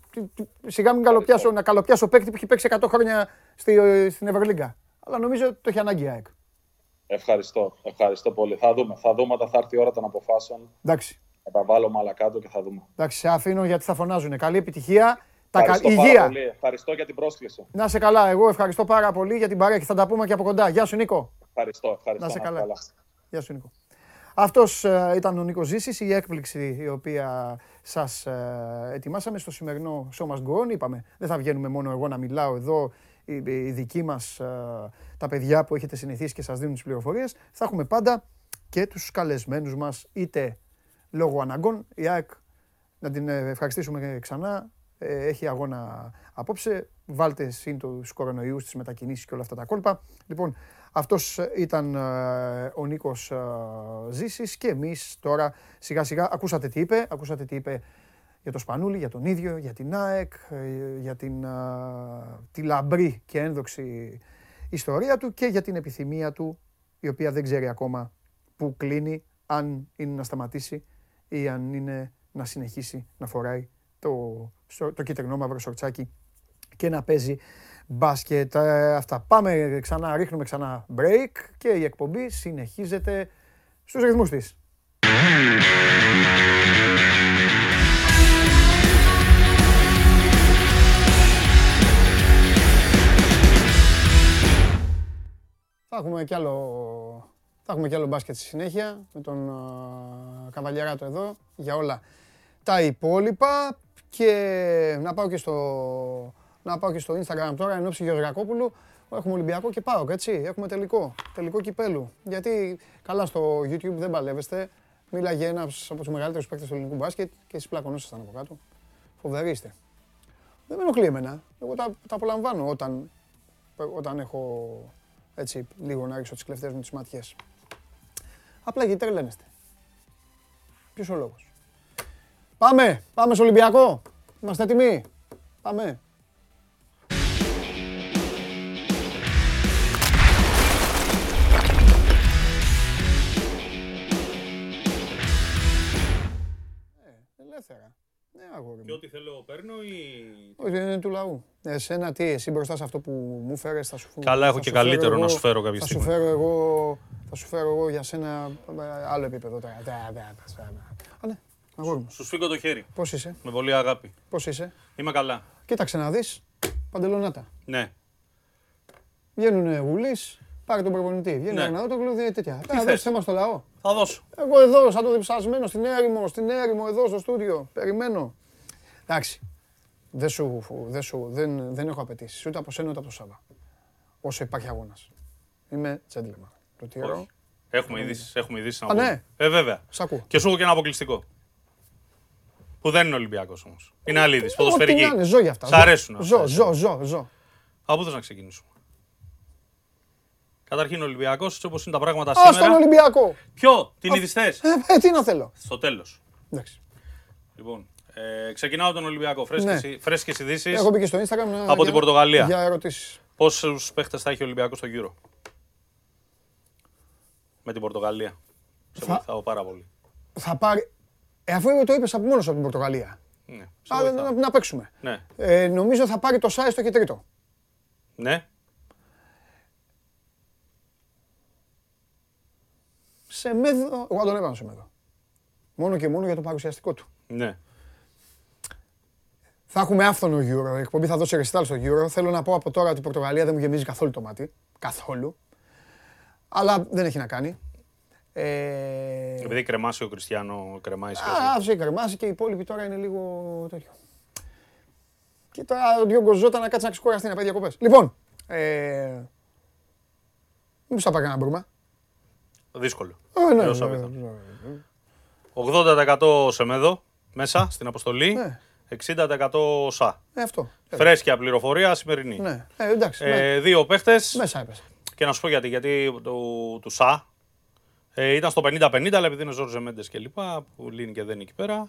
σιγά μην καλοπιάσω, να καλοπιάσω παίκτη που έχει παίξει 100 χρόνια στη, στην Ευρωλίγκα. Αλλά νομίζω ότι το έχει ανάγκη ΑΕΚ. Ευχαριστώ, ευχαριστώ πολύ. Θα δούμε. Θα δούμε όταν θα έρθει η ώρα των αποφάσεων. Εντάξει. Θα τα βάλω άλλα κάτω και θα δούμε. Εντάξει, σε αφήνω γιατί θα φωνάζουν. Καλή επιτυχία. Ευχαριστώ τα υγεία. Πολύ. Ευχαριστώ για την πρόσκληση. Να σε καλά. Εγώ ευχαριστώ πάρα πολύ για την παρέα και θα τα πούμε και από κοντά. Γεια σου, Νίκο. Ευχαριστώ, ευχαριστώ. Να σε καλά. Γεια σου, Νίκο. Αυτός ε, ήταν ο Νίκος Ζήσης, η έκπληξη η οποία σας ε, ετοιμάσαμε στο σημερινό Show Must Go On. Είπαμε, δεν θα βγαίνουμε μόνο εγώ να μιλάω εδώ, οι, οι δικοί μας, ε, τα παιδιά που έχετε συνηθίσει και σας δίνουν τις πληροφορίες. Θα έχουμε πάντα και τους καλεσμένους μας, είτε λόγω αναγκών, η ΑΕΚ, να την ευχαριστήσουμε ξανά, έχει αγώνα απόψε. Βάλτε συν τους κορονοϊούς, τις μετακινήσεις και όλα αυτά τα κόλπα. Λοιπόν, αυτός ήταν ε, ο Νίκος ε, Ζήσης και εμείς τώρα σιγά σιγά ακούσατε τι είπε, ακούσατε τι είπε για το Σπανούλη, για τον ίδιο, για την ΑΕΚ, ε, για την τη λαμπρή και ένδοξη ιστορία του και για την επιθυμία του, η οποία δεν ξέρει ακόμα που κλείνει, αν είναι να σταματήσει ή αν είναι να συνεχίσει να φοράει το, το κίτρινο μαύρο σορτσάκι και να παίζει μπάσκετ. Ε, αυτά. Πάμε ξανά, ρίχνουμε ξανά break και η εκπομπή συνεχίζεται στους ρυθμούς της. Θα έχουμε κι άλλο, θα έχουμε κι άλλο μπάσκετ στη συνέχεια με τον uh, Καβαλιαράτο εδώ για όλα τα υπόλοιπα και να πάω και στο, να πάω και στο Instagram τώρα εν ώψη Γεωργακόπουλου. Έχουμε Ολυμπιακό και πάω, έτσι. Έχουμε τελικό. Τελικό κυπέλου. Γιατί καλά στο YouTube δεν παλεύεστε. Μίλαγε ένας από τους μεγαλύτερους παίκτες του ελληνικού μπάσκετ και εσείς πλακωνόσασταν από κάτω. Φοβεροί είστε. Δεν με ενοχλεί εμένα. Εγώ τα, τα απολαμβάνω όταν, όταν έχω έτσι λίγο να ρίξω τις κλεφτές μου τις ματιές. Απλά γιατί τρελαίνεστε. Ποιος ο λόγος; Πάμε, πάμε στο Ολυμπιακό. Είμαστε έτοιμοι. Πάμε. ελεύθερα. Ναι, αγόρι Και ό,τι θέλω παίρνω ή... Όχι, είναι του λαού. Εσένα τι, εσύ μπροστά σε αυτό που μου φέρες θα σου Καλά, έχω και καλύτερο να σου φέρω κάποια στιγμή. Θα σου φέρω εγώ, θα σου φέρω εγώ για σένα άλλο επίπεδο τώρα. Α, ναι, αγόρι μου. Σου σφίγγω το χέρι. Πώς είσαι; Με πολύ αγάπη. Πώς είσαι; Είμαι καλά. Κοίταξε να δεις, παντελονάτα. Ναι. Βγαίνουνε γουλείς, πάρε τον προπονητή. Βγαίνει ναι. ένα το κλειδί τέτοια. Θα δώσει θέμα στο λαό. Θα δώσω. Εγώ εδώ, σαν το διψασμένο στην έρημο, στην έρημο, εδώ στο στούντιο. Περιμένω. Εντάξει. Δεν, σου, δεν, σου, δεν, δεν έχω απαιτήσεις ούτε από σένα ούτε από το Σάβα. Όσο υπάρχει αγώνας. Είμαι gentleman. Το τυρώ. Έχουμε ειδήσεις έχουμε ειδήσεις να Α, ναι. Ε, βέβαια. Σ' ακούω. Και σου έχω και ένα αποκλειστικό. Που δεν είναι Ολυμπιακός όμως. Είναι άλλη είδηση. Ποδοσφαιρική. Είναι, ζω για αυτά. Σ' αρέσουν. Ζω, ζω, ζω, ζω. Από πού να ξεκινήσουμε; Καταρχήν ο Ολυμπιακό, όπως είναι τα πράγματα σήμερα. Α, στον Ολυμπιακό. Ποιο, την ειδιστέ. Ε, ε, τι να θέλω. Στο τέλος. Εντάξει. Λοιπόν, ε, ξεκινάω τον Ολυμπιακό. Φρέσκες ναι. ειδήσεις. Έχω μπει και στο Instagram από για, την Πορτογαλία. Για ερωτήσεις. Πόσους παίχτες θα έχει ο Ολυμπιακός στο γύρο. Με την Πορτογαλία. Σε θα... βοηθάω πάρα πολύ. Θα πάρει. Ε, αφού το είπες από μόνος από την Πορτογαλία. Ναι, Α, να, να, παίξουμε. Ναι. Ε, νομίζω θα πάρει το Σάιστο και τρίτο. Ναι. σε μέδο. Εγώ τον έβαλα σε μέδο. Μόνο και μόνο για το παρουσιαστικό του. Ναι. Θα έχουμε άφθονο Euro. Η εκπομπή θα δώσει ρεστάλ στο Euro. Θέλω να πω από τώρα ότι η Πορτογαλία δεν μου γεμίζει καθόλου το μάτι. Καθόλου. Αλλά δεν έχει να κάνει. Ε... Επειδή κρεμάσει ο Κριστιανό, κρεμάει σχέση. Α, άφησε κρεμάσει και οι υπόλοιποι τώρα είναι λίγο τέτοιο. Και τώρα ο Διόγκος Ζώτα να κάτσει να ξεκουραστεί να πάει διακοπές. Λοιπόν, ε... μήπως θα πάει κανένα μπρούμα; Δύσκολο. Ε, ναι, ναι, ναι, 80% Σεμέδο μέσα στην αποστολή. 60% ΣΑ. Ε, αυτό. Φρέσκια πληροφορία σημερινή. Ναι. Ε, εντάξει, ε, δύο παίχτες. Μέσα έπεσε. Και να σου πω γιατί. Γιατί του, του ΣΑ ε, ήταν στο 50-50, αλλά επειδή είναι Ζόρζε Μέντες και λοιπά, που λύνει και δεν είναι εκεί πέρα.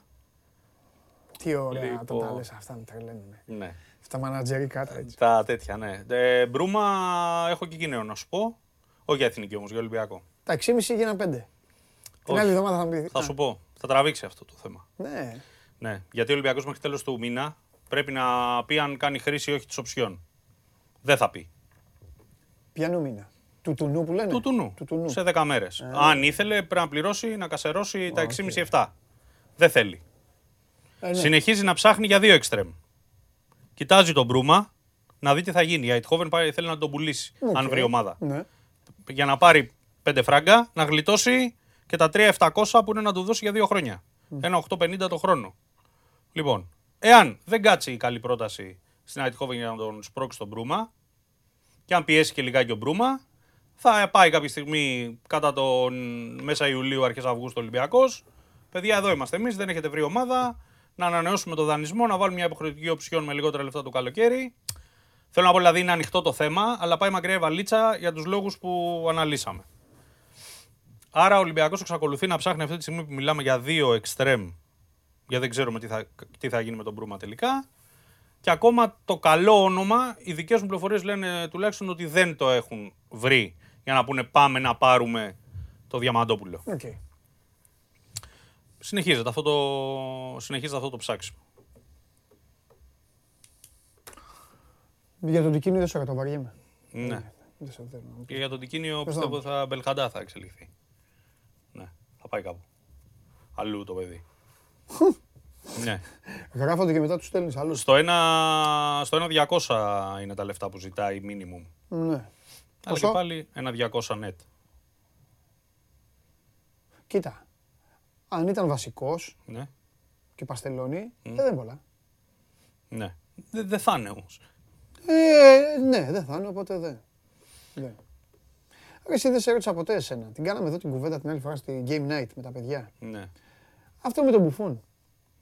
Τι ωραία λοιπόν... τα λες αυτά, με τρελαίνουν. Ναι. Αυτά μανατζερικά τα έτσι. Τα τέτοια, ναι. Ε, μπρούμα έχω και εκεί νέο να σου πω. Όχι για εθνική όμως, για Ολυμπιακό. Τα 6,5 γίναν 5. Την άλλη εβδομάδα θα μου πεις. Θα σου πω. Θα τραβήξει αυτό το θέμα. Ναι. ναι. Γιατί ο Ολυμπιακός μέχρι τέλος του μήνα πρέπει να πει αν κάνει χρήση ή όχι της οψιών. Δεν θα πει. Ποιανού μήνα; Του τουνού που λένε. Του τουνού. Του τουνού. Σε 10 μέρες. Ε. Αν ήθελε πρέπει να πληρώσει, να κασερώσει τα 6,5-7. Δεν θέλει. Ε, ναι. Συνεχίζει να ψάχνει για δύο εξτρέμ. Κοιτάζει τον Μπρούμα να δει τι θα γίνει. Η Αιτχόβεν θέλει να τον πουλήσει, αν βρει ομάδα. Ναι. Για να πάρει 5 φράγκα, να γλιτώσει και τα 3.700 που είναι να του δώσει για δύο χρόνια. Ένα 850 το χρόνο. Λοιπόν, εάν δεν κάτσει η καλή πρόταση στην Αιτχόβεν για να τον σπρώξει τον Μπρούμα, και αν πιέσει και λιγάκι ο Μπρούμα, θα πάει κάποια στιγμή κατά τον μέσα Ιουλίου, αρχές Αυγούστου Ολυμπιακός. Παιδιά, εδώ είμαστε εμείς, δεν έχετε βρει ομάδα. Να ανανεώσουμε το δανεισμό, να βάλουμε μια υποχρεωτική οψιόν με λιγότερα λεφτά το καλοκαίρι. Θέλω να πω δηλαδή είναι ανοιχτό το θέμα, αλλά πάει μακριά η βαλίτσα για τους λόγους που αναλύσαμε. Άρα ο Ολυμπιακός εξακολουθεί να ψάχνει αυτή τη στιγμή που μιλάμε για δύο εξτρέμ, γιατί δεν ξέρουμε τι θα, τι θα γίνει με τον Μπρούμα τελικά. Και ακόμα το καλό όνομα, οι δικές μου πληροφορίες λένε τουλάχιστον ότι δεν το έχουν βρει για να πούνε πάμε να πάρουμε το Διαμαντόπουλο. Okay. Συνεχίζεται αυτό το, συνεχίζεται αυτό το ψάξιμο. Για τον Τικίνιο δεν σου το βαριέμαι. Ναι. Δεν σε θέλω. Και για τον Τικίνιο Πες πιστεύω να. θα Μπελχαντά θα εξελιχθεί. Ναι, θα πάει κάπου. Αλλού το παιδί. (laughs) ναι. Γράφονται και μετά τους στέλνεις άλλου. Στο 1, στο 1.200 είναι τα λεφτά που ζητάει minimum. Ναι. Αλλά Πόσο; και πάλι ένα 200 net. Κοίτα. Αν ήταν βασικός Ναι, και παστελώνει, ε, δεν είναι πολλά. ναι. Δεν δεν θα είναι όμως. Ε, ναι, δεν θα είναι, οπότε δεν. δεν. Ρε, Εσύ δεν σε ρώτησα ποτέ εσένα. Την κάναμε εδώ την κουβέντα την άλλη φορά στη Game Night με τα παιδιά. Ναι, Αυτό με τον Μπουφόν.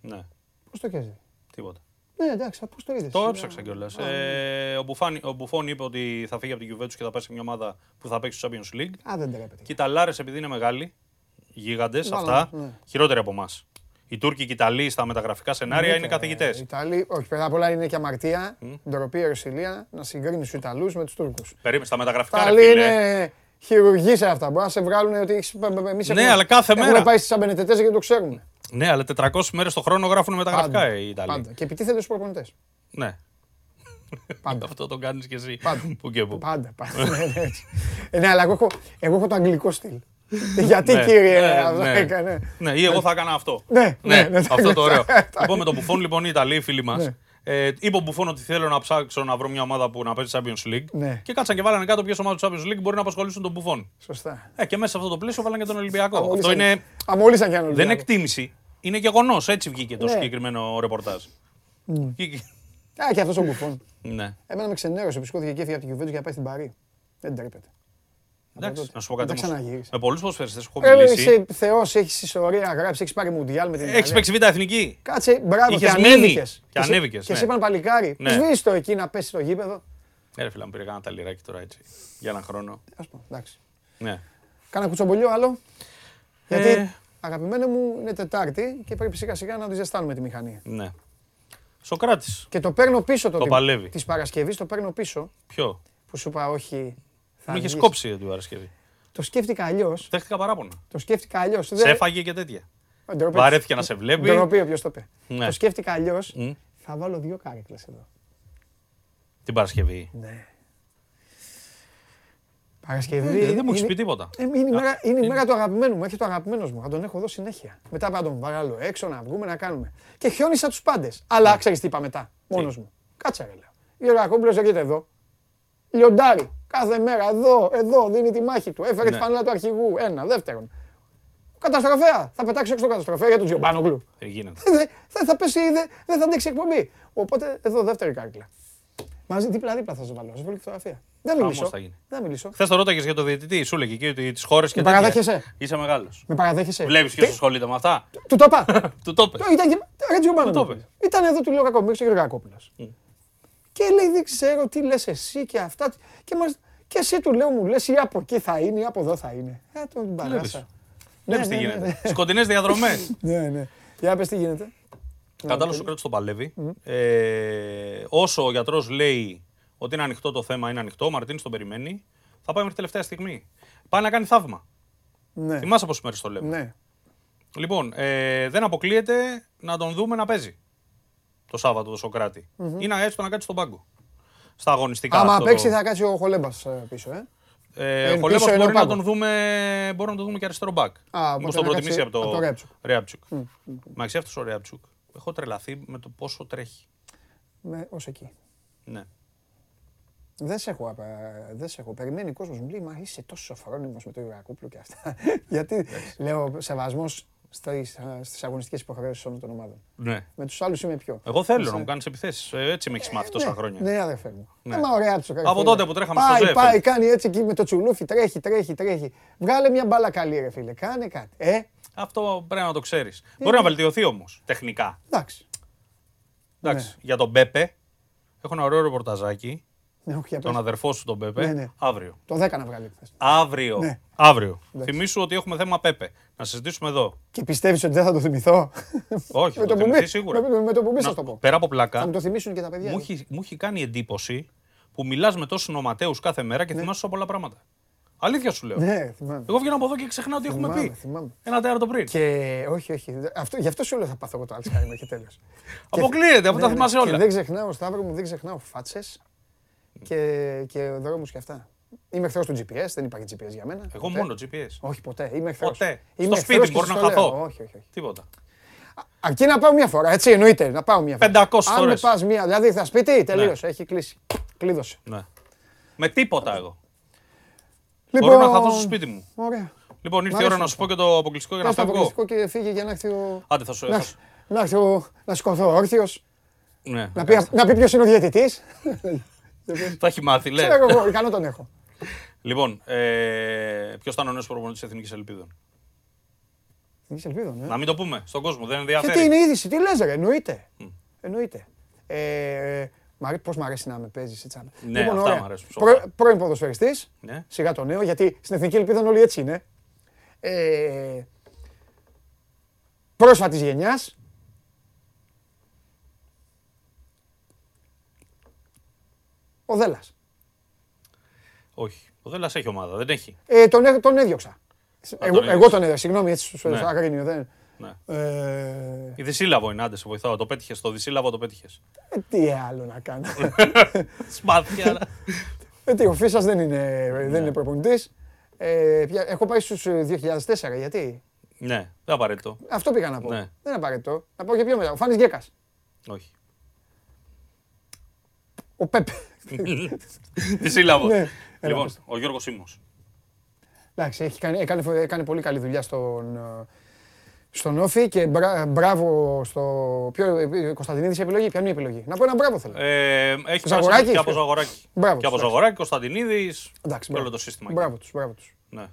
ναι. Πώς το έχει δει. Τίποτα. Ναι, εντάξει, πώ το είδες. Το έψαξα κιόλας. Ε, ο, Μπουφάν, ο Μπουφόν είπε ότι θα φύγει από την Juventus και θα πάει σε μια ομάδα που θα παίξει στο Champions League. Α, δεν τρέπεται. Και οι Ταλάρε, επειδή είναι μεγάλοι, γίγαντες Βάλαμε, αυτά, ναι. χειρότεροι από εμάς. Οι Τούρκοι και οι Ιταλοί στα μεταγραφικά σενάρια είναι Οι καθηγητές. Ιταλοί, όχι, πέρα απ' όλα είναι και αμαρτία, ντροπή, ερωσιλία, να συγκρίνει τους Ιταλούς με τους Τούρκους. Περίμενε στα Τα μεταγραφικά. ρε άλλοι φίλε. είναι χειρουργοί σε αυτά. Μπορεί να σε βγάλουν ότι έχει. Εμείς Ναι, αλλά κάθε έχουμε μέρα. πάει στις αμπενετετές γιατί το ξέρουμε. Ναι, αλλά 400 μέρες το χρόνο γράφουν μεταγραφικά Πάντα, οι Ιταλοί. Πάντα. Και επιτίθεται στους προπονητές. Ναι. Πάντα. (laughs) Αυτό το κάνεις κι εσύ. Πάντα. Που και που. Πάντα. πάντα. Ναι, ναι, έτσι. Ε, ναι, αλλά εγώ έχω, εγώ έχω το αγγλικό στυλ. (laughs) Γιατί Ναι, κύριε, ναι, αυτό ναι. έκανε. Ναι, ή εγώ θα έκανα αυτό. Ναι, ναι, ναι, αυτό το ωραίο. τα- (laughs) λοιπόν, με τον Μπουφόν, λοιπόν, οι Ιταλοί, οι φίλοι μας, Ναι. ε, είπε ο Μπουφόν ότι θέλω να ψάξω να βρω μια ομάδα που να παίζει Champions League. Ναι. Και κάτσαν και βάλανε κάτω ποιες ομάδες του Champions League μπορεί να απασχολήσουν τον Μπουφόν. Σωστά. Ε, και μέσα σε αυτό το πλαίσιο βάλανε και τον Ολυμπιακό. Αυτό Αμόλυσαν- είναι, Αμόλυσαν κι αν δεν είναι εκτίμηση. Είναι γεγονός. Έτσι βγήκε το Ναι. συγκεκριμένο ρεπορτάζ. Και- Α, και αυτός ο Μπουφόν. Ναι. Εμένα με ξενέρωσε, πισκόθηκε και έφυγε από την Juventus για να πάει στην Παρή. Δεν τρέπεται. Εντάξει, τότε. να σου πω κάτι. Δεν τα όμως. ξαναγύρισε. Με πολλούς ποδοσφαιριστές έχω Ε, μιλήσει. είσαι θεός, έχεις ιστορία, γράψει, έχεις πάρει μουντιάλ με την Έχεις Ιταλία. παίξει β' εθνική. Κάτσε, μπράβο, Είχες και μείνει. ανέβηκες. Και σε- ανέβηκες, Και ναι. σε είπαν παλικάρι. Ναι. Σβήσει το εκεί να πέσει στο γήπεδο. Ε, ρε φίλε, μου πήρε κανένα ταλιράκι τώρα έτσι. Για έναν χρόνο. Ας πω, εντάξει. Ναι. Κάνα κουτσομπολιό άλλο. Ε. Γιατί αγαπημένο μου είναι Τετάρτη και πρέπει σιγά σιγά να τη ζεστάνουμε τη μηχανή. ναι. Σοκράτης. Και το παίρνω πίσω το, Το παλεύει. Της Παρασκευής, το παίρνω πίσω Ποιο; που σου είπα όχι. Θα Μου είχες βγεις. κόψει την Παρασκευή. Το σκέφτηκα αλλιώς. Δέχτηκα παράπονα. Το σκέφτηκα αλλιώς. Σε έφαγε και τέτοια. Ντροπή. Βαρέθηκε να σε βλέπει. Ντροπή, ποιο το είπε. Ναι. Το σκέφτηκα αλλιώς. Μμ. Θα βάλω δύο κάρεκλε εδώ. Την Παρασκευή. Ναι. Παρασκευή. Ε, δεν μου έχεις είναι- πει τίποτα. Ε, Είναι η μέρα, είναι η μέρα του αγαπημένου μου. Έχει το αγαπημένο μου. Θα τον έχω εδώ συνέχεια. Μετά πρέπει να τον βγάλω έξω, να βγούμε, να κάνουμε. Και χιόνισα τους πάντες. Αλλά ξέρεις τι είπα μετά. Μόνος μου. Κάτσε ρε λέω. Γιώργο Ακόμπλο έρχεται εδώ. Λιοντάρι. Κάθε μέρα εδώ, εδώ δίνει τη μάχη του. Έφερε Ναι. τη φανέλα του αρχηγού. Ένα. Δεύτερον. Καταστροφέα. Θα πετάξει έξω το καταστροφέα για τον Τζιομπάνογλου. Δεν γίνεται. (laughs) Δεν θα, θα πέσει, δεν δεν θα αντέξει εκπομπή. Οπότε εδώ δεύτερη κάρκλα. Μαζί δίπλα-δίπλα θα σα βάλω. Θα βάλω και φωτογραφία. Δεν Χαμός μιλήσω. θα γίνει. Δεν μιλήσω. Χθες το ρώταγες για το διαιτητή, σου λέγε και τις χώρες και Με τέτοια. παραδέχεσαι; Είσαι μεγάλος. Με παραδέχεσαι. Βλέπει ποιο ασχολείται με αυτά; Του το είπα. Του το είπε. (laughs) Το Ήταν και ρε Τζιομπάνο. Του το είπε. Ήταν εδώ του λέω Κακομίρης και Γεωργακόπουλος. Και λέει δεν ξέρω τι λες εσύ και αυτά. Και, μας... και εσύ του λέω μου λες ή από εκεί θα είναι ή από εδώ θα είναι. Ε, τον παράσα. Βλέπεις τι ναι, γίνεται. Σκοτεινές διαδρομές. (laughs) Ναι, ναι. Για πες τι γίνεται. Κατάλληλο ο κράτο τον παλεύει. Ε, όσο ο γιατρό λέει ότι είναι ανοιχτό το θέμα, είναι ανοιχτό, ο Μαρτίνη τον περιμένει, θα πάει μέχρι τελευταία στιγμή. Πάει να κάνει θαύμα. Ναι. Θυμάσαι πόσε μέρε το λέμε. Ναι. Λοιπόν, ε, δεν αποκλείεται να τον δούμε να παίζει το Σάββατο το Σοκράτη. Ή να έτσι το να κάτσει στον πάγκο. Στα αγωνιστικά. Άμα αυτό παίξει το... θα κάτσει ο Χολέμπας ε, πίσω. Ε. Ε, Ε, ο Χολέμπας πίσω είναι μπορεί ο να πάγκο. τον δούμε, μπορούμε να τον δούμε και αριστερό μπακ. Α, Μου οπότε τον να προτιμήσει κάτσει από το, από το Ρέαπτσουκ. Ρέαπτσουκ. Μα ξέρει αυτό ο Ρέαπτσουκ. Έχω τρελαθεί με το πόσο τρέχει. Με, ως εκεί. Ναι. Δεν σε έχω, απα- δεν σε έχω. Περιμένει ο κόσμος μου λέει Μα είσαι τόσο φρόνιμος με το Ιωακούπλο και αυτά. (laughs) Γιατί λέω σεβασμός στις αγωνιστικές υποχρεώσεις όλων των ομάδων. ναι. Με τους άλλους είμαι πιο. Εγώ θέλω Είσαι- να μου κάνεις επιθέσεις. Έτσι με έχεις μάθει τόσα ναι, χρόνια. Ναι, αδερφέ μου. Ναι. Ναι. Μα ωραία τους Από τότε που τρέχαμε στο πάει, ΖΕΦ. Πάει, κάνει έτσι εκεί με το τσουλούφι, τρέχει, τρέχει, τρέχει. Βγάλε μια μπάλα καλή, ρε φίλε. Κάνε κάτι. Ε, Αυτό πρέπει να το ξέρεις. Μπορεί να βελτιωθεί όμως τεχνικά. εντάξει. Εντάξει. Για τον Πέπε, έχω ένα ωραίο ρεπορταζάκι. Ναι, όχι, για Τον πες. αδερφό σου τον Πέπε. Ναι, ναι. Αύριο. Το 10 να βγάλει χθες. Αύριο. Ναι. Αύριο. Εντάξει. Θυμήσου ότι έχουμε θέμα Πέπε. Να συζητήσουμε εδώ. Και πιστεύεις ότι δεν θα το θυμηθώ; Όχι, (laughs) με θα το το που θυμηθεί μπει- σίγουρα. Με, με το που μπει, Να- θα το πω. Πέρα από Θα πλάκα, μου το θυμίσουν και τα παιδιά. μου ε. έχει, μου έχει κάνει εντύπωση που μιλάς με τόσους νοματέους κάθε μέρα και θυμάσαι πολλά πράγματα. Αλήθεια σου λέω. Ναι, θυμάμαι. Εγώ βγαίνω από εδώ και ξεχνάω τι έχουμε Θυμάμαι, πει. θυμάμαι. Ένα τέταρτο πριν. Και όχι, όχι. Αυτό, γι' αυτό σου λέω θα πάθω εγώ το Alzheimer και τέλος. (laughs) Αποκλείεται, αφού τα θυμάσαι Και όλα. δεν ξεχνάω, Σταύρο μου, δεν ξεχνάω φάτσες. και, και δρόμους και αυτά. Είμαι εχθρός του GPS, δεν υπάρχει GPS για μένα. Εγώ μόνο GPS. Όχι ποτέ, είμαι εχθρός. Ποτέ. Στο σπίτι μπορώ να χαθώ. Όχι, όχι, όχι. Τίποτα. Αρκεί να πάω μια φορά, έτσι εννοείται. Να πάω μια φορά. 500 φορέ. Αν με πας μια, δηλαδή θα σπίτι, τελείωσε. Ναι. Έχει κλείσει. Κλείδωσε. Ναι. Με τίποτα εγώ. Λοιπόν, Μπορώ να χαθώ στο σπίτι μου. Ωραία. Λοιπόν, ήρθε η ώρα να σου πω και το αποκλειστικό για να φύγω. Το αποκλειστικό και φύγει για να έρθει ο. Άντε, θα σου να, να, έρθει ο... να σηκωθώ όρθιος. Ναι, να, πει, να πει ποιος είναι ο διαιτητής. Το έχει μάθει, λέει. Ξέρω εγώ, ικανό τον έχω. Λοιπόν, ε, ποιος ήταν ο νέος προπονητής τη Εθνικής Ελπίδων; Εθνικής Ελπίδων, ε. Να μην το πούμε στον κόσμο, δεν ενδιαφέρει. Και τι είναι είδηση, τι λες, ρε, εννοείται. Mm. Εννοείται. Ε, Πώ μ' αρέσει να με παίζει έτσι. Ναι, λοιπόν, αυτά μ' αρέσουν. Πρω, πρώην ποδοσφαιριστή. Ναι. Σιγά το νέο, γιατί στην Εθνική Ελπίδα όλοι έτσι είναι. Ε, Πρόσφατη γενιά. Ο Δέλλα. Όχι. Ο Δέλλα έχει ομάδα, δεν έχει. Ε, τον, τον έδιωξα. εγώ, τον εγώ τον έδιωξα, συγγνώμη, έτσι στο ναι. Αγρίνιο. Δεν... Ναι. Ε... Η Δυσύλλαβο είναι, άντε σε βοηθάω. Το πέτυχες. Το Δυσύλλαβο το πέτυχες. Ε, τι άλλο να κάνω. (laughs) Σπάθια. ε, τι, ο Φίσας δεν είναι, δεν είναι προπονητής. Ε, έχω πάει στους 2004, γιατί; Ναι, δεν απαραίτητο. Αυτό πήγα να πω. Ναι. Δεν είναι απαραίτητο. Να πω και πιο μετά. Ο Φάνης Γκέκας. Όχι. Ο Πέπε. (laughs) Δυσύλλαβο. Ναι. Λοιπόν, ο Γιώργος Σίμω. Εντάξει, έχει κάνει, έκανε, έκανε πολύ καλή δουλειά στον, στον Όφη και μπρα, μπράβο στο. Ποιο, Κωνσταντινίδης επιλογή, ποια είναι η επιλογή. Να πω ένα μπράβο θέλω. Ε, έχει Ζαγοράκη. Και από Ζαγοράκη. Μπράβο, και από Ζαγοράκη, Κωνσταντινίδης. Εντάξει, όλο το σύστημα. Μπράβο τους. Μπράβο τους. Ναι.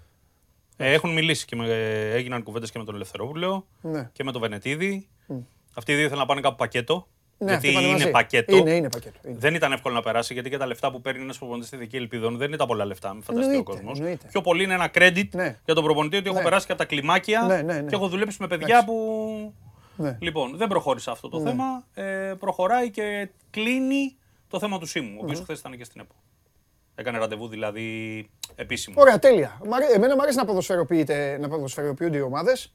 Ε, έχουν μιλήσει και με, έγιναν κουβέντες και με τον Ελευθερόπουλο ναι. και με τον Βενετίδη. Mm. Αυτοί οι δύο ήθελαν να πάνε κάπου πακέτο. Ναι, γιατί είναι πακέτο. Είναι, είναι πακέτο. Είναι. Δεν ήταν εύκολο να περάσει γιατί και τα λεφτά που παίρνει ένα προπονητής στη δική ελπίδων δεν είναι τα πολλά λεφτά. Μην φανταστεί ο κόσμος. Πιο πολύ είναι ένα credit ναι. για τον προπονητή ότι ναι. έχω περάσει και από τα κλιμάκια ναι, ναι, ναι. και έχω δουλέψει με παιδιά που. Ναι. Λοιπόν, δεν προχώρησε αυτό το θέμα. Ε, προχωράει και κλείνει το θέμα του Σίμου, ο οποίος χθες ήταν και στην ΕΠΟ. Έκανε ραντεβού δηλαδή επίσημο. Ωραία, τέλεια. Εμένα μου αρέσει να ποδοσφαιροποιούνται οι ομάδες.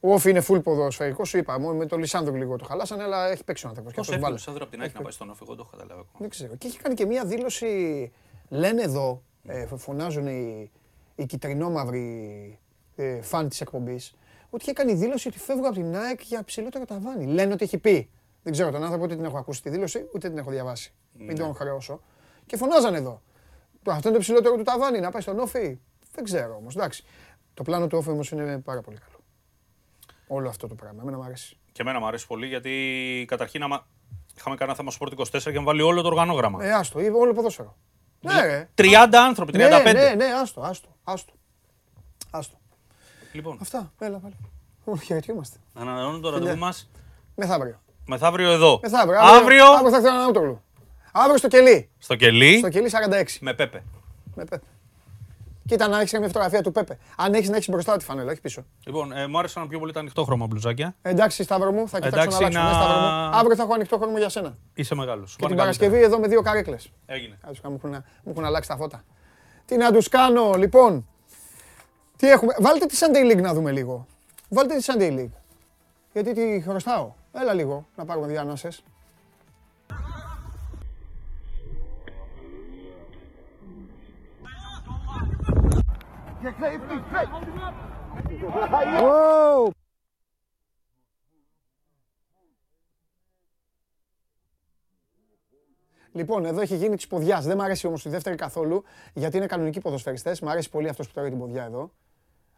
Ο Όφη είναι full ποδοσφαιρικός, σου είπα. Με τον Λισάνδρο λίγο το χαλάσανε, αλλά έχει παίξει ο άνθρωπος. Πώς έφυγε ο Λισάνδρο από την Άκη να πάει στον Όφη, εγώ το έχω καταλάβει Δεν ξέρω. Και έχει κάνει και μία δήλωση. Λένε εδώ, ε, φωνάζουν οι, οι κυτρινόμαυροι ε, φαν της εκπομπής, ότι είχε κάνει δήλωση ότι φεύγω από την ΑΕΚ για ψηλότερο ταβάνι. Λένε ότι έχει πει. Δεν ξέρω τον άνθρωπο, ούτε την έχω ακούσει τη δήλωση, ούτε την έχω διαβάσει. Ναι. Μην τον χρεώσω. Και φωνάζανε εδώ. Αυτό είναι το ψηλότερο του ταβάνι, να πάει στον Όφη. Δεν ξέρω όμως. Το πλάνο του Όφη όμως είναι πάρα πολύ καλό όλο αυτό το πράγμα. Εμένα μου αρέσει. Και εμένα μου αρέσει πολύ γιατί καταρχήν άμα είχαμε κάνει ένα θέμα Sport 24 και βάλει όλο το οργανόγραμμα. Ε, άστο, όλο ποδόσφαιρο. Ναι, ρε. 30 άνθρωποι, 35. Ναι, ναι, ναι, άστο, άστο, άστο. άστο. Λοιπόν. Αυτά, έλα πάλι. Χαιρετιόμαστε. Ανανεώνουμε το ραντεβού μας. Μεθαύριο. Μεθαύριο εδώ. Μεθαύριο. Αύριο, αύριο θα έρθει ένα Αύριο στο κελί. Στο κελί. Στο κελί 46. Με Πέπε. Με Πέπε. Κοίτα να έχεις μια φωτογραφία του Πέπε. Αν έχεις να έχεις μπροστά τη φανέλα, όχι πίσω. Λοιπόν, ε, μου άρεσαν πιο πολύ τα ανοιχτό χρώμα μπλουζάκια. Εντάξει, Σταύρο μου, θα κοιτάξω να αλλάξω. Να... Ναι, Αύριο θα έχω ανοιχτό χρώμα για σένα. Είσαι μεγάλος. Και την Παρασκευή εδώ με δύο καρέκλες. Έγινε. Μου έχουν, μου έχουν αλλάξει τα φώτα. Τι να τους κάνω, λοιπόν. Τι έχουμε. Βάλτε τη Sunday League να δούμε λίγο. Βάλτε τη Sunday League. Γιατί τη χρωστάω. Έλα λίγο να πάρουμε διάνοσες. Λοιπόν, εδώ έχει γίνει της ποδιάς. Δεν μου αρέσει όμως η δεύτερη καθόλου, γιατί είναι κανονικοί ποδοσφαιριστές. Μ' αρέσει πολύ αυτός που τρώει την ποδιά εδώ.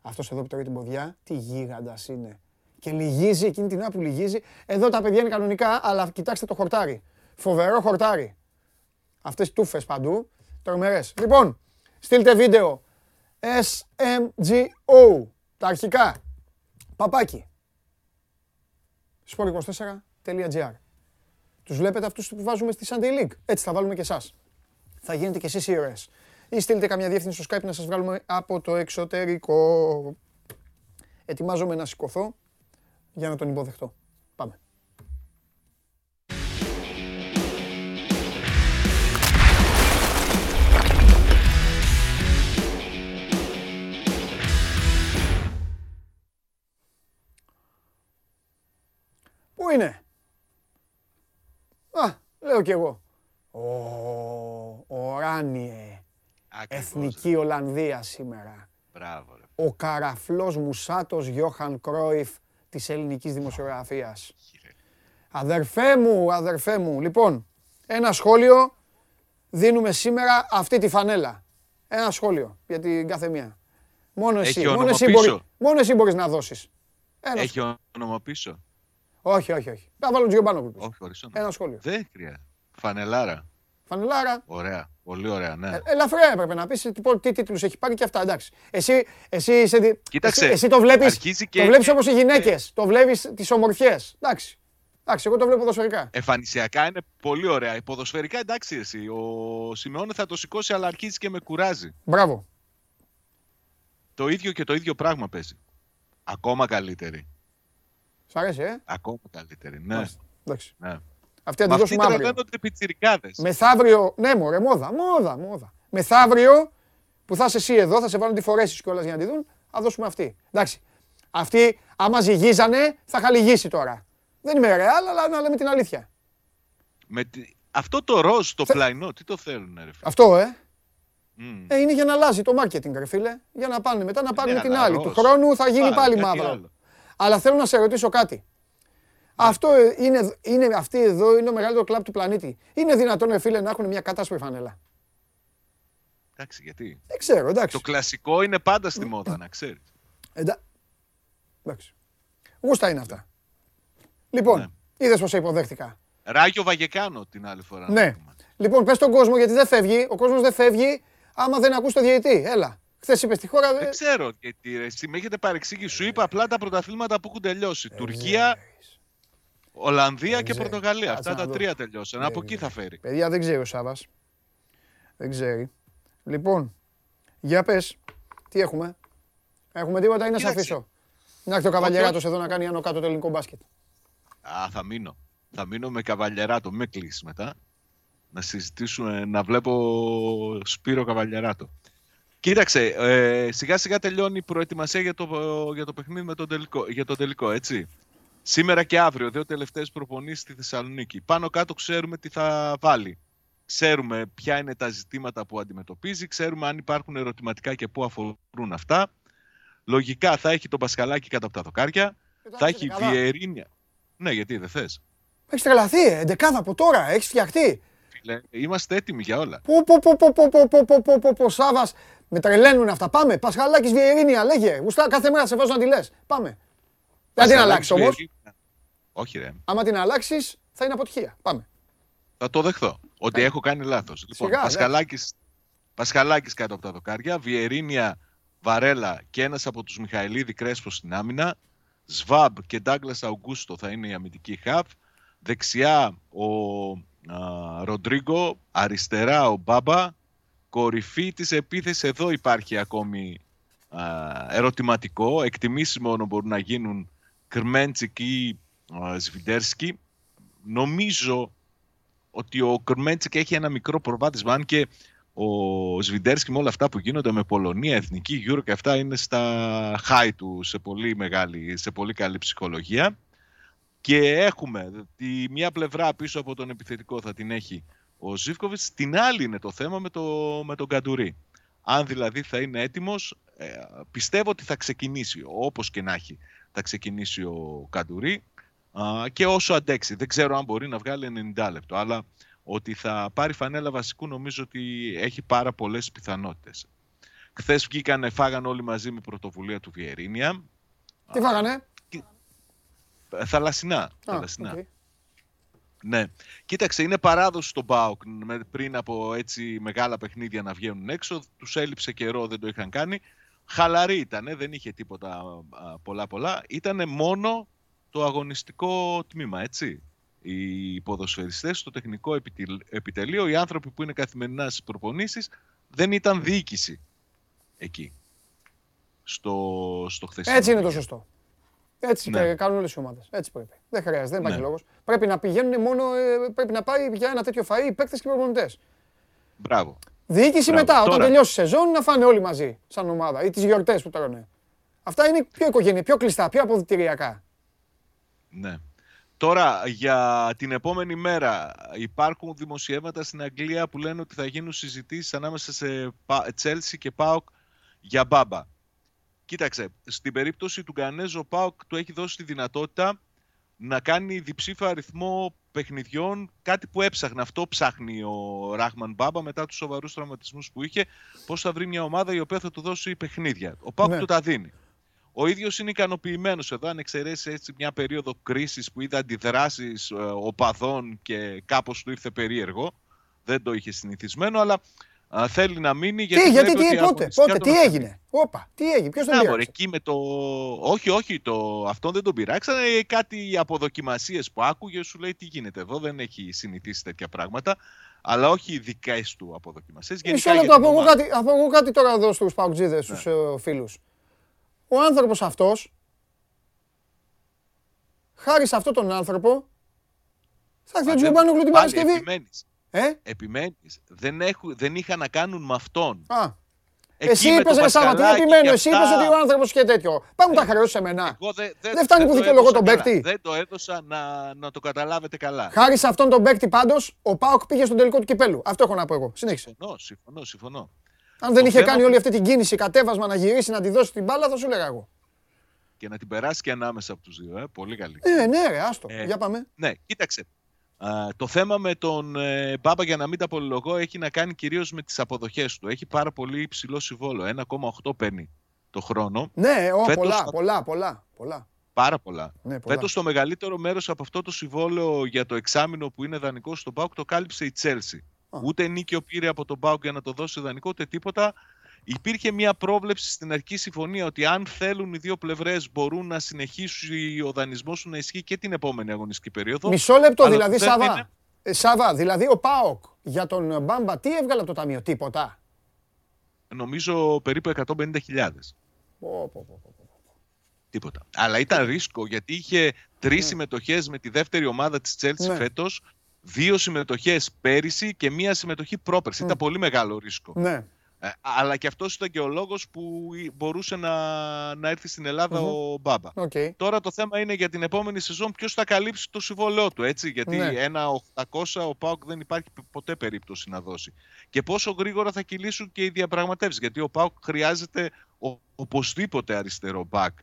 Αυτός εδώ που τρώει την ποδιά, τι γίγαντας είναι. Και λυγίζει εκείνη την ώρα που λυγίζει. Εδώ τα παιδιά είναι κανονικά, αλλά κοιτάξτε το χορτάρι. Φοβερό χορτάρι. Αυτές τούφες παντού. Τρομερές. Λοιπόν, στείλτε βίντεο SMGO. Τα αρχικά. Παπάκι. sport24.gr Τους βλέπετε αυτούς που βάζουμε στη Sunday League. Έτσι θα βάλουμε και εσάς. Θα γίνετε και εσείς ήρωες. Ή στείλτε καμιά διεύθυνση στο Skype να σας βγάλουμε από το εξωτερικό. Ετοιμάζομαι να σηκωθώ για να τον υποδεχτώ. Πάμε. Είναι; Α, λέω κι εγώ. Οράνιε. Εθνική Ολλανδία σήμερα. Μπράβο, Ο καραφλός μουσάτος Γιώχαν Κρόιφ της ελληνικής δημοσιογραφίας. Αδερφέ μου, αδερφέ μου. Λοιπόν, ένα σχόλιο δίνουμε σήμερα αυτή τη φανέλα. Ένα σχόλιο για την κάθε μία. Μόνο εσύ, μόνο εσύ, μπορεί, μόνο εσύ μπορείς να δώσεις. Ένα Έχει όνομα πίσω. Όχι, όχι, όχι. Θα βάλω τον Τζιομπάνο Όχι, χωρίς Ένα σχόλιο. Δεν χρειάζεται. Φανελάρα. Φανελάρα. Ωραία. Πολύ ωραία, ναι. Ε, ελαφριά έπρεπε να πεις τι, τι τίτλους έχει πάρει και αυτά. Εντάξει. Εσύ, εσύ, είσαι, Κοίταξε, εσύ, εσύ το βλέπει και... το βλέπεις όπως οι γυναίκες. Το βλέπεις τις ομορφιές. Εντάξει. Εντάξει, εγώ το βλέπω ποδοσφαιρικά. Εμφανισιακά είναι πολύ ωραία. Ποδοσφαιρικά εντάξει εσύ. Ο Σιμεώνε θα το σηκώσει, αλλά αρχίζει και με κουράζει. Μπράβο. Το ίδιο και το ίδιο πράγμα παίζει. Ακόμα καλύτερη. Σ' αρέσει, ε; Ακόμα καλύτερη, ναι. Εντάξει. ναι. Αυτή θα τη δώσουμε αύριο. πιτσιρικάδες. Μεθαύριο, ναι μωρέ, μόδα, μόδα, μόδα. Μεθαύριο που θα είσαι εσύ εδώ, θα σε βάλουν τη φορέσει κιόλας για να τη δουν, θα δώσουμε αυτή. Εντάξει. Αυτή, άμα ζυγίζανε, θα είχα τώρα. Δεν είμαι ρεάλ, αλλά να λέμε την αλήθεια. Με τη... Αυτό το ροζ, το Θε... πλαϊνό, τι το θέλουν, ρε φίλε; Αυτό, ε. Mm. ε. Είναι για να αλλάζει το marketing, ρε φίλε. Για να πάνε μετά να πάρουν την άλλη. Του χρόνου θα γίνει πάλι μαύρο. Αλλά θέλω να σε ρωτήσω κάτι. Αυτό είναι, είναι, αυτή εδώ είναι το μεγαλύτερο κλαμπ του πλανήτη. Είναι δυνατόν, ρε φίλε, να έχουν μια κατάστροφη φανέλα; Εντάξει, γιατί; Δεν ξέρω, εντάξει. Το κλασικό είναι πάντα στη μόδα, να ξέρεις. Εντά... Εντάξει. Γούστα είναι αυτά. Λοιπόν, ναι. είδες πώ σε υποδέχτηκα. Ράγιο Βαγεκάνο την άλλη φορά. Ναι. Λοιπόν, πες στον κόσμο γιατί δεν φεύγει. Ο κόσμος δεν φεύγει άμα δεν ακούς το διαιτητή. Έλα. Χθες είπες στη χώρα. Δεν ξέρω γιατί. Εσύ με έχετε παρεξήγει. Σου είπα απλά τα πρωταθλήματα που έχουν τελειώσει. Ε, Τουρκία, Ολλανδία και Πορτογαλία. Αυτά τα τρία τελειώσαν. Από εκεί θα φέρει. Παιδιά δεν ξέρει ο Σάβα. Δεν ξέρει. Λοιπόν, για πες, τι έχουμε; Έχουμε τίποτα ή να σε αφήσω; Να έχει το καβαλιεράτος εδώ να κάνει άνω κάτω το ελληνικό μπάσκετ. Α, θα μείνω. Θα μείνω με καβαλιεράτο, με κλείσει μετά. Να συζητήσουμε, να βλέπω Σπύρο Καβαλιεράτο. Κοίταξε, ε, σιγά σιγά τελειώνει η προετοιμασία για το, για το παιχνίδι με τον τελικό, για το τελικό, έτσι. Σήμερα και αύριο, δύο τελευταίες προπονήσεις στη Θεσσαλονίκη. Πάνω κάτω ξέρουμε τι θα βάλει. Ξέρουμε ποια είναι τα ζητήματα που αντιμετωπίζει, ξέρουμε αν υπάρχουν ερωτηματικά και πού αφορούν αυτά. Λογικά θα έχει τον Πασχαλάκη κατά από τα δοκάρια, θα έχει Βιερίνια. Ναι, γιατί δεν θες. Έχεις τρελαθεί, ε, εντεκάδα από τώρα, έχεις φτιαχτεί. Φίλε, είμαστε έτοιμοι για όλα. Πού, πού, πού, πού, πού, πού, πού, πού, πού, πού, πού, Σάβας, με τρελαίνουν αυτά. Πάμε, Πασχαλάκης Βιερίνια, λέγε. Γουστά, κάθε μέρα σε βάζω να τη λες. Πάμε. Δεν την αλλάξεις όμως. Όχι, ρε. Άμα την αλλάξεις, θα είναι αποτυχία. Πάμε. Θα το δεχθώ. Ότι ε. έχω κάνει λάθος. Λοιπόν, Πασχαλάκης κάτω από τα δοκάρια, Βιερίνια, Βαρέλα και ένας από τους Μιχαηλίδη Κρέσπο στην άμυνα. Σβάμπ και Ντάγκλας Αουγκούστο θα είναι η αμυντική χαφ. Δεξιά ο Ροντρίγκο, αριστερά ο Μπάμπα. Κορυφή της επίθεσης εδώ υπάρχει ακόμη α, ερωτηματικό. Εκτιμήσεις μόνο μπορούν να γίνουν Κρμέντσικ ή Σβιντέρσκι. Νομίζω ότι ο Κρμέντσικ έχει ένα μικρό προβάδισμα, αν και ο Σβιντέρσκι με όλα αυτά που γίνονται με Πολωνία, Εθνική, Euro και αυτά είναι στα high του σε πολύ, μεγάλη, σε πολύ καλή ψυχολογία. Και έχουμε τη μία πλευρά πίσω από τον επιθετικό θα την έχει ο Ζήφκοβιτς, την άλλη είναι το θέμα με, το, με τον Καντουρί. Αν δηλαδή θα είναι έτοιμος, ε, πιστεύω ότι θα ξεκινήσει, όπως και να έχει, θα ξεκινήσει ο Καντουρί και όσο αντέξει. Δεν ξέρω αν μπορεί να βγάλει 90 λεπτό, αλλά ότι θα πάρει φανέλα βασικού νομίζω ότι έχει πάρα πολλές πιθανότητες. Χθες βγήκανε, φάγανε όλοι μαζί με πρωτοβουλία του Βιερίνια. Τι φάγανε; Θαλασσινά. θαλασσινά. Ναι. Κοίταξε, είναι παράδοση στον ΠΑΟΚ πριν από έτσι μεγάλα παιχνίδια να βγαίνουν έξω. Τους έλειψε καιρό, δεν το είχαν κάνει. Χαλαρή ήταν, δεν είχε τίποτα πολλά πολλά. Ήταν μόνο το αγωνιστικό τμήμα, έτσι οι ποδοσφαιριστές στο τεχνικό επιτελείο, οι άνθρωποι που είναι καθημερινά στις προπονήσεις, δεν ήταν διοίκηση εκεί, στο, στο χθεσινό. Έτσι είναι το σωστό. Έτσι ναι. κάνουν όλες οι ομάδες. Έτσι πρέπει. Δεν χρειάζεται, δεν υπάρχει ναι. λόγος. Πρέπει να πηγαίνουν μόνο. Ε, πρέπει να πάει για ένα τέτοιο φαΐ οι παίκτες και οι προπονητές. Μπράβο. Διοίκηση Μπράβο. μετά, Τώρα... όταν τελειώσει η σεζόν, να φάνε όλοι μαζί σαν ομάδα ή τις γιορτές που τρώνε. Αυτά είναι πιο οικογένεια, πιο κλειστά, πιο αποδητηριακά. Ναι. Τώρα, για την επόμενη μέρα υπάρχουν δημοσιεύματα στην Αγγλία που λένε ότι θα γίνουν συζητήσεις ανάμεσα σε Chelsea και ΠΑΟΚ για μπάμπα. Κοίταξε, στην περίπτωση του Γκανέζο, ο ΠΑΟΚ του έχει δώσει τη δυνατότητα να κάνει διψήφα αριθμό παιχνιδιών, κάτι που έψαχνε. Αυτό ψάχνει ο Ράχμαν Μπάμπα μετά τους σοβαρούς τραυματισμούς που είχε, πώς θα βρει μια ομάδα η οποία θα του δώσει παιχνίδια. Ο ΠΑΟΚ ναι. του τα δίνει. Ο ίδιος είναι ικανοποιημένος εδώ, αν εξαιρέσει έτσι μια περίοδο κρίσης που είδε αντιδράσεις ε, οπαδών και κάπως του ήρθε περίεργο. Δεν το είχε συνηθισμένο, αλλά α, θέλει να μείνει. Γιατί, τι, γιατί, τι, πότε, πότε, τι έγινε; Όπα, τι έγινε, ποιος τον πήραξε; Εκεί με το... Όχι, όχι, το... αυτό δεν τον πειράξανε. Κάτι αποδοκιμασίες που άκουγε, σου λέει τι γίνεται εδώ, δεν έχει συνηθίσει τέτοια πράγματα. Αλλά όχι δικές του αποδοκιμασίες. Μισό λεπτό, από κάτι, κάτι τώρα εδώ στου παουτζίδες, ναι. στου ε, φίλους ο άνθρωπος αυτός, χάρη σε αυτόν τον άνθρωπο, θα έρθει ο Τζιουμπάνογλου την Παρασκευή. Επιμένεις. Ε; Επιμένεις. Δεν, έχουν, δεν είχαν να κάνουν με αυτόν. Α. εσύ είπες ρε Σάβα, τι επιμένω, εσύ είπες ότι ο άνθρωπος και τέτοιο. Πάμε τα χρεώσει σε μένα. δεν, δεν φτάνει που δικαιολογώ τον παίκτη. Δεν το έδωσα να, να το καταλάβετε καλά. Χάρη σε αυτόν τον παίκτη πάντως, ο Πάοκ πήγε στον τελικό του κυπέλου. Αυτό έχω να πω εγώ. Συνέχισε. Συμφωνώ, συμφωνώ. συμφωνώ. Αν δεν είχε κάνει όλη αυτή την κίνηση, κατέβασμα να γυρίσει, να τη δώσει την μπάλα, θα σου λέγα εγώ. Και να την περάσει και ανάμεσα από τους δύο. Ε. Πολύ καλή. Ε, ναι, ρε, άστο. Ε, για πάμε. Ναι, κοίταξε. Α, το θέμα με τον ε, Μπάμπα, για να μην τα πολυλογώ, έχει να κάνει κυρίως με τις αποδοχές του. Έχει πάρα πολύ υψηλό συμβόλο. 1,8 παίρνει το χρόνο. Ναι, ο, Φέτος, πολλά, πολλά, πολλά, πολλά. Πάρα πολλά. Ναι, πολλά. Φέτος το μεγαλύτερο μέρος από αυτό το συμβόλαιο για το εξάμεινο που είναι δανεικό στον Πάουκ το κάλυψε η Τσέλσι. Ούτε νίκιο πήρε από τον Πάουκ για να το δώσει δανεικό, ούτε τίποτα. Υπήρχε μια πρόβλεψη στην αρχική συμφωνία ότι αν θέλουν οι δύο πλευρές μπορούν να συνεχίσει ο δανεισμός του να ισχύει και την επόμενη αγωνιστική περίοδο. Μισό λεπτό, δηλαδή, Σάβα. Είναι... Ε, Σάβα, δηλαδή ο Πάοκ για τον Μπάμπα τι έβγαλε από το ταμείο, τίποτα; Νομίζω περίπου 150.000. Τίποτα. Αλλά ήταν ρίσκο γιατί είχε τρεις ναι. συμμετοχές με τη δεύτερη ομάδα της Τσέλτση ναι. φέτος δύο συμμετοχές πέρυσι και μία συμμετοχή πρόπερση. Ήταν πολύ μεγάλο ρίσκο. Ναι. Ε, αλλά και αυτός ήταν και ο λόγος που μπορούσε να, να έρθει στην Ελλάδα ο Μπάμπα. Okay. Τώρα το θέμα είναι για την επόμενη σεζόν ποιος θα καλύψει το συμβόλαιό του. Έτσι, γιατί ναι. ένα 800 ο ΠΑΟΚ δεν υπάρχει ποτέ περίπτωση να δώσει. Και πόσο γρήγορα θα κυλήσουν και οι διαπραγματεύσεις. Γιατί ο ΠΑΟΚ χρειάζεται ο, οπωσδήποτε αριστερό μπακ.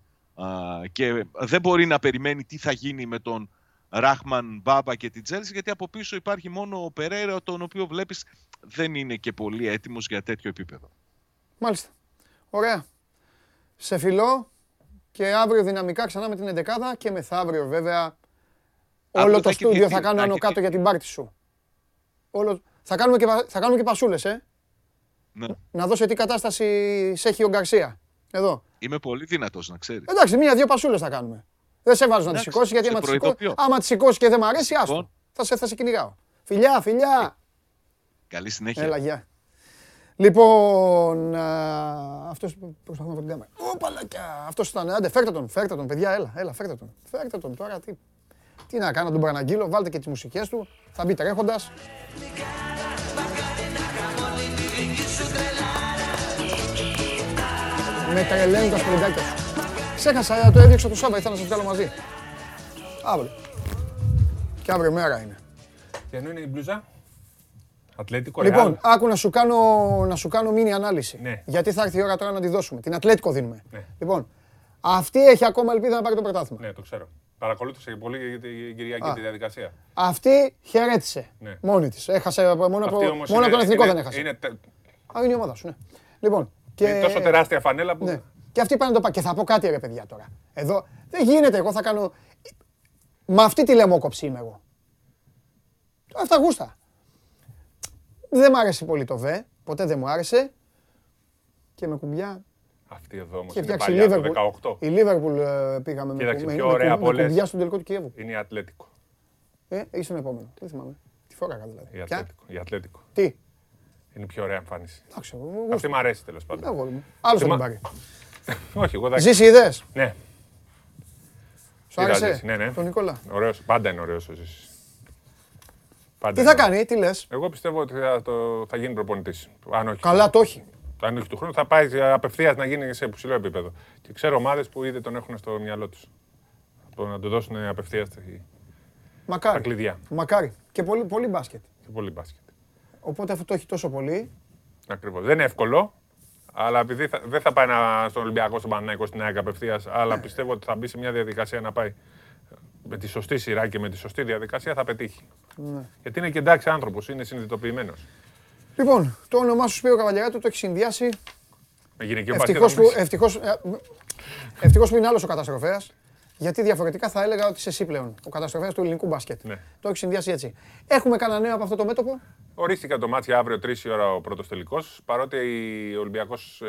και δεν μπορεί να περιμένει τι θα γίνει με τον Ράχμαν Μπάμπα και την Τσέλσι, γιατί από πίσω υπάρχει μόνο ο Περέρα, τον οποίο βλέπεις δεν είναι και πολύ έτοιμος για τέτοιο επίπεδο. Μάλιστα. Ωραία. Σε φιλό και αύριο δυναμικά ξανά με την 11 και μεθαύριο βέβαια όλο το στούντιο θα κάνω άνω κάτω για την πάρτι σου. Όλο... Θα κάνουμε και, θα κάνουμε και πασούλες, ε. Ναι. Να δώσω τι κατάσταση σε έχει ο Γκαρσία. Εδώ. Είμαι πολύ δυνατός, να ξέρεις. Εντάξει, μία-δύο πασούλες θα κάνουμε. Δεν σε βάζω να τη σηκώσει γιατί άμα τη σηκώσει, άμα τη σηκώσει και δεν μ' αρέσει, άστο. Λοιπόν. Θα σε, θα σε κυνηγάω. Φιλιά, φιλιά. Καλή συνέχεια. Έλα, γεια. Λοιπόν, αυτός προσπαθούμε να την κάμερα. Ω, παλακιά. Αυτός ήταν. Άντε, φέρτε τον, φέρτε τον, παιδιά, έλα, έλα, φέρτε τον. Φέρτε τον τώρα, τι, τι να κάνω, τον παραναγγείλω, βάλτε και τις μουσικές του. Θα μπει τρέχοντας. Με τρελαίνουν τα σπουδάκια σου. Ξέχασα, το έδιωξα το Σάββα, ήθελα να σας βγάλω μαζί. Αύριο. Και αύριο μέρα είναι. Τι ενώ είναι η μπλούζα; Ατλέτικο, Λοιπόν, άκου να σου κάνω, να σου κάνω μήνυ ανάλυση. Ναι. Γιατί θα έρθει η ώρα τώρα να τη δώσουμε. Την Ατλέτικο δίνουμε. Ναι. Λοιπόν, αυτή έχει ακόμα ελπίδα να πάρει το πρωτάθλημα. Ναι, το ξέρω. Παρακολούθησε πολύ για την Κυριακή τη διαδικασία. Αυτή χαιρέτησε ναι. μόνη της. Έχασε μόνο από, μόνο από τον εθνικό είναι, δεν έχασε. Είναι... Α, είναι η ομάδα σου, ναι. Λοιπόν, και... Είναι τόσο τεράστια φανέλα που. Ναι. Και αυτοί πάνε το πάνε. Και θα πω κάτι ρε παιδιά τώρα. Εδώ δεν γίνεται. Εγώ θα κάνω. Με αυτή τη λαιμόκοψη είμαι εγώ. Αυτά γούστα. Δεν μ' άρεσε πολύ το ΒΕ. Ποτέ δεν μου άρεσε. Και με κουμπιά. Αυτή εδώ όμως είναι παλιά, το 18. Η Λίβερπουλ ε, πήγαμε Κοίταξε, με, πιο ωραία με, με κουμπιά στον τελικό του Κιέβου. Είναι η Ατλέτικο. Ε, είσαι επόμενο. Δεν θυμάμαι. Τι φοράγα δηλαδή. Η Ατλέτικο. Η Ατλέτικο. Τι; Είναι η πιο ωραία εμφάνιση. Εντάξει, Αυτή μου αρέσει τέλος πάντων. Άλλος θα την πάρει. (laughs) Όχι, εγώ δεν. Ζήσει είδες; Ναι. Σου άρεσε; Ναι, ναι. τον Νικόλα. Ωραίος. Πάντα είναι ωραίος ο Ζήσης. Τι θα κάνει, τι λες; Εγώ πιστεύω ότι θα, το, θα γίνει προπονητής. Καλά, το όχι. Αν όχι του χρόνου, θα πάει απευθείας να γίνει σε υψηλό επίπεδο. Και ξέρω ομάδες που ήδη τον έχουν στο μυαλό τους. Να του δώσουν απευθείας Μακάρι. τα κλειδιά. Μακάρι. Και πολύ, πολύ μπάσκετ. Και πολύ μπάσκετ. Οπότε αυτό το έχει τόσο πολύ. Ακριβώς. Δεν είναι εύκολο, αλλά επειδή θα, δεν θα πάει να, στον Ολυμπιακό, στον Παναναϊκό, στην ΑΕΚ απευθείας, αλλά Ναι. πιστεύω ότι θα μπει σε μια διαδικασία να πάει με τη σωστή σειρά και με τη σωστή διαδικασία θα πετύχει. Ναι. Γιατί είναι και εντάξει άνθρωπος, είναι συνειδητοποιημένος. Λοιπόν, το όνομά σου Σπύρο Καβαλιαράτου το έχεις συνδυάσει. Με γυναικείο μπάσκετ. Ευτυχώς που, νομίζω. ευτυχώς, ε, ευτυχώς που είναι άλλος ο καταστροφέας. Γιατί διαφορετικά θα έλεγα ότι είσαι εσύ πλέον. Ο καταστροφέας του ελληνικού μπάσκετ. Ναι. Το έχεις συνδυάσει έτσι. Έχουμε κανένα νέο από αυτό το μέτωπο; Ορίστηκε το μάτι αύριο 3 η ώρα ο πρώτος τελικός. Παρότι ο Ολυμπιακός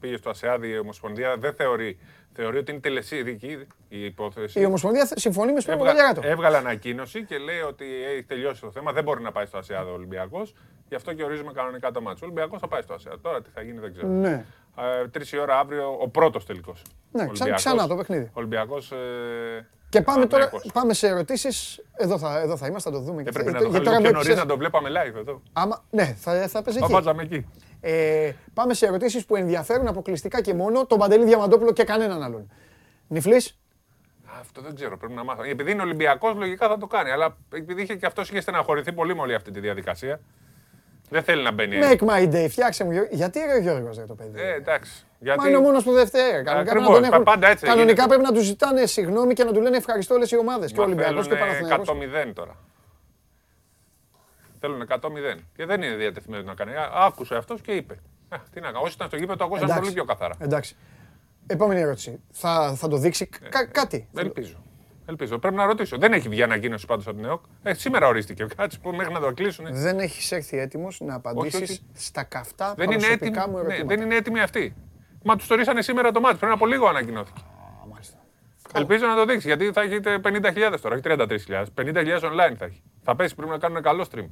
πήγε στο ΑΣΕΑΔ, η Ομοσπονδία δεν θεωρεί, θεωρεί ότι είναι τελεσίδικη η υπόθεση. Η Ομοσπονδία συμφωνεί με Σπύρο Έβγα- Καβαλιαράτου. έβγαλε ανακοίνωση και λέει ότι έχει τελειώσει το θέμα. Δεν μπορεί να πάει στο ΑΣΕΑΔ ο Ολυμπιακός. Γι' αυτό και ορίζουμε κανονικά το μάτι. Ο Ολυμπιακός θα πάει στο ΑΣΕΑΔ. Τώρα τι θα γίνει δεν ξέρω. Ναι. Τρεις η ώρα αύριο ο πρώτος τελικός. Ναι, ξα- ξανά το παιχνίδι. Ολυμπιακός. Και πάμε τώρα πάμε σε ερωτήσεις. Εδώ θα, εδώ θα είμαστε, θα το δούμε. και Έπρεπε αυτά. να το Γιατί βγάλουμε τώρα πιο με νωρίς ξέρεις- να το βλέπαμε live εδώ. Άμα, ναι, θα, θα παίζει Θα εκεί. βάζαμε εκεί. Ε, πάμε σε ερωτήσεις που ενδιαφέρουν αποκλειστικά και μόνο τον Παντελή Διαμαντόπουλο και κανέναν άλλον. Νιφλής, Αυτό δεν ξέρω, πρέπει να μάθω. Επειδή είναι Ολυμπιακός, λογικά θα το κάνει. Αλλά επειδή είχε και αυτός είχε στεναχωρηθεί πολύ με όλη αυτή τη διαδικασία. Δεν θέλει να μπαίνει. make my day, φτιάξε μου. Γιώργο. Γιατί ρε Γιώργος ρε το παιδί; Ε, εντάξει. Μα Γιατί... είναι ο μόνος που δεν φταίει. Κανονικά, πρέπει να Ακριβώς, τον έχουν- πάντα έτσι κανονικά γίνεται. πρέπει να τους ζητάνε συγγνώμη και να του λένε ευχαριστώ όλες οι ομάδες. Και ο Μα Ολυμπιακός και ο θέλουνε Παναθηναϊκός. 100-0 τώρα. Θέλουν 100-0. Και δεν είναι διατεθειμένος να κάνει. Α, Άκουσε αυτός και είπε. Α, τι να κάνω. Όσοι ήταν στο γήπεδο το ακούσαν Εντάξει. πολύ πιο καθαρά. Εντάξει. Επόμενη ερώτηση. Θα, θα το δείξει Ε, κα- κάτι. Ελπίζω. Ελπίζω. Πρέπει να ρωτήσω. Δεν έχει βγει ανακοίνωση πάντως από την ΕΟΚ. Ε, σήμερα ορίστηκε. Κάτσε που μέχρι να το κλείσουν. Δεν έχεις έρθει έτοιμος να απαντήσεις όχι. στα καυτά Δεν είναι, έτοιμη, προσωπικά μου ναι, ερωτήματα. δεν είναι έτοιμη αυτή. Μα τους το ρίσανε σήμερα το μάτι. Πριν από λίγο ανακοινώθηκε. Α, μάλιστα. Ελπίζω να το δείξει γιατί θα έχετε 50.000 τώρα, όχι 33.000. 50.000 online θα έχει. Θα πέσει, πρέπει να κάνουν καλό stream.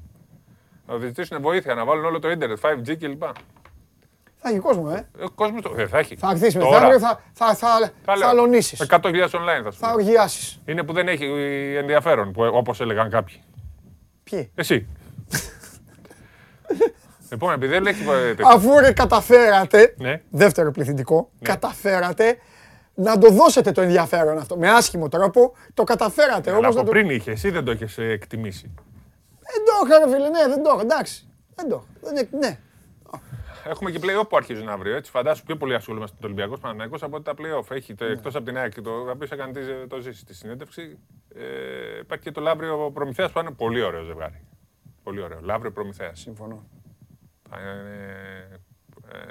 Να ζητήσουν βοήθεια, να βάλουν όλο το ίντερνετ, 5G κλπ. Θα έχει κόσμο, ε. Ο κόσμο το. Ε, θα έχει. Θα χτίσει Τώρα. μεθαύριο, θα, θα, θα, θα, Θα λέω. αλωνίσεις. 100.000 online θα σου Θα πω. οργιάσεις. Είναι που δεν έχει ενδιαφέρον, όπως έλεγαν κάποιοι. Ποιοι; Εσύ. (laughs) λοιπόν, επειδή δεν έχει. ε, τέτοιο. Αφού ρε καταφέρατε, Ναι. δεύτερο πληθυντικό, καταφέρατε να το δώσετε το ενδιαφέρον αυτό. Με άσχημο τρόπο, το καταφέρατε. Αλλά Όμως από να το... πριν είχε, εσύ δεν το έχεις εκτιμήσει. Δεν το είχα, ρε φίλε, ναι, δεν το είχα, εντάξει. Δεν το είχα. Δεν είναι- Ναι. Έχουμε και play-off που αρχίζουν αύριο. Έτσι. Φαντάσου πιο πολύ ασχολούμαστε με τον Ολυμπιακό Παναθηναϊκός από ότι τα play-off. Έχει Ναι. το, εκτός από την ΑΕΚ, το οποίο έκανε τη- το ζήσει στη συνέντευξη. Ε, υπάρχει και το Λαύριο Προμηθέας που είναι πολύ ωραίο ζευγάρι. Πολύ ωραίο. Λαύριο Προμηθέας. Συμφωνώ. Θα είναι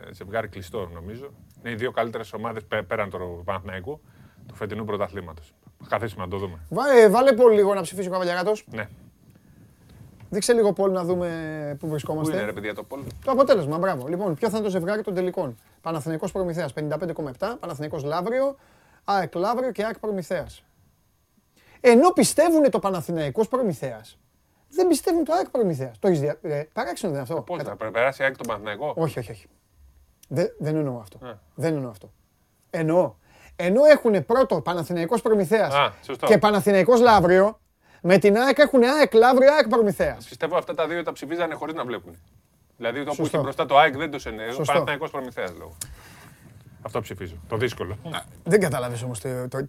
ε, ζευγάρι κλειστό νομίζω. Είναι οι δύο καλύτερες ομάδες πέ- πέραν του Παναθηναϊκού του φετινού πρωταθλήματος. Θα καθίσουμε να το δούμε. Βά- ε, βάλε πολύ λίγο να ψηφίσει ο Καβαλιαράτος. Ναι. Δείξε λίγο πολύ να δούμε πού Πού βρισκόμαστε. είναι ρε παιδιά το πόλο. Το αποτέλεσμα, μπράβο. Λοιπόν, ποιο θα είναι το ζευγάρι των τελικών; Παναθηναϊκός Προμηθέας 55,7, Παναθηναϊκός Λαύριο, ΑΕΚ Λαύριο και ΑΕΚ Προμηθέας. Ενώ πιστεύουν το Παναθηναϊκός Προμηθέας, δεν πιστεύουν το ΑΕΚ Προμηθέας. Το έχεις δια... ε, παράξενο δεν είναι αυτό; Πώς Κατα- θα περάσει η ΑΕΚ τον Παναθηναϊκό; Όχι, όχι, όχι. Δεν, δεν εννοώ αυτό. Ε. Δεν εννοώ αυτό. Εννοώ. Ενώ έχουν πρώτο Παναθηναϊκός Προμηθέας Α, σωστό. και Παναθηναϊκός Λαύριο, με την ΑΕΚ έχουν ΑΕΚ Λαύριο, ΑΕΚ Προμηθέας. Πιστεύω αυτά τα δύο τα ψηφίζανε χωρίς να βλέπουν. Δηλαδή το που Σωστό. είχε μπροστά το ΑΕΚ δεν το εννοεί. Ο Σωστό. Παναθηναϊκός Προμηθέας λόγω. Αυτό ψηφίζω. Το δύσκολο. Δεν κατάλαβες όμως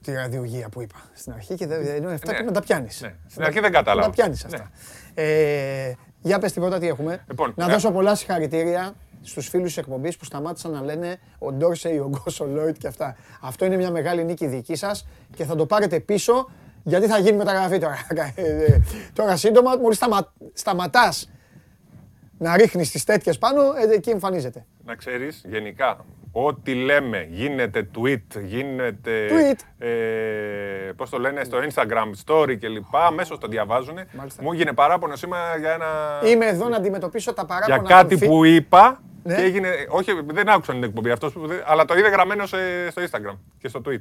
τη ραδιογία που είπα στην αρχή και δεν- ενώ αυτά Ναι. πρέπει να τα πιάνεις. Ναι. Στην αρχή δεν κατάλαβα. Να τα πιάνεις αυτά. Ε, για πες τίποτα τι έχουμε. Λοιπόν, να ε, δώσω πολλά συγχαρητήρια στους φίλους της εκπομπής που σταμάτησαν να λένε ο Ντόρσεϊ, ο Γκος, ο Λόιτ και αυτά. Αυτό είναι μια μεγάλη νίκη δική σας και θα το πάρετε πίσω γιατί θα γίνει μεταγραφή τώρα. (laughs) Ε, ε, τώρα σύντομα, μόλις σταμα, σταματάς να ρίχνεις τις τέτοιες πάνω, ε, εκεί εμφανίζεται. Να ξέρεις, γενικά, ό,τι λέμε, γίνεται tweet, γίνεται. Tweet. Ε, Πώς το λένε, στο Instagram story κλπ. Αμέσως το διαβάζουν. Μάλιστα. Μου έγινε παράπονο σήμερα για ένα. Είμαι εδώ να αντιμετωπίσω τα παράπονα για κάτι των φι- που είπα Ναι. και έγινε. Όχι, δεν άκουσαν την εκπομπή αυτός, αλλά το είδε γραμμένο σε- στο Instagram και στο tweet.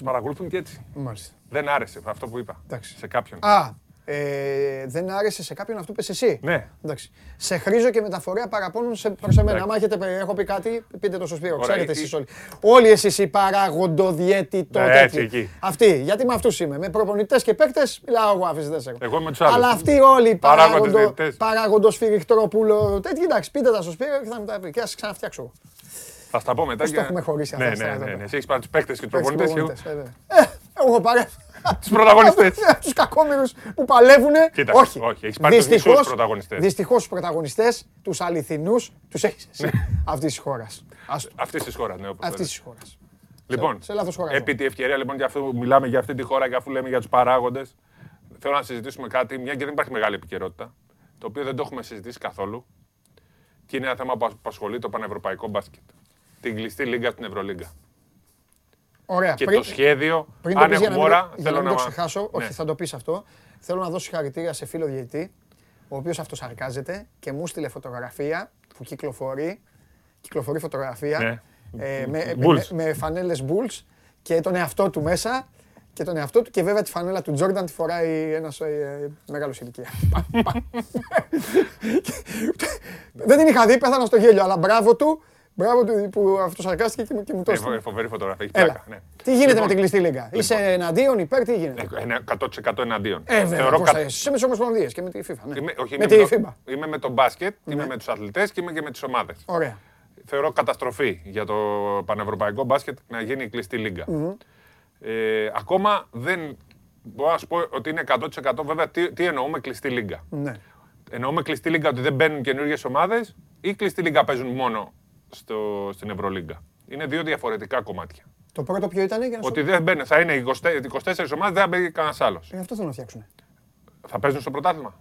Μα παρακολουθούν και έτσι. Μάλιστα. Δεν άρεσε αυτό που είπα Εντάξει. σε κάποιον. Α, ε, δεν άρεσε σε κάποιον αυτό που είπες εσύ. Ναι. Εντάξει. Σε χρήζω και μεταφορέα παραπώνων σε, προς εμένα. Εντάξει. Άμα έχετε, πει- έχω πει κάτι, πείτε το στο Σπύρο. Ωραία, Ξέρετε η- εσείς όλοι. Όλοι εσείς οι παραγοντοδιέτη το Ναι, τέτοιοι. έτσι, εκεί. Αυτοί, γιατί με αυτούς είμαι. Με προπονητές και παίκτες, μιλάω εγώ αφήσεις δεν σε έχω. Εγώ με τους άλλους. Αλλά αυτοί όλοι οι Παράγοντες παράγοντο, διαιτητές. παράγοντος Φιριχτρόπουλο, τέτοιοι, εντάξει, πείτε τα στο Σπύρο και θα μετά πει. Και θα σας ξαναφτιάξω. Εγώ. Θα στα πω μετά. Πώς και- το έχουμε χωρίσει αυτά ναι, στα ναι, εδώ ναι, πέρα. ναι. Εσύ έχεις πάρει τους παίκτες και τους Παίκτες προπονητές. προπονητές, βέβαια. Ε, εγώ παρέ. Τους πρωταγωνιστές. Τους κακόμοιρους που παλεύουν. Κοίταξε, όχι, όχι, έχεις πάρει τους μισούς πρωταγωνιστές. Δυστυχώς τους πρωταγωνιστές, τους αληθινούς, τους έχεις εσύ. Αυτής της χώρας. Αυτής της χώρας, ναι. Αυτής της χώρας. Λοιπόν, σε λάθος χώρα. επί τη ευκαιρία λοιπόν, για αφού μιλάμε για αυτή τη χώρα και αφού λέμε για τους παράγοντες, θέλω να συζητήσουμε κάτι, μια και δεν υπάρχει μεγάλη επικαιρότητα, το οποίο δεν το έχουμε συζητήσει καθόλου και είναι ένα θέμα που απασχολεί το πανευρωπαϊκό μπάσκετ. Την κλειστή λίγα στην Ευρωλίγκα. Ωραία. Και το σχέδιο, πριν αν το πεις, για έχουμε να μην- ώρα, για θέλω να μην να. το ξεχάσω, όχι Ναι. θα το πεις αυτό. Θέλω να δώσω συγχαρητήρια σε φίλο διαιτητή, ο οποίος αυτοσαρκάζεται και μου στείλε φωτογραφία που κυκλοφορεί, κυκλοφορεί φωτογραφία Ναι. ε, με, με, Bulls. με φανέλες Bulls και τον εαυτό του μέσα και τον εαυτό του και βέβαια τη φανέλα του Τζόρνταν τη φοράει ένας ε, μεγάλος ηλικία. Πα, (laughs) πα. (laughs) Δεν την είχα δει, πέθανα στο γέλιο, αλλά μπράβο του, μπράβο του που αυτοσαρκάστηκε και μου, και μου το Ε, έστειλε. φο- Φοβερή φωτογραφία. Έχει Έλα. πλάκα. Ναι. Τι γίνεται Λοιπόν, με την κλειστή λίγα; Είσαι εναντίον, υπέρ, τι γίνεται; ε, είναι 100% εναντίον. Ε, βέβαια, Θεωρώ πώς κα- θα είσαι. Είσαι με τις Ομοσπονδίες και με τη FIFA. Ναι. Είμαι, όχι, με είμαι, τη το, FIBA. είμαι με τον μπάσκετ, είμαι Ναι. με τους αθλητές και είμαι και με τις ομάδες. Ωραία. Θεωρώ καταστροφή για το πανευρωπαϊκό μπάσκετ να γίνει η κλειστή λίγκα. Ε, ακόμα δεν μπορώ να σου πω ότι είναι 100% βέβαια τι, τι εννοούμε κλειστή λίγκα. Ναι. Εννοούμε κλειστή λίγκα ότι δεν μπαίνουν καινούργιες ομάδες ή κλειστή λίγκα παίζουν μόνο στο, στην Ευρωλίγκα. Είναι δύο διαφορετικά κομμάτια. Το πρώτο ποιο ήταν για να σου Ότι δεν μπαίνουν, θα είναι 24, 24 ομάδες, δεν θα μπαίνει κανένας άλλος. Ε, αυτό θέλω να φτιάξουν. Θα παίζουν στο πρωτάθλημα.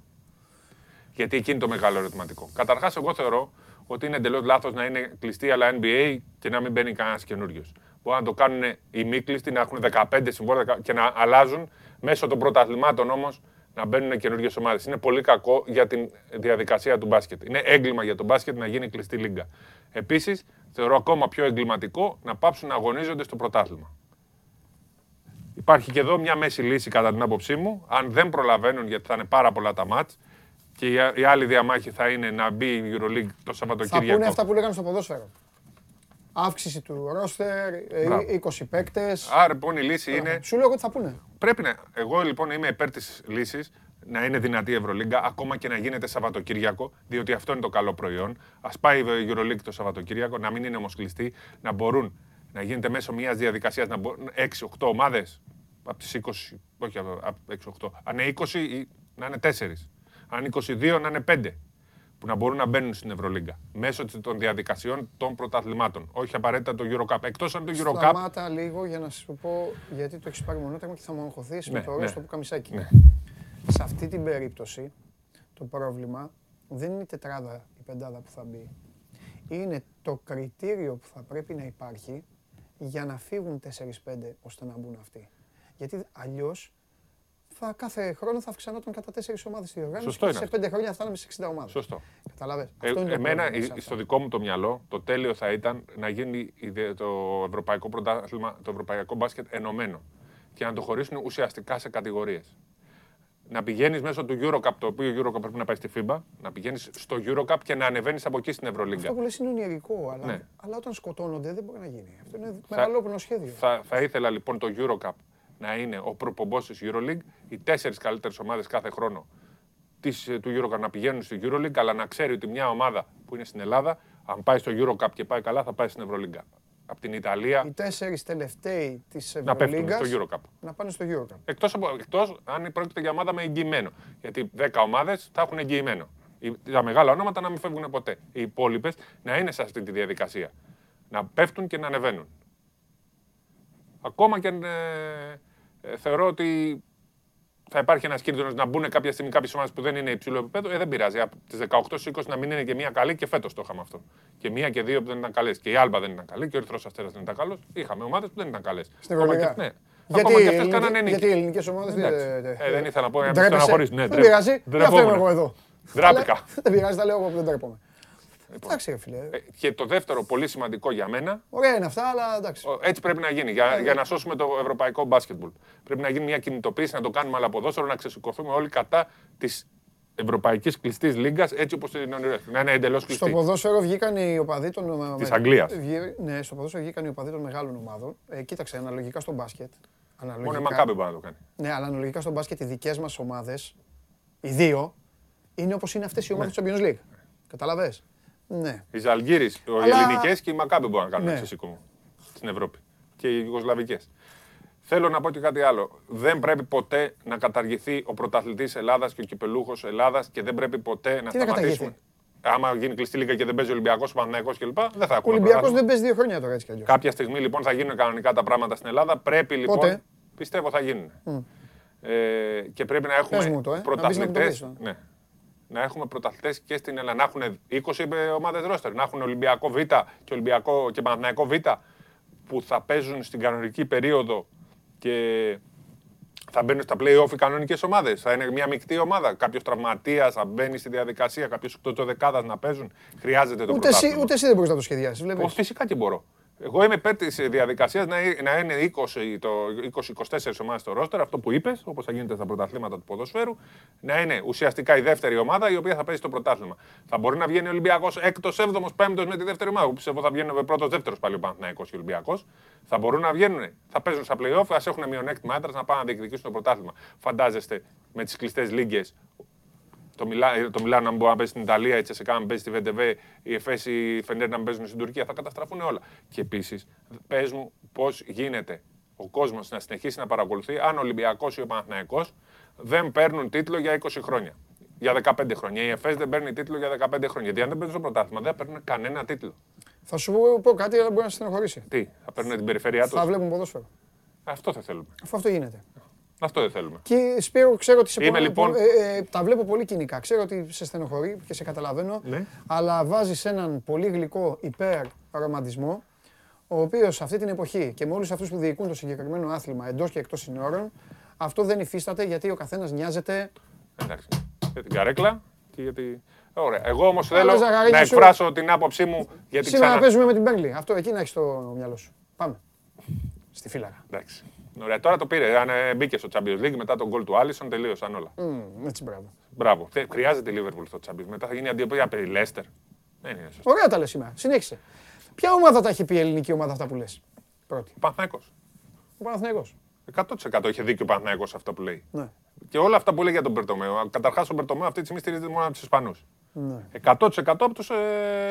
Γιατί εκεί είναι το μεγάλο ερωτηματικό. Καταρχάς, εγώ θεωρώ ότι είναι εντελώς λάθος να είναι κλειστή αλλά NBA και να μην μπαίνει κανένας καινούριος. Μπορεί να το κάνουν οι μη κλειστοί, να έχουν 15 συμβόλαια και να αλλάζουν μέσω των πρωταθλημάτων όμως να μπαίνουν καινούργιες ομάδες. Είναι πολύ κακό για τη διαδικασία του μπάσκετ. Είναι έγκλημα για τον μπάσκετ να γίνει κλειστή λίγκα. Επίσης, θεωρώ ακόμα πιο εγκληματικό να πάψουν να αγωνίζονται στο πρωτάθλημα. Υπάρχει και εδώ μια μέση λύση κατά την άποψή μου. Αν δεν προλαβαίνουν, γιατί θα είναι πάρα πολλά τα μάτς και η, η άλλη διαμάχη θα είναι να μπει η Euroleague το Θα Σαββατοκύριακο. πούνε αυτά που λέγανε στο ποδόσφαιρο. Αύξηση του ρόστερ, ε, Μπράβο. 20 παίκτες. Άρα λοιπόν η λύση είναι. Σου λέω εγώ τι θα πούνε. Πρέπει να. Εγώ λοιπόν είμαι υπέρ της λύσης να είναι δυνατή η Ευρωλίγκα, ακόμα και να γίνεται Σαββατοκύριακο, διότι αυτό είναι το καλό προϊόν. Α πάει η Euroleague το Σαββατοκύριακο, να μην είναι όμω κλειστή, να μπορούν να γίνεται μέσω μιας διαδικασίας να μπορούν 6-8 ομάδες από τις 20, όχι από 6-8, αν είναι 20 ή να είναι 4. Αν είναι 22 να είναι 5 που να μπορούν να μπαίνουν στην Ευρωλίγκα μέσω των διαδικασιών των πρωταθλημάτων. Όχι απαραίτητα το Eurocup. Εκτός αν το Eurocup. Σταμάτα λίγο για να σου πω γιατί το έχεις πάρει μονόταγμα και θα μου αγχωθείς με Ναι, το ναι. ρόστο που καμισάκι. Ναι. Σε αυτή την περίπτωση το πρόβλημα δεν είναι η τετράδα, η πεντάδα που θα μπει. Είναι το κριτήριο που θα πρέπει να υπάρχει για να φύγουν 4-5 ώστε να μπουν αυτοί. Γιατί αλλιώς θα, κάθε χρόνο θα αυξανόταν κατά 4 ομάδες στη διοργάνωση Σωστό και είναι σε 5 χρόνια θα φτάναμε σε 60 ομάδες. Σωστό. Καταλάβες. Ε, Αυτό είναι το εμένα, πρόβλημα σε η- αυτό. στο δικό μου το μυαλό, το τέλειο θα ήταν να γίνει η δε- το ευρωπαϊκό πρωτάθλημα, το ευρωπαϊκό μπάσκετ ενωμένο και να το χωρίσουν ουσιαστικά σε κατηγορίες. Να πηγαίνεις μέσω του Eurocup, το οποίο Eurocup πρέπει να πάει στη FIBA, να πηγαίνεις στο Eurocup και να ανεβαίνεις από εκεί στην Ευρωλίγκα. Αυτό που λες είναι ονειρικό, αλλά, Ναι. αλλά όταν σκοτώνονται δεν μπορεί να γίνει. Αυτό είναι Θα- μεγαλόπνο σχέδιο. Θα, θα ήθελα λοιπόν το Eurocup να είναι ο προπομπός της Euroleague, οι τέσσερις καλύτερες ομάδες κάθε χρόνο της, ε, του Eurocup να πηγαίνουν στη Euroleague, αλλά να ξέρει ότι μια ομάδα που είναι στην Ελλάδα, αν πάει στο Eurocup και πάει καλά, θα πάει στην Ευρωλίγκα. Από την Ιταλία Οι τέσσερις τελευταίοι της να πέφτουν Ευρωλίγκας στο Eurocup. να πάνε στο Eurocup. Εκτός, από, εκτός αν πρόκειται για ομάδα με εγγυημένο. Γιατί 10 ομάδες θα έχουν εγγυημένο. Οι- Τα μεγάλα ονόματα να μην φεύγουν ποτέ. Οι υπόλοιπες να είναι σε αυτή τη διαδικασία. Να πέφτουν και να ανεβαίνουν. Ακόμα και αν, ε, ε, θεωρώ ότι θα υπάρχει ένας κίνδυνος να μπουν κάποια στιγμή κάποιες ομάδες που δεν είναι υψηλό επίπεδο. Ε, δεν πειράζει. Από τις 18 20 να μην είναι και μία καλή και φέτος το είχαμε αυτό. Και μία και δύο που δεν ήταν καλές. Και η Άλμπα δεν ήταν καλή και ο Ερυθρός Αστέρας δεν ήταν καλός. Είχαμε ομάδες που δεν ήταν καλές. Στην Ευρωλίγκα. Ναι. Γιατί, Ακόμα οι και αυτές ελληνικές- κάνανε νίκη. γιατί οι ελληνικές ομάδες Εντάξει. Ε, δεν ήθελα να πω, να μην στεναχωρείς. Ναι, δεν ντρέπ- πειράζει. Γι' αυτό είμαι ντρεπόμουν. εγώ εδώ. Ντράπηκα. Αλλά (laughs) Δεν πειράζει, τα λέω εγώ που δεν τρέπομαι. Εντάξει, ρε φίλε. Ε, Και το δεύτερο πολύ σημαντικό για μένα, Ωραία είναι αυτά, αλλά εντάξει. ο- έτσι πρέπει να γίνει για, για να σώσουμε το ευρωπαϊκό μπάσκετμπολ. Πρέπει να γίνει μια κινητοποίηση, να το κάνουμε αλλά ποδόσφαιρο, να ξεσηκωθούμε όλοι κατά της ευρωπαϊκής κλειστής λίγκας, έτσι όπως την ονειρεύεται. Να είναι εντελώς Στο κλειστή. ποδόσφαιρο βγήκαν οι οπαδοί των. Της Αγγλίας. Βγή- Ναι, στο ποδόσφαιρο βγήκαν οι οπαδοί των μεγάλων ομάδων. Ε, κοίταξε, αναλογικά στο μπάσκετ. Μόνο η Αναλογικά, Μακάμπη μπορεί να το κάνει. ναι, αλλά αναλογικά στο μπάσκετ οι δικές μας ομάδες, οι δύο, είναι όπως είναι αυτές οι ομάδες του Champions League. Καταλαβέ. Ναι. Οι Ζαλγκύρη, οι Αλλά- ελληνικές και οι Μακάμπη μπορούν να κάνουν Ναι. ένα ξεσήκωμο στην Ευρώπη. Και οι Ιουγκοσλαβικές. Θέλω να πω και κάτι άλλο. Δεν πρέπει ποτέ να καταργηθεί ο πρωταθλητής Ελλάδας και ο κυπελούχος Ελλάδας και δεν πρέπει ποτέ να Τι να σταματήσουμε. Άμα γίνει κλειστή λίγα και δεν παίζει ο Ολυμπιακός, Παναγιακό κλπ. Δεν θα Ο έχουμε. Ολυμπιακός πρωτάθλημα. δεν παίζει δύο χρόνια τώρα έτσι κι αλλιώς. Κάποια στιγμή λοιπόν θα γίνουν κανονικά τα πράγματα στην Ελλάδα. Πρέπει λοιπόν. Πότε; Πιστεύω θα γίνουν. Ε, και πρέπει να Πες μου έχουμε το, ε. Να πεις να μου το πρωταθλητές. πεις, ε. Ναι. Να έχουμε πρωταθλητές και στην Ελλάδα. Να έχουν 20 ομάδες ρόστερ. Να έχουν Ολυμπιακό Β και, Ολυμπιακό και Παναθηναϊκό Β που θα παίζουν στην κανονική περίοδο και θα μπαίνουν στα play-off οι κανονικές ομάδες. Θα είναι μια μεικτή ομάδα. Κάποιος τραυματίας θα μπαίνει στη διαδικασία, κάποιος εκτός δεκάδας να παίζουν. Χρειάζεται το Ούτε εσύ, πρωτάθλημα. ούτε εσύ δεν μπορείς να το σχεδιάσεις. Ω, Βλέπεις. φυσικά και μπορώ. Εγώ είμαι υπέρ τη διαδικασία να, ε- να είναι 20, το 20-24 ομάδες στο ρόστερ, αυτό που είπες, όπως θα γίνεται στα πρωταθλήματα του ποδοσφαίρου, να είναι ουσιαστικά η δεύτερη ομάδα η οποία θα παίζει το πρωτάθλημα. Θα μπορεί να βγαίνει ο Ολυμπιακός έκτος, έβδομος, πέμπτος με τη δεύτερη ομάδα. Εγώ πιστεύω θα βγαίνουν πρώτος, δεύτερος πάλι ο Παναθυναϊκό και ο Ολυμπιακός. Θα μπορούν να βγαίνουν, θα παίζουν στα playoff, ας έχουν μειονέκτημα άντρας να πάνε να διεκδικήσουν το πρωτάθλημα. Φαντάζεστε με τις κλειστές λίγκες το, Μιλά, το Μιλάνο να μπορεί να παίζει στην Ιταλία, η Τσεσεκά να παίζει στη ΒΕΝΤΕΒΕ, η ΕΦΕΣ, η Φενέρ να παίζουν στην Τουρκία. Θα καταστραφούν όλα. Και επίσης, πες μου πώς γίνεται ο κόσμος να συνεχίσει να παρακολουθεί αν ο Ολυμπιακός ή ο Παναθηναϊκός δεν παίρνουν τίτλο για 20 χρόνια. Για 15 χρόνια. Η ΕΦΕΣ δεν παίρνει τίτλο για 15 χρόνια. Γιατί αν δεν παίζουν στο πρωτάθλημα δεν θα παίρνουν κανένα τίτλο. Θα σου πω κάτι, αλλά μπορεί να στενοχωρήσει. Τι, θα παίρνουν την περιφέρειά τους; Θα βλέπουν ποδόσφαιρο. Αυτό θα θέλουμε. Αφού αυτό γίνεται. Αυτό δεν θέλουμε. Και Σπύρο, ξέρω ότι σε Είμαι, πολλά- λοιπόν- ε, ε, τα βλέπω πολύ κοινικά. Ξέρω ότι σε στενοχωρεί και σε καταλαβαίνω. Ναι. Αλλά βάζεις έναν πολύ γλυκό υπερ-ρομαντισμό, ο οποίος αυτή την εποχή και με όλους αυτούς που διοικούν το συγκεκριμένο άθλημα εντός και εκτός συνόρων, αυτό δεν υφίσταται γιατί ο καθένας νοιάζεται. Εντάξει. Για την καρέκλα και για τη... Ωραία. Εγώ όμως Αλλά, θέλω Ζαγαρίνη, να σου- εκφράσω την άποψή μου γιατί Σήμερα ξανά... παίζουμε με την Μπέρλι. Αυτό εκεί να έχεις το μυαλό σου. Πάμε. Στη φύλακα. Εντάξει. Ωραία, τώρα το πήρε. Αν ε, μπήκε στο Champions League μετά τον γκολ του Άλισον, τελείωσαν όλα. Μμμ, έτσι μπράβο. Μπράβο. Θε- Χρειάζεται η Liverpool στο Champions. Μετά θα γίνει αντιοπία περί Leicester. Δεν είναι σωστό. Ωραία τα λες σήμερα. Συνέχισε. Ποια ομάδα τα έχει πει η ελληνική ομάδα αυτά που λες; Πρώτη. Παναθηναϊκός. Ο Παναθηναϊκός. 100% είχε δίκιο ο Παναθηναϊκός αυτό που λέει. Ναι. Και όλα αυτά που λέει για τον Μπερτομέο. Καταρχάς, ο Μπερτομέο αυτή τη στιγμή στηρίζεται μόνο από τους Ισπανούς. Ναι. 100% από τους ε,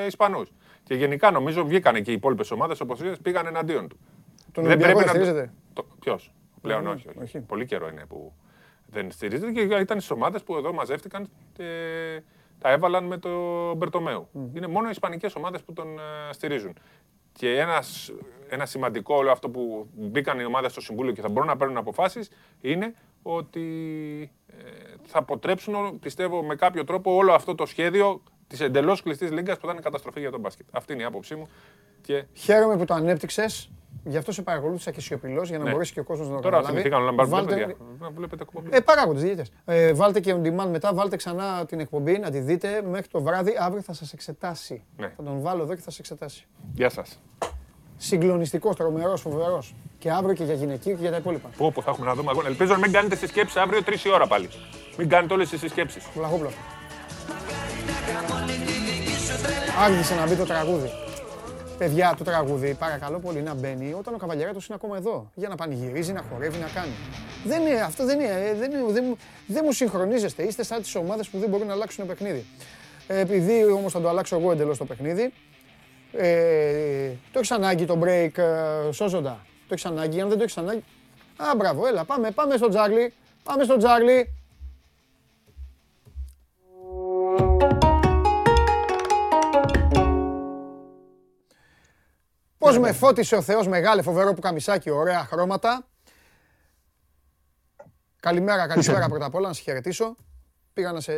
Ισπανούς. Και γενικά νομίζω βγήκαν και οι υπόλοιπες ομάδες όπως πήγαν εναντίον του. Τον Ολυμπιακό δεν στηρίζεται. Ποιος; Πλέον Ναι, όχι, όχι. όχι. Πολύ καιρό είναι που δεν στηρίζεται και ήταν στις ομάδες που εδώ μαζεύτηκαν και τα έβαλαν με τον Μπερτομέου. Είναι μόνο οι Ισπανικές ομάδες που τον ε, στηρίζουν. Και ένας, ένα σημαντικό όλο αυτό που μπήκαν οι ομάδες στο Συμβούλιο και θα μπορούν να παίρνουν αποφάσεις είναι ότι ε, θα αποτρέψουν, πιστεύω, με κάποιο τρόπο όλο αυτό το σχέδιο της εντελώς κλειστής λίγκας που θα είναι καταστροφή για τον μπάσκετ. Αυτή είναι η άποψή μου. Και Χαίρομαι που το ανέπτυξες. Γι' αυτό σε παρακολούθησα και σιωπηλός για να Ναι. μπορέσει και ο κόσμος να το τώρα καταλάβει. θυμηθήκαν να πάρουν Βάλτε- παιδιά. Να βλέπετε εκπομπή. Ε, παράγοντε, διαιτητέ. Ε, βάλτε και on demand μετά, βάλτε ξανά την εκπομπή να τη δείτε μέχρι το βράδυ. Αύριο θα σας εξετάσει. Ναι. Θα τον βάλω εδώ και θα σας εξετάσει. Γεια σας. Συγκλονιστικός, τρομερός, φοβερός. Και αύριο και για γυναικείο και για τα υπόλοιπα. Πού, πού θα έχουμε να δούμε αγώνα. Ελπίζω να μην κάνετε συσκέψεις αύριο 3 η ώρα πάλι. Μην κάνετε όλες τις συσκέψεις. Βλαχόπλο. Άρχισε να μπει το τραγούδι. Παιδιά, το τραγούδι, παρακαλώ πολύ να μπαίνει όταν ο καβαλιαράτος είναι ακόμα εδώ. Για να πανηγυρίζει, να χορεύει, να κάνει. Δεν είναι, αυτό δεν είναι, ε, δεν, είναι, δεν, μου- δεν μου συγχρονίζεστε. Είστε σαν τις ομάδες που δεν μπορούν να αλλάξουν παιχνίδι. Ε, επειδή όμως θα το αλλάξω εγώ εντελώς το παιχνίδι, ε, το έχεις ανάγκη το break, ε, σώζοντα. Το έχεις ανάγκη, αν δεν το έχεις ανάγκη... Α, μπράβο, έλα, πάμε, πάμε στο Τζάρλι. Πάμε στο Τζάρλι. Πώς με φώτισε ο Θεός μεγάλε φοβερό που καμισάκι, ωραία χρώματα. Καλημέρα, καλησπέρα πρώτα απ' όλα, να σε χαιρετήσω. Πήγα να σε,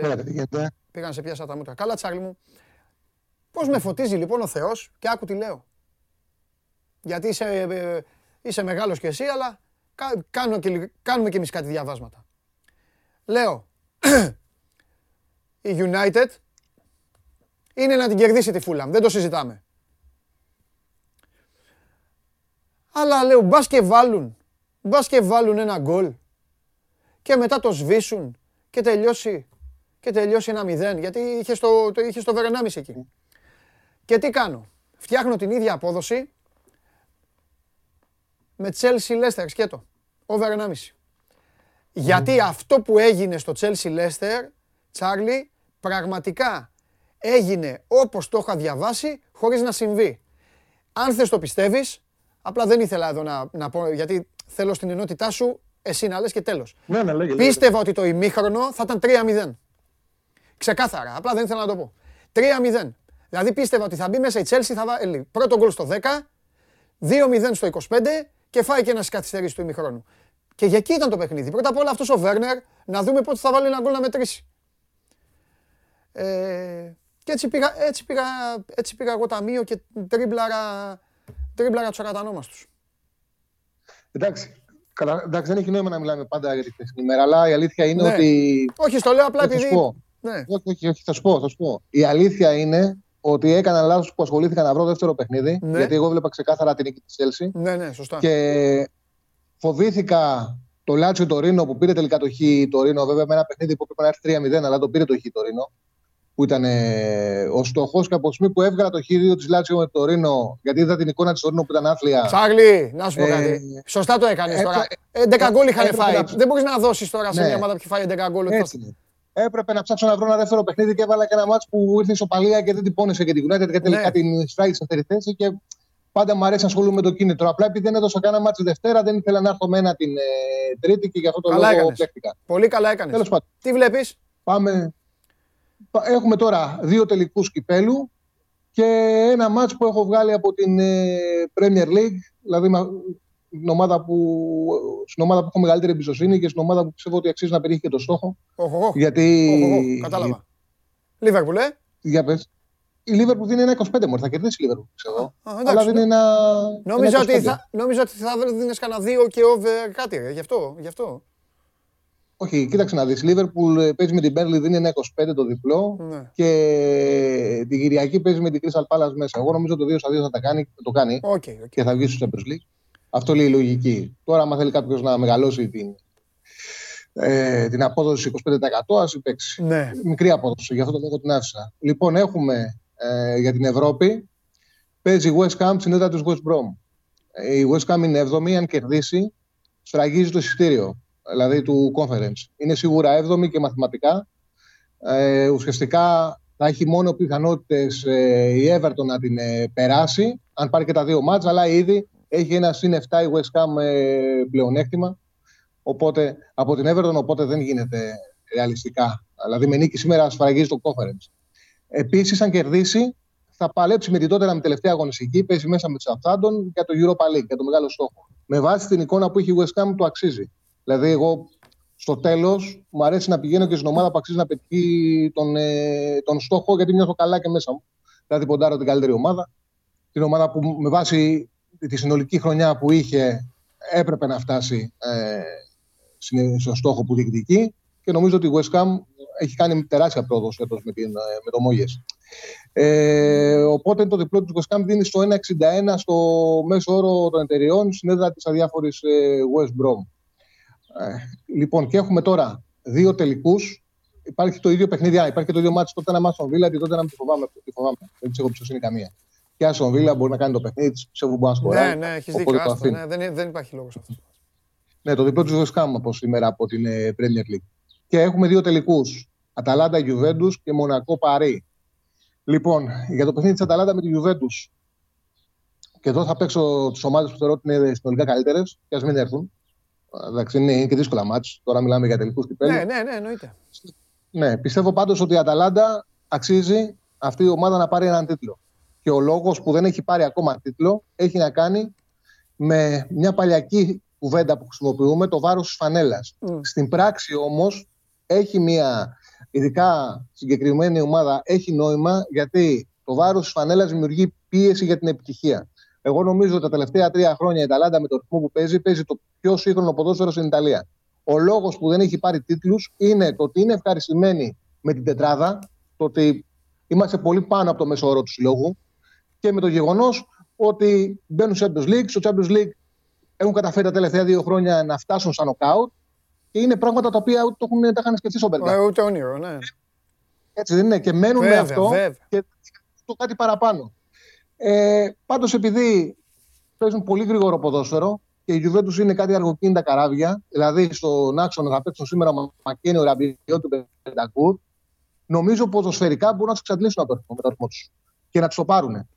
πήγα να σε πιάσα τα μούτρα. Καλά, Τσάρλι μου. Πώς με φωτίζει λοιπόν ο Θεός και άκου τι λέω. Γιατί είσαι, ε, είσαι μεγάλος κι εσύ, αλλά κα- κάνω και, λι- κάνουμε κι εμείς κάτι διαβάσματα. Λέω, (clears throat) η United είναι να την κερδίσει τη Fulham, δεν το συζητάμε. Αλλά λέω, μπας και βάλουν, μπας και βάλουν ένα γκολ. Και μετά το σβήσουν. Και τελειώσει, και τελειώσει ένα μηδέν, γιατί είχε στο, το, είχε στο Βερενάμις εκεί. Και τι κάνω, φτιάχνω την ίδια απόδοση με Chelsea Leicester σκέτο, over 1,5. Γιατί αυτό που έγινε στο Chelsea Leicester, Τσάρλι, πραγματικά έγινε όπως το είχα διαβάσει, χωρίς να συμβεί. Αν θες το πιστεύεις, Απλά δεν ήθελα εδώ να, να πω, γιατί θέλω στην ενότητά σου εσύ να λες και τέλος. Ναι, ναι, λέγε, Πίστευα ότι το ημίχρονο θα ήταν 3-0. Ξεκάθαρα, απλά δεν ήθελα να το πω. 3-0. Δηλαδή πίστευα ότι θα μπει μέσα η Chelsea, θα βάλει πρώτο γκολ στο 10, 2-0 στο 25 και φάει και ένας καθυστερήσει του ημιχρόνου. Και για εκεί ήταν το παιχνίδι. Πρώτα απ' όλα αυτός ο Βέρνερ να δούμε πότε θα βάλει ένα γκολ να μετρήσει. Ε, και έτσι πήγα, έτσι, πήγα, έτσι πήγα εγώ ταμείο και τρίμπλαρα, τρίμπλαρα τους ακατανόμαστους. Εντάξει, Καλά, εντάξει, δεν έχει νόημα να μιλάμε πάντα για τη χθεσινή ημέρα, αλλά η αλήθεια είναι ναι. ότι. Όχι, στο λέω απλά επειδή. Θα σου πω. Ναι. Όχι, όχι, όχι, θα σου πω, θα σου πω. Η αλήθεια είναι ότι έκανα λάθος που ασχολήθηκα να βρω δεύτερο παιχνίδι. Ναι. Γιατί εγώ βλέπα ξεκάθαρα την νίκη της Chelsea. Ναι, ναι, σωστά. Και φοβήθηκα το Λάτσιο το Ρήνο που πήρε τελικά το Χ το Ρήνο. Βέβαια με ένα παιχνίδι που έπρεπε να έρθει 3-0, αλλά το πήρε το Χ το Ρήνο που ήταν ε, ο στοχός και από τη στιγμή που έβγαλα το χείριο της Λάτσιο με το Ρήνο, γιατί είδα την εικόνα της Ρήνο που ήταν άθλια. Τσάγλι, να σου πω ε, κάτι. Σωστά το έκανες τώρα. 11 γκολ είχαν φάει. Να... Δεν μπορείς να δώσεις τώρα σε ναι. μια ομάδα που έχει φάει 11 γκολ. Έπρεπε να ψάξω να βρω ένα δεύτερο παιχνίδι και έβαλα και ένα μάτσο που ήρθε η Σοπαλία και δεν την πόνεσε και την United και τελικά ναι. την σφράγγισε σε δεύτερη θέση. Και πάντα μου αρέσει να ασχολούμαι με το κίνητρο. Απλά επειδή δεν έδωσα κανένα μάτσο Δευτέρα, δεν ήθελα να έρθω με ένα την ε, Τρίτη και γι' αυτό το καλά λόγο πλέχτηκα. Πολύ καλά έκανες. Τι βλέπεις; Πάμε, Έχουμε τώρα δύο τελικούς κυπέλου και ένα μάτς που έχω βγάλει από την ε, Premier League, δηλαδή στην ομάδα που, στην ομάδα που έχω μεγαλύτερη εμπιστοσύνη και στην ομάδα που πιστεύω ότι αξίζει να πετύχει και το στόχο. Οχο, γιατί... κατάλαβα. Λίβερπουλ, ε; Για πες. Η Λίβερπουλ δίνει ένα 25 μόνο, θα κερδίσει η Λίβερπουλ, ξέρω. Αλλά δίνει ένα. Νόμιζα, ότι θα, νόμιζα ότι θα δίνεις κανένα δύο και over κάτι, γι' αυτό. Γι αυτό. Όχι, κοίταξε να δεις. Η Λίβερπουλ ε, παίζει με την Μπέρλι, δίνει ένα 25 το διπλό. Ναι. Και την Κυριακή παίζει με την Crystal Palace μέσα. Εγώ νομίζω το 2 2 θα τα κάνει, το κάνει okay, okay. και θα βγει στο Champions League. Αυτό λέει η λογική. Τώρα, άμα θέλει κάποιος να μεγαλώσει την, ε, την απόδοση 25% ας παίξει. Ναι. Μικρή απόδοση, γι' αυτό το λόγο την άφησα. Λοιπόν, έχουμε ε, για την Ευρώπη. Παίζει η West Ham στην έδρα του West Brom. Ε, η West Ham είναι 7η, αν κερδίσει, σφραγίζει το εισιτήριο δηλαδή του conference. Είναι σίγουρα 7η και μαθηματικά. Ε, ουσιαστικά θα έχει μόνο πιθανότητες ε, η Everton να την ε, περάσει, αν πάρει και τα δύο μάτς, αλλά ήδη έχει ένα συν 7 η West Ham ε, πλεονέκτημα οπότε, από την Everton, οπότε δεν γίνεται ρεαλιστικά. Δηλαδή με νίκη σήμερα ασφαλαγίζει το conference. Επίσης, αν κερδίσει, θα παλέψει με την τότε με τελευταία αγωνιστική, παίζει μέσα με τους Southampton για το Europa League, για το μεγάλο στόχο. Με βάση την εικόνα που έχει η West Ham, το αξίζει. Δηλαδή, εγώ στο τέλος μου αρέσει να πηγαίνω και στην ομάδα που αξίζει να πετύχει τον, ε, τον στόχο, γιατί νιώθω καλά και μέσα μου. Δηλαδή, ποντάρω την καλύτερη ομάδα. Την ομάδα που με βάση τη συνολική χρονιά που είχε έπρεπε να φτάσει ε, στον στόχο που διεκδικεί. Και νομίζω ότι η West Ham έχει κάνει τεράστια πρόοδο φέτος με, την, ε, με το Μόγες. Ε, οπότε το διπλό του West Ham δίνει στο 1,61 στο μέσο όρο των εταιριών συνέδρα της αδιάφορης ε, West Brom. Ε, λοιπόν, και έχουμε τώρα δύο τελικούς. Υπάρχει το ίδιο παιχνίδι, υπάρχει και το ίδιο μάτι τότε ένα μάτι στον Βίλα, και τότε να μην τη φοβάμαι. Τη φοβάμαι. Δεν τη έχω εμπιστοσύνη καμία. Και στον Βίλα μπορεί να κάνει το παιχνίδι της, πιστεύω που μπορεί να σκοράρει. Ναι, ναι, έχεις δίκιο. Άστο, ναι, δεν, δεν υπάρχει λόγος αυτό. Ναι, το διπλό του West από σήμερα από την ε, Premier League. Και έχουμε δύο τελικούς. Αταλάντα Γιουβέντου και Μονακό Παρί. Λοιπόν, για το παιχνίδι της Αταλάντα με τη Γιουβέντου. Και εδώ θα παίξω τις ομάδες που θεωρώ ότι είναι συνολικά καλύτερες και ας μην έρθουν. Εντάξει, είναι και δύσκολα μάτς. Τώρα μιλάμε για τελικούς κυπέλους. Ναι, ναι, ναι, εννοείται. Ναι, πιστεύω πάντως ότι η Αταλάντα αξίζει αυτή η ομάδα να πάρει έναν τίτλο. Και ο λόγος που δεν έχει πάρει ακόμα τίτλο έχει να κάνει με μια παλιακή κουβέντα που χρησιμοποιούμε, το βάρος της φανέλας. Στην πράξη όμως έχει μια, ειδικά συγκεκριμένη ομάδα, έχει νόημα γιατί το βάρος της φανέλας δημιουργεί πίεση για την επιτυχία. Εγώ νομίζω ότι τα τελευταία τρία χρόνια η Ιταλάντα με το ρυθμό που παίζει, παίζει το πιο σύγχρονο ποδόσφαιρο στην Ιταλία. Ο λόγος που δεν έχει πάρει τίτλους είναι το ότι είναι ευχαριστημένοι με την τετράδα, το ότι είμαστε πολύ πάνω από το μέσο όρο του συλλόγου και με το γεγονός ότι μπαίνουν στο Champions League. Στο Champions League έχουν καταφέρει τα τελευταία δύο χρόνια να φτάσουν σαν νοκάουτ και είναι πράγματα τα οποία το έχουν, τα είχαν σκεφτεί στον Μπεργκά. Ούτε όνειρο, ναι. Έτσι δεν είναι. Και μένουν βέβαια, με αυτό βέβαια. και το κάτι παραπάνω. Ε, Πάντως, επειδή παίζουν πολύ γρήγορο ποδόσφαιρο και η Juventus είναι κάτι αργοκίνητα καράβια, δηλαδή στον άξονα θα παίξουν σήμερα ο Μακένιο, ο Ραμπιό του Πεντακούρ, νομίζω ποδοσφαιρικά μπορούν να τους εξαντλήσουν από το ρυθμό τους και να τους το πάρουν.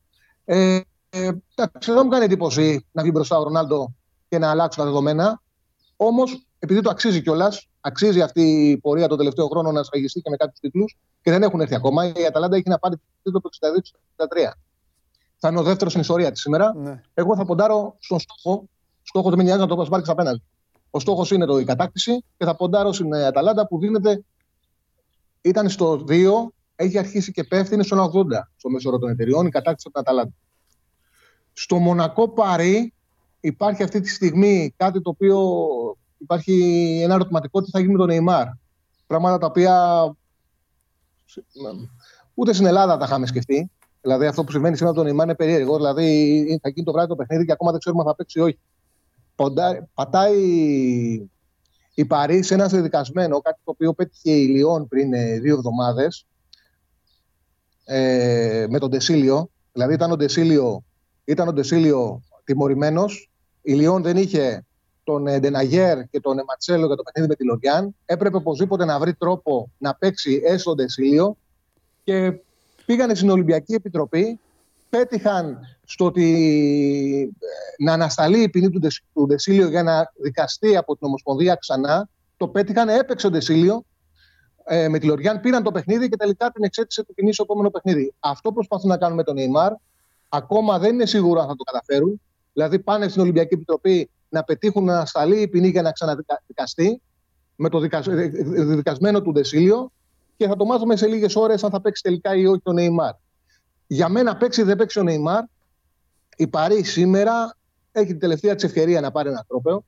Ε, εντάξει, δεν μου κάνει εντύπωση να βγει μπροστά ο Ρονάλντο και να αλλάξουν τα δεδομένα. Όμως, επειδή το αξίζει κιόλας, αξίζει αυτή η πορεία τον τελευταίο χρόνο να σφαγιστεί και με κάποιους τίτλους και δεν έχουν έρθει ακόμα. Η Αταλάντα έχει να πάρει το τίτλο το 62-63. Θα είναι ο δεύτερος στην ιστορία της σήμερα. Ναι. Εγώ θα ποντάρω στον στόχο. Στόχο δεν με νοιάζει να το πάρει απέναντι. Ο στόχος είναι το, η κατάκτηση και θα ποντάρω στην Αταλάντα που δίνεται. Ήταν στο 2, έχει αρχίσει και πέφτει, είναι στο 80 στο μέσο όρο των εταιριών η κατάκτηση από την Αταλάντα. Στο Μονακό Παρί υπάρχει αυτή τη στιγμή κάτι το οποίο υπάρχει ένα ερωτηματικό τι θα γίνει με τον Νεϊμάρ. Πράγματα τα οποία ούτε στην Ελλάδα τα είχαμε σκεφτεί. Δηλαδή αυτό που συμβαίνει σήμερα με τον Νεϊμάρ είναι περίεργο. Δηλαδή θα γίνει το βράδυ το παιχνίδι και ακόμα δεν ξέρουμε αν θα παίξει ή όχι. πατάει η Παρή σε ένα δεδικασμένο, κάτι το οποίο πέτυχε η Λιόν πριν ε, δύο εβδομάδες ε, με τον Τεσίλιο. Δηλαδή ήταν ο Τεσίλιο, ήταν ο Τεσίλιο τιμωρημένος. Η Λιόν δεν είχε τον ε, Ντεναγέρ και τον Ματσέλο για το παιχνίδι με τη Λοριάν. Έπρεπε οπωσδήποτε να βρει τρόπο να παίξει έστω τον Τεσίλιο και πήγανε στην Ολυμπιακή Επιτροπή. Πέτυχαν στο ότι ε, να ανασταλεί η ποινή του Ντεσίλιο για να δικαστεί από την Ομοσπονδία ξανά. Το πέτυχαν, έπαιξε ο Ντεσίλιο ε, με τη Λοριάν, πήραν το παιχνίδι και τελικά την εξέτησε του ποινή στο επόμενο παιχνίδι. Αυτό προσπαθούν να κάνουν με τον Νεϊμάρ. Ακόμα δεν είναι σίγουρο αν θα το καταφέρουν. Δηλαδή πάνε στην Ολυμπιακή Επιτροπή να πετύχουν να ανασταλεί η ποινή για να ξαναδικαστεί με το δικασμένο του Ντεσίλιο και θα το μάθουμε σε λίγες ώρες αν θα παίξει τελικά ή όχι ο Νεϊμάρ. Για μένα παίξει ή δεν παίξει ο Νεϊμάρ. Η Παρή σήμερα έχει την τελευταία της ευκαιρία να πάρει ένα τρόπαιο.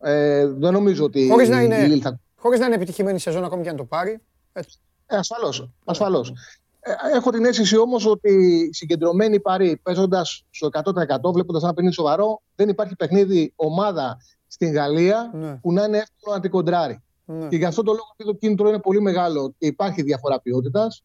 Ε, δεν νομίζω ότι. Χωρίς να, είναι, θα... χωρίς να είναι επιτυχημένη σεζόν ακόμη και αν το πάρει. Ε, ασφαλώς, ασφαλώς. Ε, έχω την αίσθηση όμως ότι η συγκεντρωμένη Παρή παίζοντας στο 100% βλέποντας ένα παιχνίδι σοβαρό, δεν υπάρχει παιχνίδι ομάδα στην Γαλλία ναι. που να είναι εύκολο να την κοντράρει. Ναι. Και γι' αυτό το λόγο το κίνητρο είναι πολύ μεγάλο και υπάρχει διαφορά ποιότητας.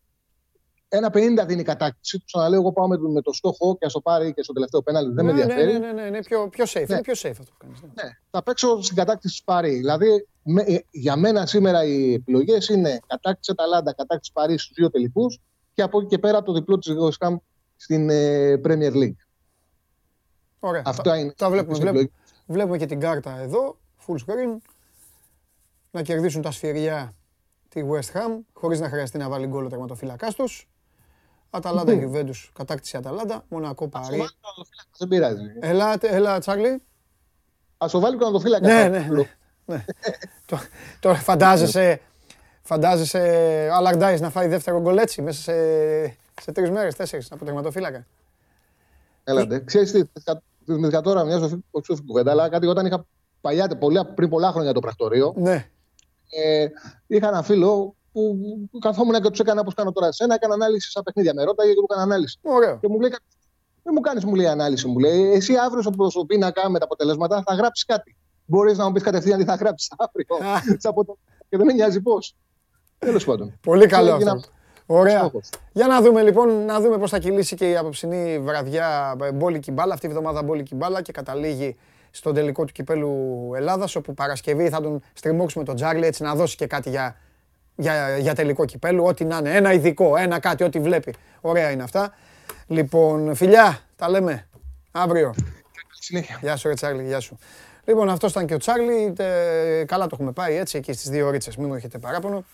Ένα 50 δίνει η κατάκτηση. Του ξαναλέω, εγώ πάω με, με το στόχο και ας το πάρει και στο τελευταίο πέναλ. Δεν ναι, με ενδιαφέρει. Ναι, ναι, ναι, ναι, πιο, πιο safe. Ναι. Είναι πιο safe αυτό που κάνεις. Ναι. ναι. Θα παίξω στην κατάκτηση τη Παρή. Δηλαδή, με, για μένα σήμερα οι επιλογές είναι κατάκτηση Αταλάντα, κατάκτηση Παρή στους δύο τελικούς και από εκεί και πέρα το διπλό της Γεωσκάμ στην ε, Premier League. Ωραία. Αυτά είναι. Τα βλέπουμε, βλέπουμε, βλέπουμε και την κάρτα εδώ, full screen. Να κερδίσουν τα σφυριά τη West Ham, χωρίς να χρειαστεί να βάλει γκολ ο τερματοφύλακάς τους. Αταλάντα Γιουβέντους, κατάκτηση Αταλάντα, Μονακό Παρί. Δεν πειράζει. Έλα, έλα Τσάρλι. Ας το βάλει και φύλακα. Ναι, ναι, ναι. ναι. Τώρα φαντάζεσαι, φαντάζεσαι Αλαρντάις να φάει δεύτερο γκολ έτσι μέσα σε, σε τρεις μέρες, τέσσερις από τερματοφύλακα; Έλατε. Ξέρεις τι, με τώρα μια σοφή κουβέντα, αλλά κάτι όταν είχα παλιά, πριν πολλά χρόνια το πρακτορείο, ναι. Ε, είχα ένα φίλο που, που καθόμουν και τους έκανα όπως κάνω τώρα εσένα, έκανα ανάλυση στα παιχνίδια. Με ρώταγε και του έκανα ανάλυση. Ωραίο. Και μου λέει, δεν μου κάνεις, μου λέει ανάλυση. Μου λέει, εσύ αύριο στο προσωπίνακα με τα αποτελέσματα θα γράψεις κάτι. Μπορείς να μου πεις κατευθείαν τι θα γράψεις αύριο. και δεν με νοιάζει πώς. Τέλος πάντων. Πολύ καλό. Αυτό. Ωραία. Για να δούμε λοιπόν, να δούμε πώς θα κυλήσει και η απόψινή βραδιά ε, μπόλικη μπάλα, αυτή η εβδομάδα μπόλικη μπάλα και καταλήγει στον τελικό του κυπέλου Ελλάδας, όπου Παρασκευή θα τον στριμώξουμε τον Τζάρλι έτσι να δώσει και κάτι για για, για τελικό κυπέλου, ό,τι να είναι. Ένα ειδικό, ένα κάτι, ό,τι βλέπει. Ωραία είναι αυτά. Λοιπόν, φιλιά, τα λέμε αύριο. Συνέχεια. Γεια σου, ρε Τσάρλι, γεια σου. Λοιπόν, αυτός ήταν και ο Τσάρλι. καλά το έχουμε πάει έτσι, εκεί στις δύο ώρες. Μην μου έχετε παράπονο.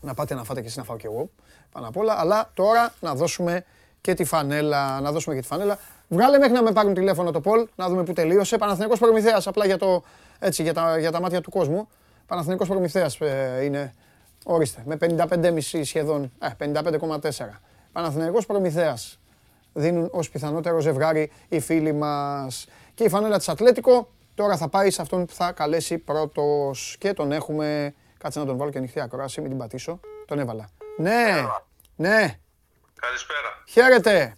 Να πάτε να φάτε και εσείς να φάω κι εγώ. Πάνω απ' όλα. Αλλά τώρα να δώσουμε και τη φανέλα. Να δώσουμε και τη φανέλα. Βγάλε μέχρι να με πάρουν τηλέφωνο το Πολ, να δούμε που τελείωσε. Παναθηναϊκός Προμηθέας, απλά για, το, έτσι, για, τα, για τα μάτια του κόσμου. Παναθηναϊκός Προμηθέας ε, είναι Ορίστε, με 55,5 σχεδόν, ε, 55,4. Παναθηναϊκός Προμηθέας. Δίνουν ως πιθανότερο ζευγάρι οι φίλοι μας. Και η φανέλα της Ατλέτικο τώρα θα πάει σε αυτόν που θα καλέσει πρώτος. Και τον έχουμε, κάτσε να τον βάλω και ανοιχτή ακρόαση, μην την πατήσω. Τον έβαλα. Ναι, ναι. Καλησπέρα. Χαίρετε.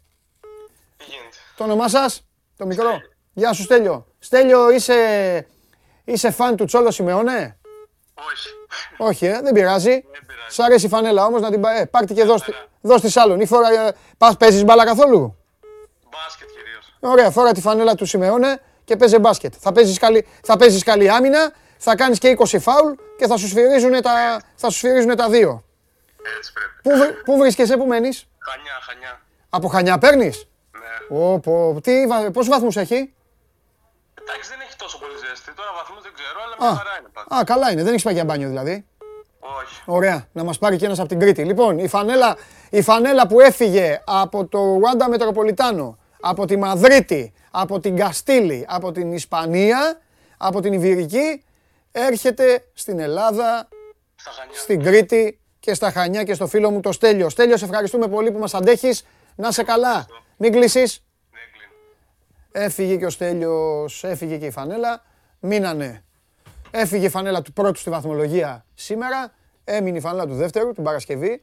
Τι γίνεται; Το όνομά σας, το μικρό; Γεια σου Στέλιο. Στέλιο, είσαι, είσαι φαν του Τσόλο Σιμεώνε; Όχι. Όχι, ε, δεν πειράζει. Σ' αρέσει η φανέλα όμως να την πάρει. Ε, πάρτε και δώσ' τη άλλον. Ή φορά. Ε, Πας παίζεις μπάλα καθόλου; Μπάσκετ κυρίως. Ωραία, φορά τη φανέλα του Σιμεώνε και παίζει μπάσκετ. Θα παίζεις καλή, θα παίζεις καλή άμυνα, θα κάνεις και 20 φάουλ και θα σου σφυρίζουν τα, θα σου σφυρίζουν τα δύο. Έτσι πρέπει. Πού, πού βρίσκεσαι, πού μένεις; Χανιά, χανιά. Από χανιά παίρνεις; Ναι. Όπο, τι, βα- πόσους βαθμούς έχει; Εντάξει, δεν έχει τόσο πολύ ζέστη. Τώρα βαθμούς δεν ξέρω, αλλά μια Α, χαρά είναι πάντα. α, καλά είναι, δεν έχεις πάει για μπάνιο δηλαδή. Όχι. Ωραία, να μας πάρει και ένας από την Κρήτη. Λοιπόν, η φανέλα, η φανέλα που έφυγε από το Ρουάντα Μετροπολιτάνο, από τη Μαδρίτη, από την Καστήλη, από την Ισπανία, από την Ιβηρική, έρχεται στην Ελλάδα, Στα Χανιά. στην Κρήτη και στα Χανιά και στο φίλο μου το Στέλιο. Στέλιο, σε ευχαριστούμε πολύ που μας αντέχεις. Να σε καλά. Μην κλείσεις. Ναι, κλείνω. Έφυγε και ο Στέλιος, έφυγε και η φανέλα. Μείνανε. Έφυγε η φανέλα του πρώτου στη βαθμολογία σήμερα. Έμεινε η φανέλα του δεύτερου, την Παρασκευή.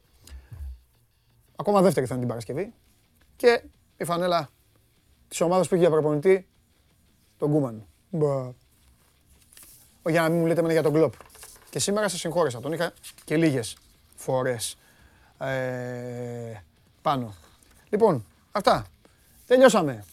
Ακόμα δεύτερη θα είναι την Παρασκευή. Και η φανέλα της ομάδας που έχει για προπονητή, τον Κούμαν. Μπα. Ο, Για να μην μου λέτε εμένα για τον Κλόπ. Και σήμερα σας συγχώρεσα. Τον είχα και λίγες φορές ε, πάνω. Λοιπόν, αυτά. Τελειώσαμε.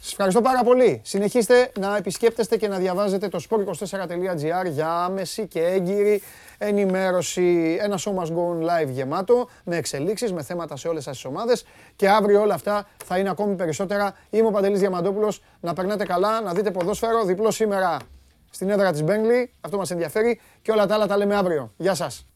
Σας ευχαριστώ πάρα πολύ. Συνεχίστε να επισκέπτεστε και να διαβάζετε το sport24.gr για άμεση και έγκυρη ενημέρωση. Ένα show must go on live γεμάτο, με εξελίξεις, με θέματα σε όλες σας τις ομάδες και αύριο όλα αυτά θα είναι ακόμη περισσότερα. Είμαι ο Παντελής Διαμαντόπουλος. Να περνάτε καλά, να δείτε ποδόσφαιρο. Διπλό σήμερα στην έδρα της Μπέγκλη. Αυτό μας ενδιαφέρει και όλα τα άλλα τα λέμε αύριο. Γεια σας.